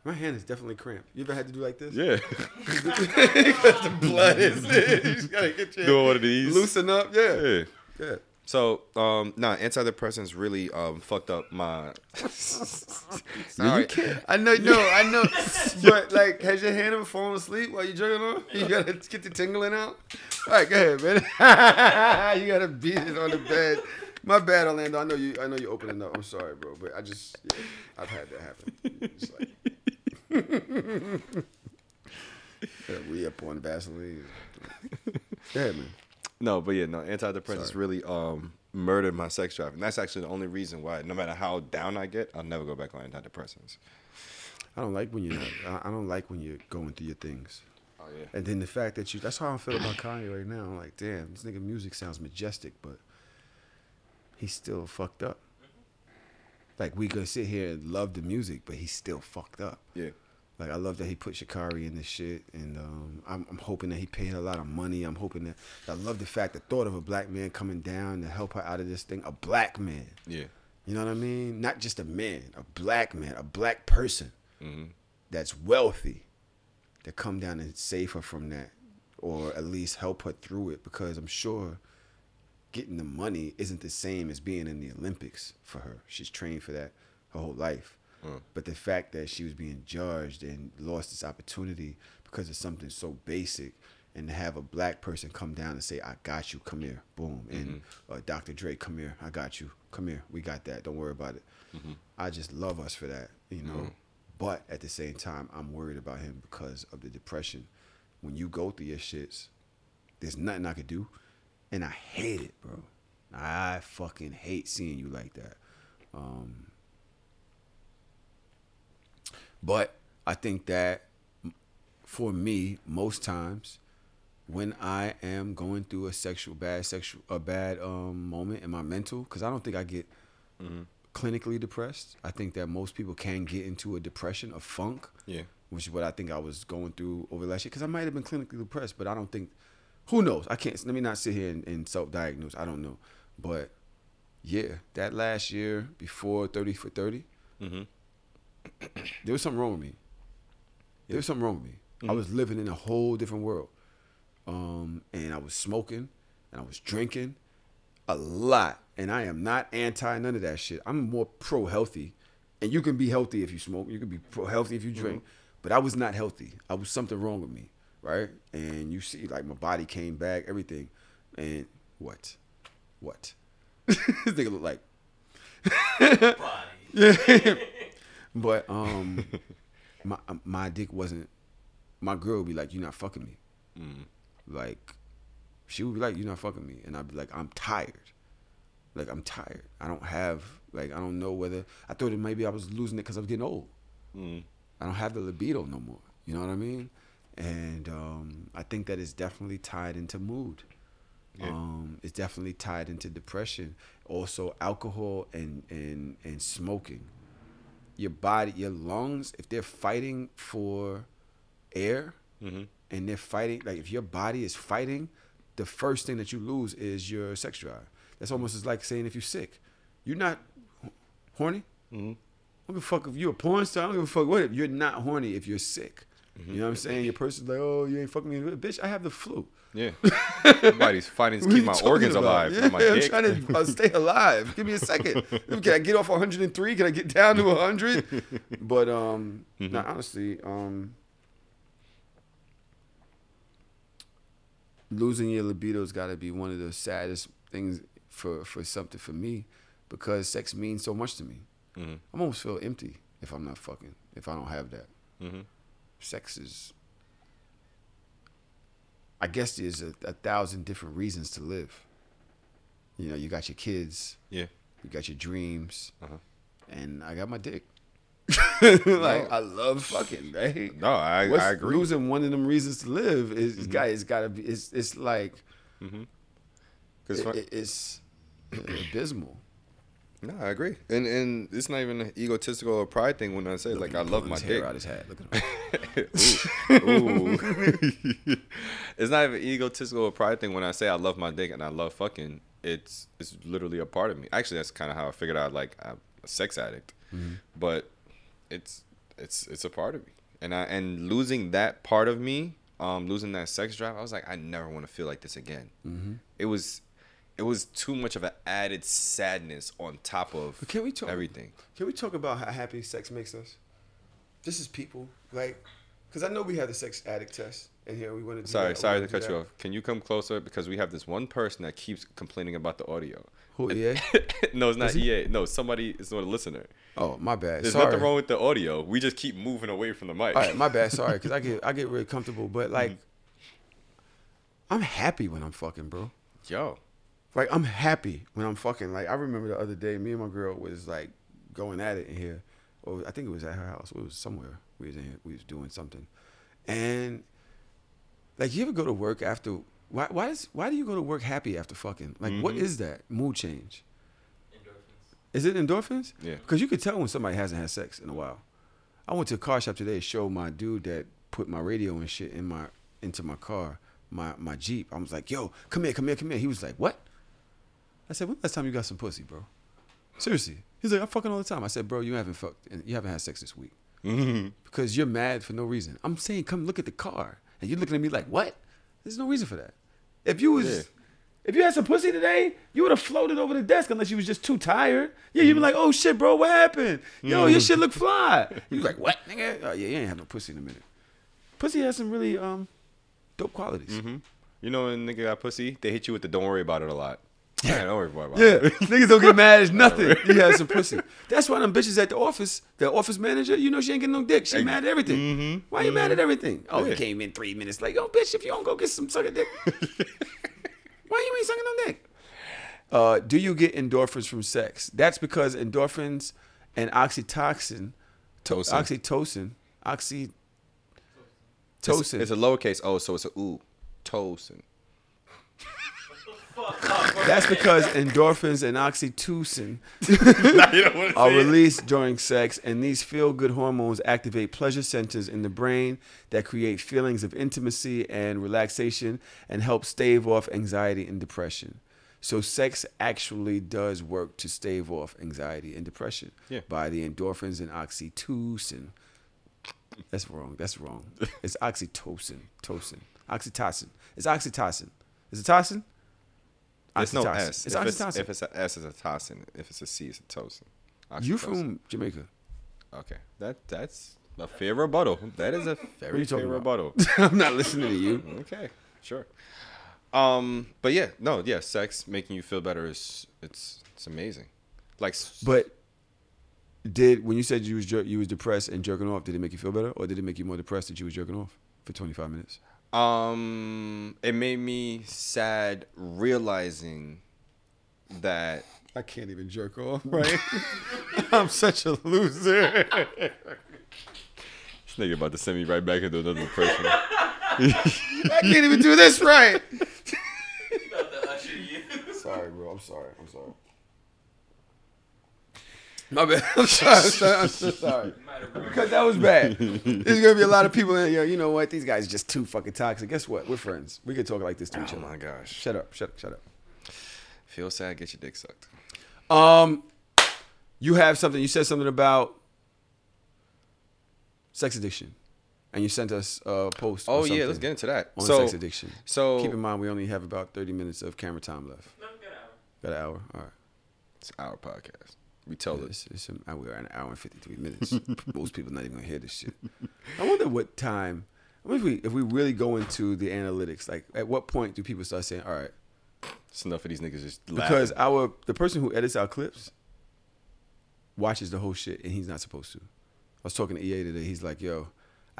My hand is definitely cramped. You ever had to do like this? Yeah. because the blood is. you just gotta get your Do one of these. Loosen up. Yeah. Yeah. Yeah. So, um, nah, antidepressants really um fucked up my. Sorry. I know, no, I know. but like, has your hand ever fallen asleep while you jerking off? You gotta get the tingling out. All right, go ahead, man. you gotta beat it on the bed. My bad, Orlando. I know you. I know you're opening up. I'm sorry, bro, but I just, yeah, I've had that happen. Like, gotta up on Vaseline. Go ahead, man. No, but yeah, no, antidepressants Sorry. really um murdered my sex drive, and that's actually the only reason why, no matter how down I get, I'll never go back on antidepressants. I don't like when you're not. I- I don't like when you're going through your things. Oh yeah. And then the fact that you, that's how I feel about Kanye right now. I'm like, damn, this nigga music sounds majestic, but he's still fucked up. Like, we could sit here and love the music, but he's still fucked up. Yeah. Like, I love that he put Sha'Carri in this shit, and um, I'm, I'm hoping that he paid a lot of money. I'm hoping that, I love the fact, the thought of a black man coming down to help her out of this thing, a black man. Yeah. You know what I mean? Not just a man, a black man, a black person Mm-hmm. that's wealthy to come down and save her from that or at least help her through it because I'm sure getting the money isn't the same as being in the Olympics for her. She's trained for that her whole life. Mm. But the fact that she was being judged and lost this opportunity because of something so basic and to have a black person come down and say, I got you, come here, boom. And uh, Dr. Dre, come here, I got you, come here, we got that, don't worry about it. I just love us for that, you know. Mhm. But at the same time, I'm worried about him because of the depression. When you go through your shits, there's nothing I could do. And I hate it, bro. I fucking hate seeing you like that. Um, but I think that for me, most times, when I am going through a sexual bad sexual a bad um, moment in my mental, because I don't think I get clinically depressed. I think that most people can get into a depression, a funk. Yeah. Which is what I think I was going through over last year. Because I might have been clinically depressed, but I don't think. Who knows? I can't. Let me not sit here and, and self-diagnose. I don't know, but yeah, that last year before thirty for 30 Mhm. There was something wrong with me. There was something wrong with me. I Mhm. was living in a whole different world, um, and I was smoking, and I was drinking, a lot. And I am not anti none of that shit. I'm more pro healthy, and you can be healthy if you smoke. You can be pro healthy if you drink. But I was not healthy. I was something wrong with me, right? And you see, like my body came back, everything, and what, what? this nigga look like. yeah. but um, my my dick wasn't. My girl would be like, "You're not fucking me." Mm. Like, she would be like, "You're not fucking me," and I'd be like, "I'm tired." Like I'm tired. I don't have like I don't know whether I thought it maybe I was losing it because I was getting old. Mm. I don't have the libido no more. You know what I mean? And um, I think that is definitely tied into mood. Yeah. Um, it's definitely tied into depression. Also, alcohol and and and smoking. Your body, your lungs, if they're fighting for air, Mhm. and they're fighting, like if your body is fighting, the first thing that you lose is your sex drive. That's almost as like saying if you're sick, you're not horny. Mm-hmm. I don't give a fuck if you're a porn star. I don't give a fuck what. If you're not horny if you're sick. Mm-hmm. You know what I'm saying? Your person's like, oh, you ain't fucking me. Bitch, I have the flu. Yeah. My body's fighting to keep my organs about? alive, Yeah, I'm dick. trying to uh, stay alive. Give me a second. Can I get off 103? Can I get down to 100? But um, Mhm. no, honestly, um, losing your libido's got to be one of the saddest things for for something for me, because sex means so much to me. Mhm. I'm almost feel empty if I'm not fucking. If I don't have that, Mhm. sex is. I guess there's a, a thousand different reasons to live. You know, you got your kids. Yeah. You got your dreams. Uh-huh. And I got my dick. like No. I love fucking. Right? No, I- What's- I agree. Losing one of them reasons to live is Mhm. got it's got to be it's it's like Mhm. fu- it- it's abysmal. No, I agree, and and it's not even an egotistical or pride thing when I say like I love my dick. out his hat. Look at ooh, ooh. it's not even egotistical or pride thing when I say I love my dick and I love fucking. It's it's literally a part of me. Actually, that's kind of how I figured out like I'm a sex addict, Mhm. but it's it's it's a part of me, and I and losing that part of me, um, losing that sex drive, I was like, I never want to feel like this again. Mhm. It was. It was too much of an added sadness on top of But can we talk everything. Can we talk about how happy sex makes us? This is people like, because I know we have the sex addict test, and here we want to. Sorry, sorry to cut you off. Can you come closer because we have this one person that keeps complaining about the audio. Who, EA? no, it's not? EA. No, somebody is not a listener. Oh, my bad. There's Sorry. nothing wrong with the audio. We just keep moving away from the mic. All right, my bad. Sorry, because I get I get really comfortable, but like, mm-hmm. I'm happy when I'm fucking, bro. Yo. Like I'm happy when I'm fucking. Like I remember the other day, me and my girl was like going at it in here, or I think it was at her house. It was somewhere. We was in here. We was doing something, and like you ever go to work after? Why why is why do you go to work happy after fucking? Like what Mhm. is that mood change? Endorphins. Is it endorphins? Yeah. Because you could tell when somebody hasn't had sex in a while. I went to a car shop today to show my dude that put my radio and shit in my into my car, my my Jeep. I was like, yo, come here, come here, come here. He was like, what? I said, when last time you got some pussy, bro? Seriously. He's like, I'm fucking all the time. I said, bro, you haven't fucked and you haven't had sex this week. Mhm. Because you're mad for no reason. I'm saying, come look at the car. And you're looking at me like, what? There's no reason for that. If you was Yeah. if you had some pussy today, you would have floated over the desk unless you was just too tired. Yeah, you'd be like, oh shit, bro, what happened? Yo, your Mhm. shit look fly. You like, what, nigga? Oh yeah, you ain't have no pussy in a minute. Pussy has some really um dope qualities. hmm You know when nigga got pussy, they hit you with the don't worry about it a lot. Yeah, don't worry about it. Yeah, niggas don't get mad at nothing. You had some pussy. That's why them bitches at the office, the office manager, you know she ain't getting no dick. She mad at everything. Mhm. Why you mad at everything? Oh, Yeah. you came in three minutes late. Oh, bitch, if you don't go get some sucking dick, why you ain't sucking no dick? Uh, do you get endorphins from sex? That's because endorphins and oxytocin, to- Tocin. oxytocin, It's, it's a lowercase o, so it's a ooh. Tocin. That's because endorphins and oxytocin Now you don't wanna are released during sex, and these feel good hormones activate pleasure centers in the brain that create feelings of intimacy and relaxation and help stave off anxiety and depression. So, sex actually does work to stave off anxiety and depression Yeah. by the endorphins and oxytocin. That's wrong. That's wrong. It's oxytocin. Tocin. Oxytocin. It's oxytocin. Is it tocin? There's no S. It's if, it's, if it's a S, it's a tocin. If it's a C, it's a tocin. You from Jamaica? Okay, that that's a fair rebuttal. That is a very fair rebuttal. I'm not listening to you. Okay, sure. Um, but yeah, no, yeah, sex making you feel better is it's it's amazing. Like, But did when you said you was jer- you was depressed and jerking off, did it make you feel better, or did it make you more depressed that you was jerking off for 25 minutes? Um, it made me sad realizing that I can't even jerk off, right? I'm such a loser. this nigga about to send me right back into another depression. I can't even do this right. sorry, bro. I'm sorry. I'm sorry. My bad. I'm sorry. I'm, sorry. I'm so sorry. Because that was bad. There's gonna be a lot of people in here. You know what? These guys are just too fucking toxic. Guess what? We're friends. We can talk like this to each other. Oh my gosh. Shut up. Shut up. Shut up. Feel sad, get your dick sucked. Um, you have something. You said something about sex addiction, and you sent us a post. or Oh, yeah, let's get into that. on So- sex addiction. so- keep in mind we only have about thirty minutes of camera time left. got an hour Got an hour. All right. It's our podcast. We tell Yeah, it's, it's an, we're an hour and fifty three minutes. Most people not even gonna hear this shit. I wonder what time. I wonder if we if we really go into the analytics, like at what point do people start saying, "All right," It's enough of these niggas just laughing. because our the person who edits our clips watches the whole shit and he's not supposed to. I was talking to EA today. He's like, "Yo,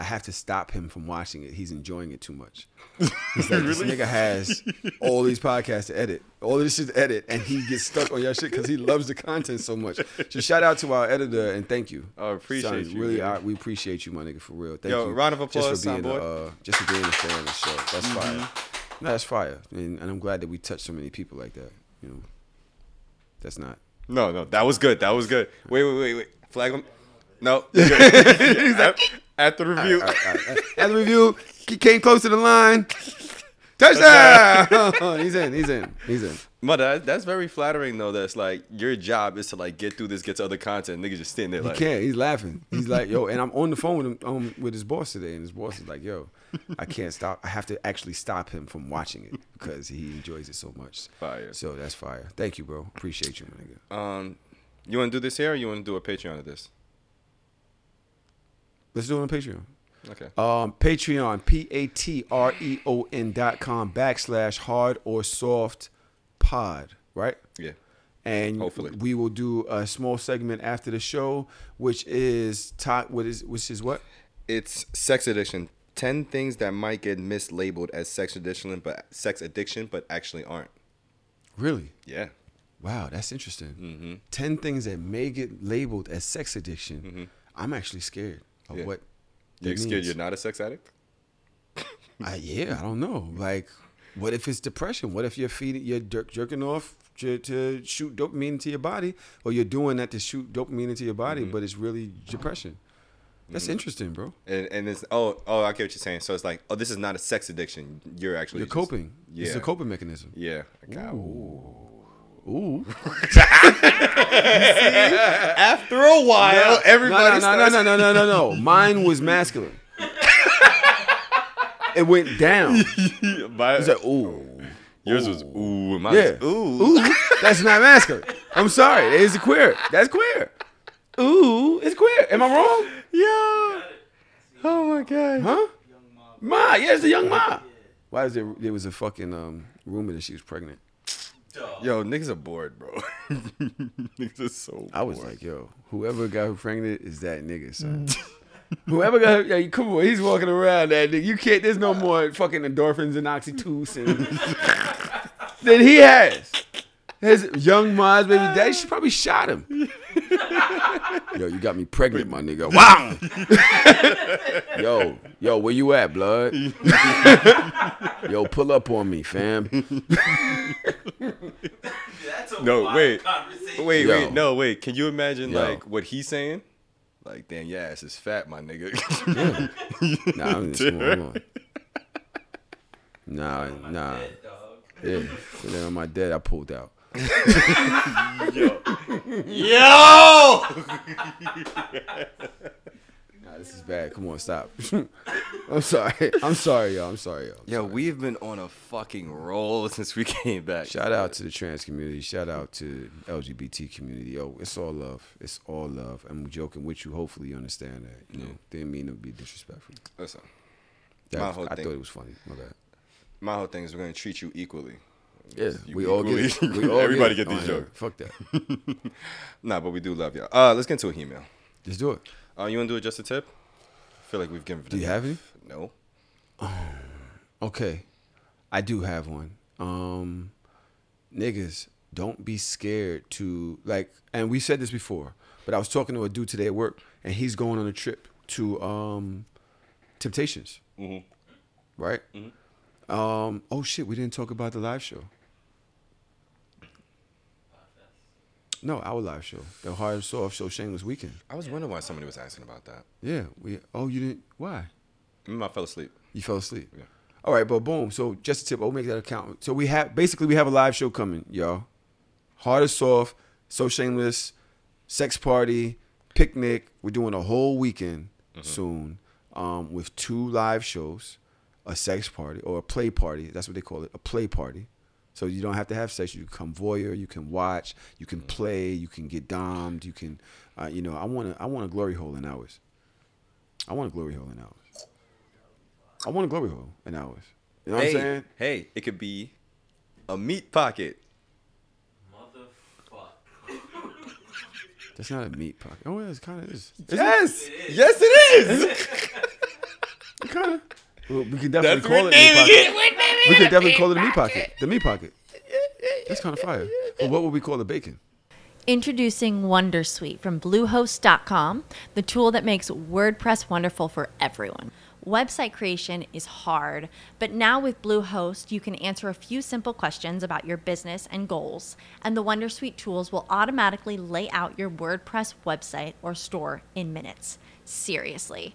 I have to stop him from watching it. He's enjoying it too much." He's like, "This nigga has all these podcasts to edit, all this shit to edit, and he gets stuck on your shit because he loves the content so much." So shout out to our editor and thank you. I appreciate Son, you, Really. I, we appreciate you, my nigga, for real. Thank Yo, you. round of applause, just for being son, a, boy. uh, just for being a fan of the show. That's Mhm. fire. No, that's fire, and, and I'm glad that we touched so many people like that. You know, that's not. No, no, that was good. That was good. Wait, wait, wait, wait. Flag him. No. At- At the review. All right, all right, all right. At the review, he came close to the line. Touchdown! he's in. He's in. He's in. But that, that's very flattering though. That's like your job is to like get through this, get to other content. Niggas just sitting there He can't. He's laughing. He's like, yo, and I'm on the phone with him um, with his boss today, and his boss is like, yo, I can't stop. I have to actually stop him from watching it because he enjoys it so much. Fire. So that's fire. Thank you, bro. Appreciate you, my nigga. um, you want to do this here, or you want to do a Patreon of this? Let's do it on Patreon. Okay. Um, Patreon, P A T R E O N dot com backslash hard or soft pod, right? Yeah. And Hopefully. we will do a small segment after the show, which is talk. What is which is what? It's sex addiction. Ten things that might get mislabeled as sex addiction, but sex addiction, but actually aren't. Really? Yeah. Wow, that's interesting. Mm-hmm. Ten things that may get labeled as sex addiction. Mhm. I'm actually scared of Yeah. what. You're scared you're not a sex addict? Uh, yeah, I don't know. Like, what if it's depression? What if you're feeding, you're jer- jerking off to, to shoot dopamine into your body, or you're doing that to shoot dopamine into your body, Mm-hmm. but it's really depression? That's interesting, bro. And, and it's oh oh I get what you're saying. So it's like oh this is not a sex addiction. You're actually You're just- coping. Yeah. It's a coping mechanism. Yeah. God, Ooh. After a while, No, everybody No, no, no, no, no, no, no, no. Mine was masculine. it went down. My- It's like ooh. Yours was ooh. Mine Yeah. was ooh. Ooh. That's not masculine. I'm sorry. It's queer. That's queer. Ooh, it's queer. Am I wrong? Yeah. Oh my god. Huh? Ma, yeah, it's a Young M.A. Why is there? There was a fucking um, rumor that she was pregnant. Yo, niggas are bored, bro. niggas are so. Bored. I was like, yo, whoever got who pregnant is that nigga, son. Mm. whoever got yeah, come on, he's walking around that nigga. You can't. There's no more fucking endorphins and oxytocin than he has. His Young M.A's baby daddy, she probably shot him. yo, you got me pregnant, my nigga. Wow. yo, yo, where you at, blood? yo, pull up on me, fam. No, wait, wait, Yo. wait. No, wait. Can you imagine Yo. like what he's saying? Like, damn, your ass is fat, my nigga. Nah, I'm just moving on. Nah, nah. Yeah, and then on my dead, I pulled out. Yo. Yo! This is bad. Come on, stop. I'm sorry. I'm sorry, y'all. I'm sorry, y'all. Yo, we've been on a fucking roll since we came back. Shout out to the trans community. Shout out to LGBT community. Yo, it's all love. It's all love. I'm joking with you. Hopefully, you understand that. You know, didn't mean to be disrespectful. Listen, That- my whole I thing. thought it was funny. My bad. My whole thing is we're gonna treat you equally. Yeah, You we all get it. We all Everybody get, get, these jokes. Fuck that. nah, but we do love y'all. Uh, let's get into a email. Let's do it. Uh, you wanna do it just a tip? I feel like we've given. Do you have any? No. Okay, I do have one. Um, niggas, don't be scared to like. And we said this before, but I was talking to a dude today at work, and he's going on a trip to um, Temptations, Mhm. right? Mhm. Um, oh shit, we didn't talk about the live show. No, our live show, the hard and soft show, Shameless Weekend. I was wondering why somebody was asking about that. Yeah, we. Oh, you didn't? Why? Mm, I fell asleep. You fell asleep. Yeah. All right, but boom. So just a tip. I'll make that account. So we have basically we have a live show coming, y'all. Hard and soft, so shameless, sex party, picnic. We're doing a whole weekend soon, um, with two live shows, a sex party or a play party. That's what they call it, a play party. So you don't have to have sex. You can come voyeur. You can watch. You can play. You can get domed. You can, uh, you know. I want to. I want a glory hole in ours. I want a glory hole in ours. I want a glory hole in ours. You know what hey, I'm saying? hey, it could be a meat pocket. That's not a meat pocket. Oh, yeah, it kind of is. Isn't Yes, it? yes, it is. kind of. Well, we could definitely That's call it meat naming pocket. it. We're could definitely call it a meat pocket. pocket. The meat pocket. That's kind of fire. Well, what would we call the bacon? Introducing Wondersuite from Bluehost.com, the tool that makes WordPress wonderful for everyone. Website creation is hard, but now with Bluehost, you can answer a few simple questions about your business and goals, and the Wondersuite tools will automatically lay out your WordPress website or store in minutes. Seriously.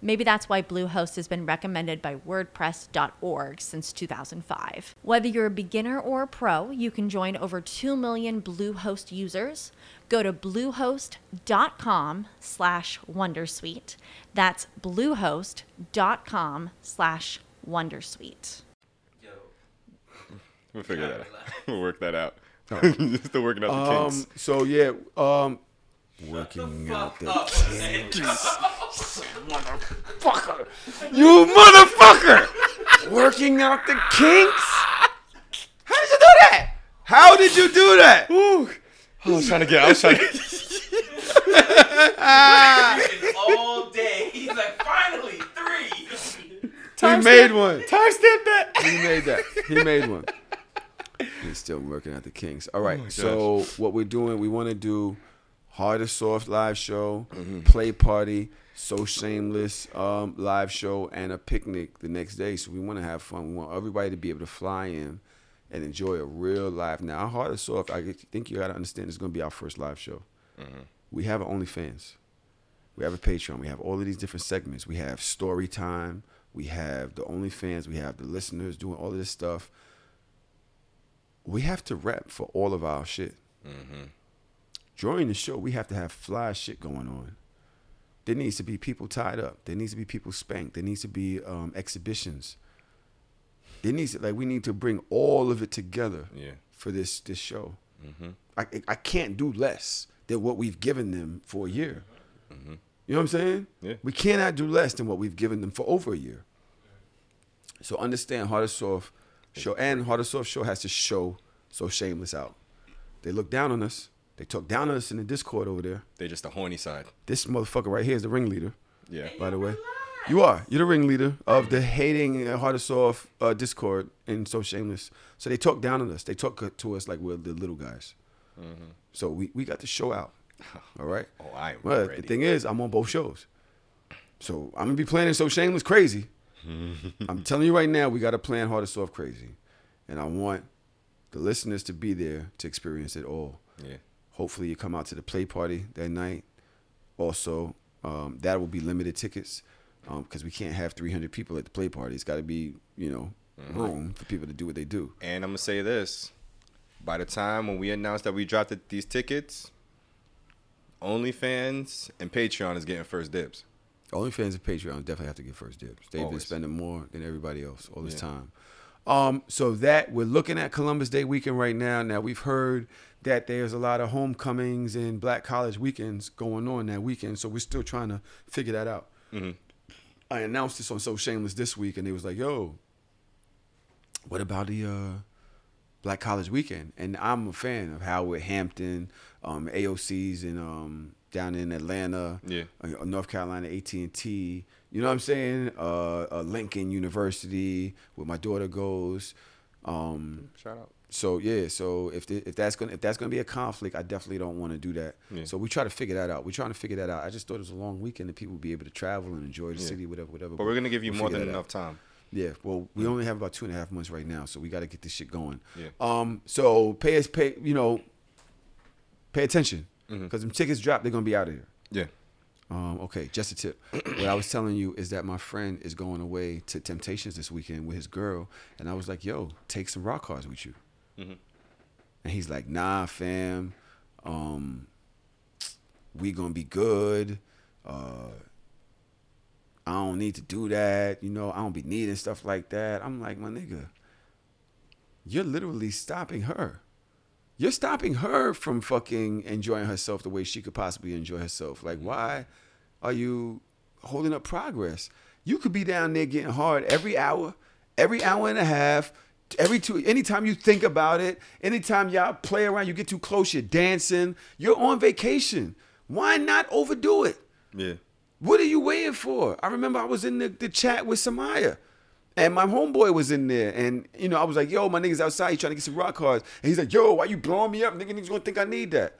Maybe that's why Bluehost has been recommended by WordPress.org since 2005. Whether you're a beginner or a pro, you can join over 2 million Bluehost users. Go to bluehost.com slash Wondersuite. That's bluehost.com slash Wondersuite. We'll figure that out. We'll work that out. Oh. Still working out the Um, so yeah, um, working out the kinks. motherfucker, you motherfucker, working out the kinks. How did you do that? How did you do that? Ooh. I was trying to get. I was trying. To, all day. He's like, finally, three. He made one. Time step that. He made that. He made one. He's still working at the Kings. All right. Oh so what we're doing, we want to do hard or soft live show, Mm-hmm. play party, so shameless um, live show, and a picnic the next day. So we want to have fun. We want everybody to be able to fly in and enjoy a real live. Now, hard or soft, I think you got to understand, it's going to be our first live show. Mm-hmm. We have an OnlyFans. We have a Patreon. We have all of these different segments. We have story time. We have the OnlyFans. We have the listeners doing all of this stuff. We have to rep for all of our shit. Mm-hmm. During the show, we have to have fly shit going on. There needs to be people tied up. There needs to be people spanked. There needs to be um, exhibitions. There needs to, like we need to bring all of it together Yeah. for this this show. Mhm. I I can't do less than what we've given them for a year. Mm-hmm. You know what I'm saying? Yeah. We cannot do less than what we've given them for over a year. So understand Hard or Soft show and Hard or Soft show has to show so shameless out. They look down on us. They talk down on us in the Discord over there. They're just the horny side. This motherfucker right here is the ringleader. Yeah. By the way, you are. You're the ringleader of the hating uh, Hard or Soft uh, Discord and so shameless. So they talk down on us. They talk to us like we're the little guys. Mm-hmm. So we, we got the show out. All right. Oh, I am Well, ready. the thing is, I'm on both shows. So I'm gonna be planning so shameless crazy. I'm telling you right now, we got to plan hard or soft crazy, and I want the listeners to be there to experience it all. Yeah. Hopefully, you come out to the play party that night. Also, um, that will be limited tickets because we can't have 300 people at the play party. It's got to be, you know, Mhm. room for people to do what they do. And I'm gonna say this: by the time when we announce that we dropped the, these tickets, OnlyFans and Patreon is getting first dibs. OnlyFans and Patreon definitely have to get first dibs. They've been spending more than everybody else all this Yeah. time. Um, so that we're looking at Columbus Day weekend right now. Now we've heard that there's a lot of homecomings and Black College weekends going on that weekend. So we're still trying to figure that out. Mhm. I announced this on So Shameless this week, and they was like, "Yo, what about the uh, Black College weekend?" And I'm a fan of Howard Hampton, um, AUC's, and um, down in Atlanta, Yeah. uh, North Carolina, AT and T. You know what I'm saying? Uh, uh, Lincoln University, where my daughter goes. Um, Shout out. So yeah, so if the, if that's gonna if that's gonna be a conflict, I definitely don't want to do that. Yeah. So we try to figure that out. We're trying to figure that out. I just thought it was a long weekend that people would be able to travel and enjoy the Yeah. city, whatever, whatever. But we're gonna give you we'll more than enough out. time. Yeah. Well, we only have about two and a half months right now, so we got to get this shit going. Yeah. Um. So pay us pay. You know. Pay attention because them tickets drop. They're gonna be out of here. Yeah. Um, okay, just a tip. what I was telling you is that my friend is going away to Temptations this weekend with his girl, and I was like, "Yo, take some rock cards with you." Mhm. And he's like, "Nah, fam, um, we gonna be good." Uh, I don't need to do that. You know, I don't be needing stuff like that. I'm like, my nigga, you're literally stopping her. You're stopping her from fucking enjoying herself the way she could possibly enjoy herself. Like, mm-hmm. why are you holding up progress? You could be down there getting hard every hour, every hour and a half, every two anytime you think about it, anytime y'all play around, you get too close, you're dancing, you're on vacation. Why not overdo it? Yeah. What are you waiting for? I remember I was in the, the chat with Samaya. And my homeboy was in there, and you know, I was like, "Yo, my niggas outside, he's trying to get some rock cards." And he's like, "Yo, why you blowing me up? Nigga, niggas gonna think I need that,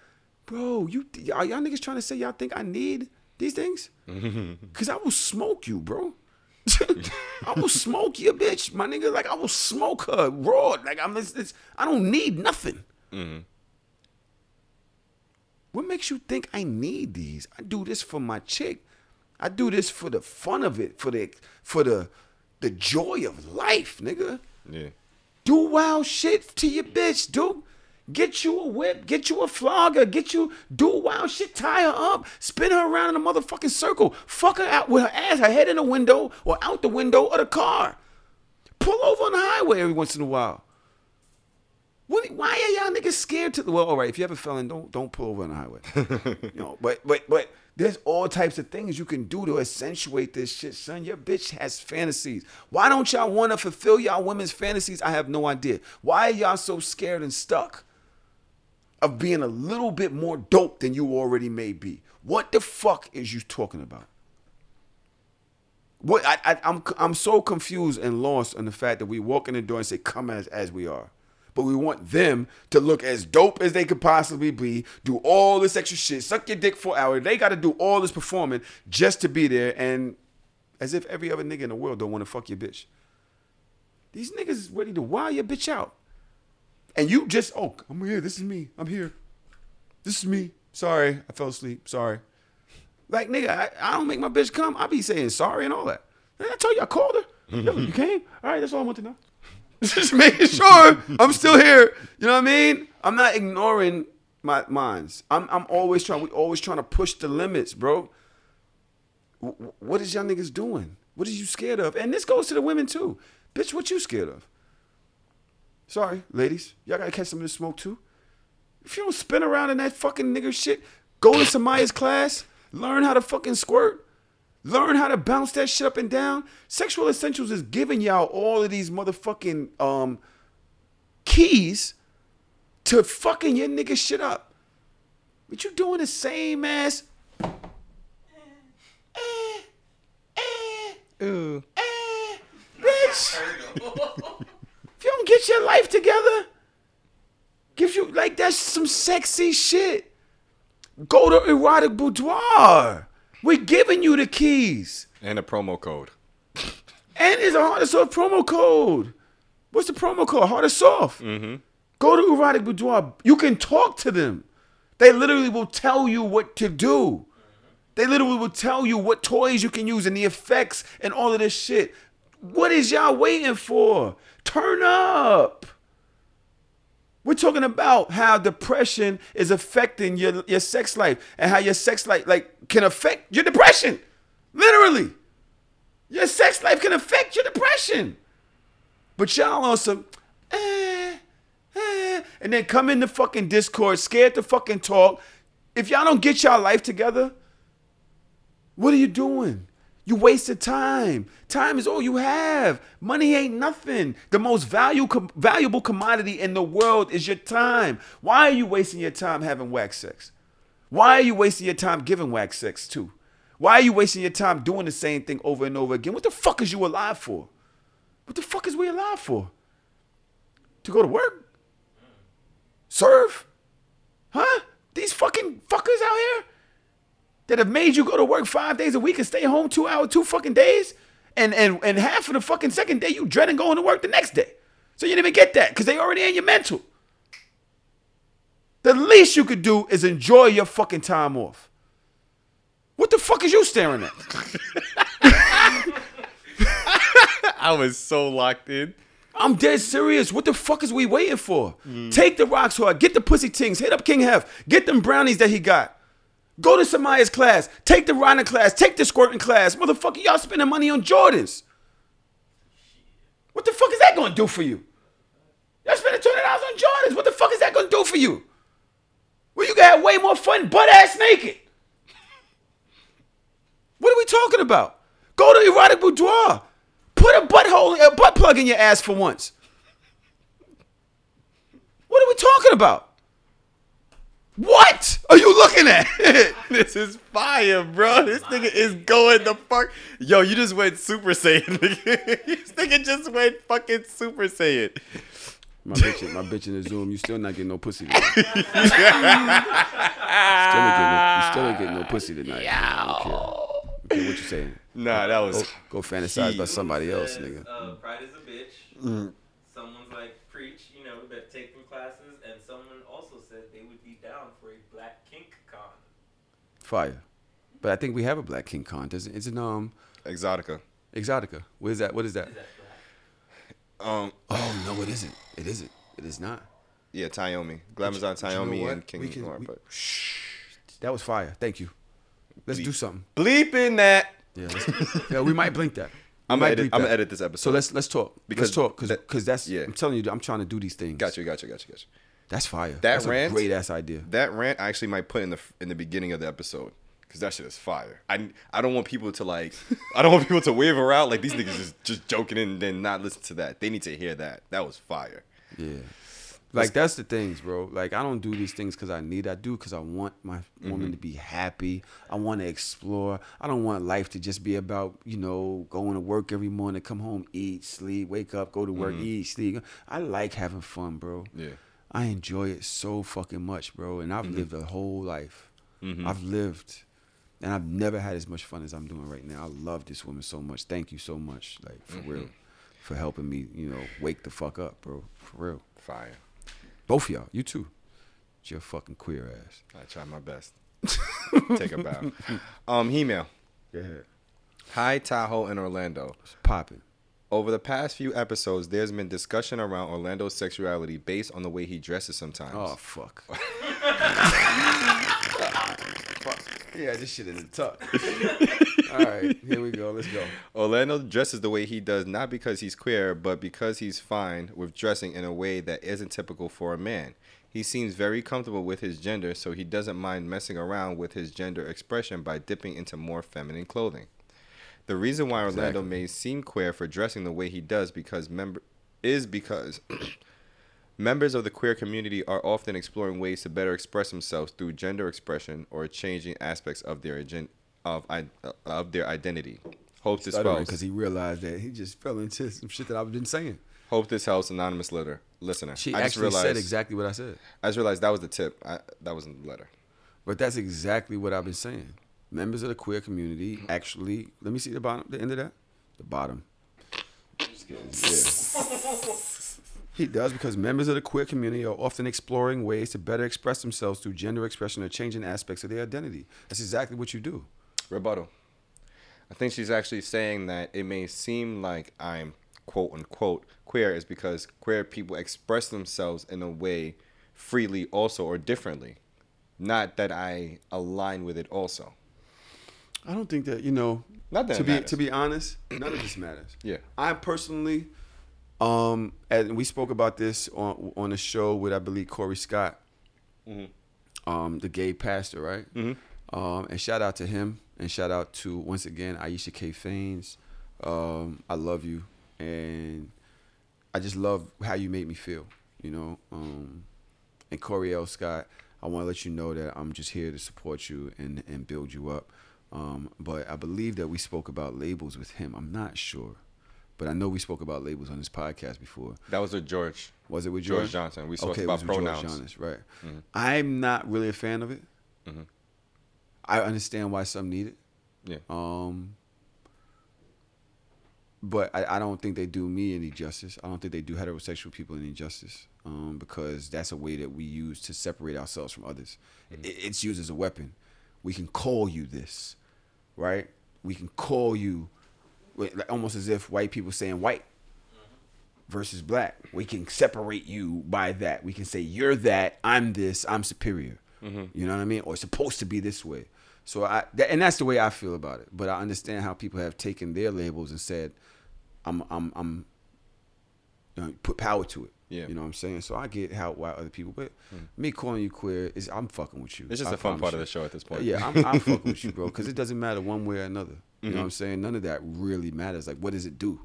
bro. You are y'all niggas trying to say y'all think I need these things? Cause I will smoke you, bro. I will smoke you, bitch, my nigga. Like I will smoke her raw. Like I'm, it's, it's, I don't need nothing. Mm-hmm. What makes you think I need these? I do this for my chick. I do this for the fun of it, for the for the the joy of life, nigga. Yeah. Do wild shit to your bitch, dude. Get you a whip, get you a flogger, get you do wild shit, tie her up, spin her around in a motherfucking circle, fuck her out with her ass, her head in the window or out the window of the car. Pull over on the highway every once in a while. What, why are y'all niggas scared to? The Well, all right, if you have a felon, don't don't pull over on the highway. you know, but but but there's all types of things you can do to accentuate this shit, son. Your bitch has fantasies. Why don't y'all want to fulfill y'all women's fantasies? I have no idea. Why are y'all so scared and stuck of being a little bit more dope than you already may be? What the fuck is you talking about? What I, I I'm I'm so confused and lost on the fact that we walk in the door and say, "Come as as we are." But we want them to look as dope as they could possibly be, do all this extra shit, suck your dick for an hour. They got to do all this performing just to be there, and as if every other nigga in the world don't want to fuck your bitch. These niggas ready to wild your bitch out, and you just oh I'm here. This is me. I'm here. This is me. Sorry, I fell asleep. Sorry. Like nigga, I, I don't make my bitch come. I be saying sorry and all that. I told you I called her. Yo, you came. All right, that's all I want to know. Just making sure I'm still here. You know what I mean? I'm not ignoring my minds. I'm I'm always trying. We always trying to push the limits, bro. W- what is y'all niggas doing? What is you scared of? And this goes to the women too. Bitch, what you scared of? Sorry, ladies. Y'all gotta catch some of this smoke too. If you don't spin around in that fucking nigger shit, go to Samaya's class, learn how to fucking squirt. Learn how to bounce that shit up and down. Sexual Essentials is giving y'all all of these motherfucking um, keys to fucking your nigga shit up. But you doing the same ass. Ooh. Eh, eh, eh, bitch. if you don't get your life together, gives you like that's some sexy shit. Go to erotic boudoir. We're giving you the keys. And a promo code. And it's a hard and soft promo code. What's the promo code? Hard and soft. Mm-hmm. Go to Erotic Boudoir. You can talk to them. They literally will tell you what to do. They literally will tell you what toys you can use and the effects and all of this shit. What is y'all waiting for? Turn up. We're talking about how depression is affecting your, your sex life and how your sex life like can affect your depression. Literally. Your sex life can affect your depression. But y'all on some eh, eh, and then come in the fucking Discord, scared to fucking talk. If y'all don't get y'all life together, what are you doing? You wasted time. Time is all you have. Money ain't nothing. The most value, com- valuable commodity in the world is your time. Why are you wasting your time having wax sex? Why are you wasting your time giving wax sex too? Why are you wasting your time doing the same thing over and over again? What the fuck is you alive for? What the fuck is we alive for? To go to work? Serve? Huh? These fucking fuckers out here that have made you go to work five days a week and stay home two hours, two fucking days, and and and half of the fucking second day you dreading going to work the next day. So you didn't even get that because they already in your mental. The least you could do is enjoy your fucking time off. What the fuck is you staring at? I was so locked in. I'm dead serious. What the fuck is we waiting for? Take the rocks hard. Get the pussy tings. Hit up King Hef. Get them brownies that he got. Go to Samaya's class. Take the running class. Take the squirting class. Motherfucker, y'all spending money on Jordans. What the fuck is that gonna do for you? Y'all spending $200 on Jordans. What the fuck is that gonna do for you? Well, you got way more fun butt ass naked. What are we talking about? Go to erotic boudoir. Put a butthole, a butt plug in your ass for once. What are we talking about? What are you looking at? this is fire, bro. This nigga is going the fuck. Yo, you just went Super Saiyan. this nigga just went fucking Super Saiyan. My bitch, my bitch in the Zoom, you still not getting no pussy tonight. still ain't getting no, you still ain't getting no pussy tonight. I don't care. I don't care what you saying. Nah, that was Go, go fantasize about somebody else, nigga. Uh, pride is a bitch. Mm. Someone's like, preach, you know, we better take them classes. And someone also said they would be down for a black kink con. Fire. But I think we have a Black Kink Con. Does it? Is it um Exotica. Exotica? What is that? What is that? Um. Oh no, it isn't. It isn't. It is not. Yeah, Tayomi. Glamazon But you know Tayomi and King We can- Noir, we- but That was fire. Thank you. Let's Bleep. do something. bleeping that. Yeah, yeah, we might blink that. We I'm might gonna edit, bleep I'm gonna edit this episode. So let's let's talk. Because let's talk because that- that's yeah. I'm telling you, I'm trying to do these things. Gotcha, gotcha, gotcha, gotcha. That's fire. That that's rant, a great ass idea. That rant I actually might put in the in the beginning of the episode because that shit is fire. I I don't want people to like I don't want people to waver out like these niggas just just joking and then not listen to that. They need to hear that. That was fire. Yeah. Like that's the things, bro. Like I don't do these things because I need. I do because I want my woman Mhm. to be happy. I want to explore. I don't want life to just be about you know going to work every morning, come home, eat, sleep, wake up, go to work, Mhm. eat, sleep. I like having fun, bro. Yeah. I enjoy it so fucking much, bro. And I've Mhm. lived a whole life. Mhm. I've lived, and I've never had as much fun as I'm doing right now. I love this woman so much. Thank you so much, like for real, Mhm. for helping me. You know, wake the fuck up, bro. For real. Fire. Both of y'all. You too. It's your fucking queer ass. I try my best. Take a bow. Um, email. Go ahead. Hi Tahoe in Orlando. Popping. Over the past few episodes, there's been discussion around Orlando's sexuality based on the way he dresses sometimes. Oh fuck. Yeah, this shit in the tuck. All right, here we go. Let's go. Orlando dresses the way he does not because he's queer, but because he's fine with dressing in a way that isn't typical for a man. He seems very comfortable with his gender, so he doesn't mind messing around with his gender expression by dipping into more feminine clothing. The reason why Orlando Exactly. may seem queer for dressing the way he does because member is because members of the queer community are often exploring ways to better express themselves through gender expression or changing aspects of their agen- of i- of their identity. Hope this helps. because he realized that he just fell into some shit that I've been saying. Hope this helps, anonymous letter listener. She I just actually said exactly what I said. I just realized that was the tip. I, that wasn't the letter. But that's exactly what I've been saying. Members of the queer community actually. Let me see the bottom. The end of that. The bottom. He does because members of the queer community are often exploring ways to better express themselves through gender expression or changing aspects of their identity. That's exactly what you do. Rebuttal. I think she's actually saying that it may seem like I'm quote unquote queer is because queer people express themselves in a way freely also or differently. Not that I align with it also. I don't think that you know. Not that to be matters. to be honest, none of this matters. Yeah. I personally, um, and we spoke about this on on a show with I believe Corey Scott, Mhm. um, the gay pastor, right? Mhm. Um, and shout out to him, and shout out to once again Aisha K. Faines. Um, I love you, and I just love how you made me feel. You know, um, and Corey L. Scott, I want to let you know that I'm just here to support you and and build you up. Um, but I believe that we spoke about labels with him. I'm not sure, but I know we spoke about labels on this podcast before. That was with George. Was it with George George, Johnson. We spoke okay, about with George pronouns. Johnson, right? Mhm. I'm not really a fan of it. Mhm. I understand why some need it. Yeah. Um. But I, I don't think they do me any justice. I don't think they do heterosexual people any justice. Um, because that's a way that we use to separate ourselves from others. Mm-hmm. It, it's used as a weapon. We can call you this, right? We can call you, almost as if white people saying white versus black. We can separate you by that. We can say you're that, I'm this, I'm superior. Mhm. You know what I mean? Or supposed to be this way. So I that, and that's the way I feel about it. But I understand how people have taken their labels and said, "I'm I'm I'm." You know, put power to it. Yeah. You know what I'm saying? So I get how why other people, but me calling you queer is I'm fucking with you. It's just I a fun part of the show at this point. Yeah, I'm, I'm fucking with you, bro, because it doesn't matter one way or another. You know Mhm. what I'm saying? None of that really matters. Like, what does it do?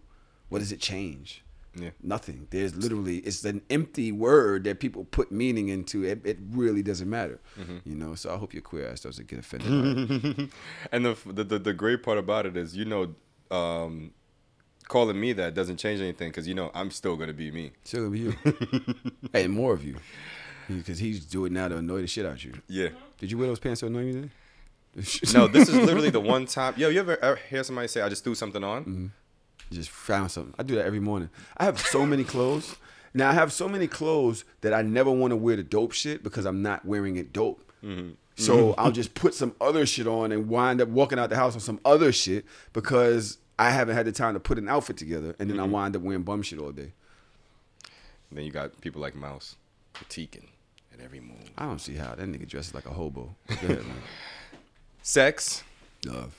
What does it change? Yeah. Nothing. There's literally it's an empty word that people put meaning into. It, it really doesn't matter. Mhm. You know. So I hope your queer ass doesn't get offended. and the, the the the great part about it is, you know, um, calling me that doesn't change anything because you know I'm still gonna be me. Still gonna be you. hey, more of you, because he's doing now to annoy the shit out of you. Yeah. Did you wear those pants to annoy me today? no, this is literally the one time. Yo, you ever, ever hear somebody say, "I just threw something on"? Mm-hmm. Just found something. I do that every morning. I have so many clothes. Now I have so many clothes that I never want to wear the dope shit because I'm not wearing it dope. Mhm. So. I'll just put some other shit on and wind up walking out the house on some other shit because I haven't had the time to put an outfit together, and then I Mhm. wind up wearing bum shit all day. And then you got people like Mouse critiquing at every move. I don't see how that nigga dresses like a hobo. Go ahead, man. Sex. Love.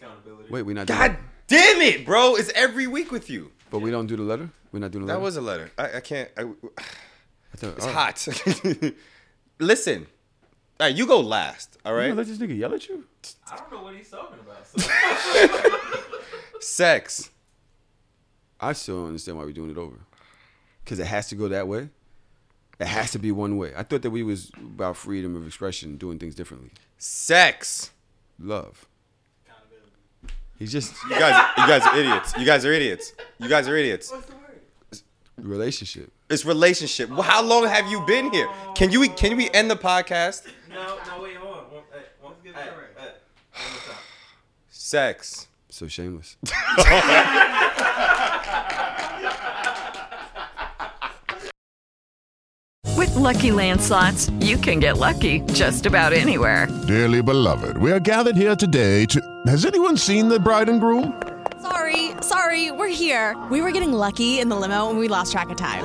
Accountability. Wait, we're not. God doing damn it, bro! It's every week with you. But we don't do the letter. We're not doing the letter. That was a letter. I, I can't. I, I thought- it's oh. hot. Listen. All right, you go last. All right. You let this nigga yell at you? I don't know what he's talking about. So. Sex. I still don't understand why we're doing it over. Because it has to go that way. It has to be one way. I thought that we was about freedom of expression, doing things differently. Sex. Love. He's just You guys, you guys are idiots. You guys are idiots. You guys are idiots. What's the word? Relationship. It's relationship. Well, how long have you been here? Can you can we end the podcast? No, no, wait, hold on. One, hey, one, hey, hey, one more time. Sex. So shameless. With Lucky Land slots, you can get lucky just about anywhere. Dearly beloved, we are gathered here today to. Has anyone seen the bride and groom? Sorry, sorry, we're here. We were getting lucky in the limo and we lost track of time.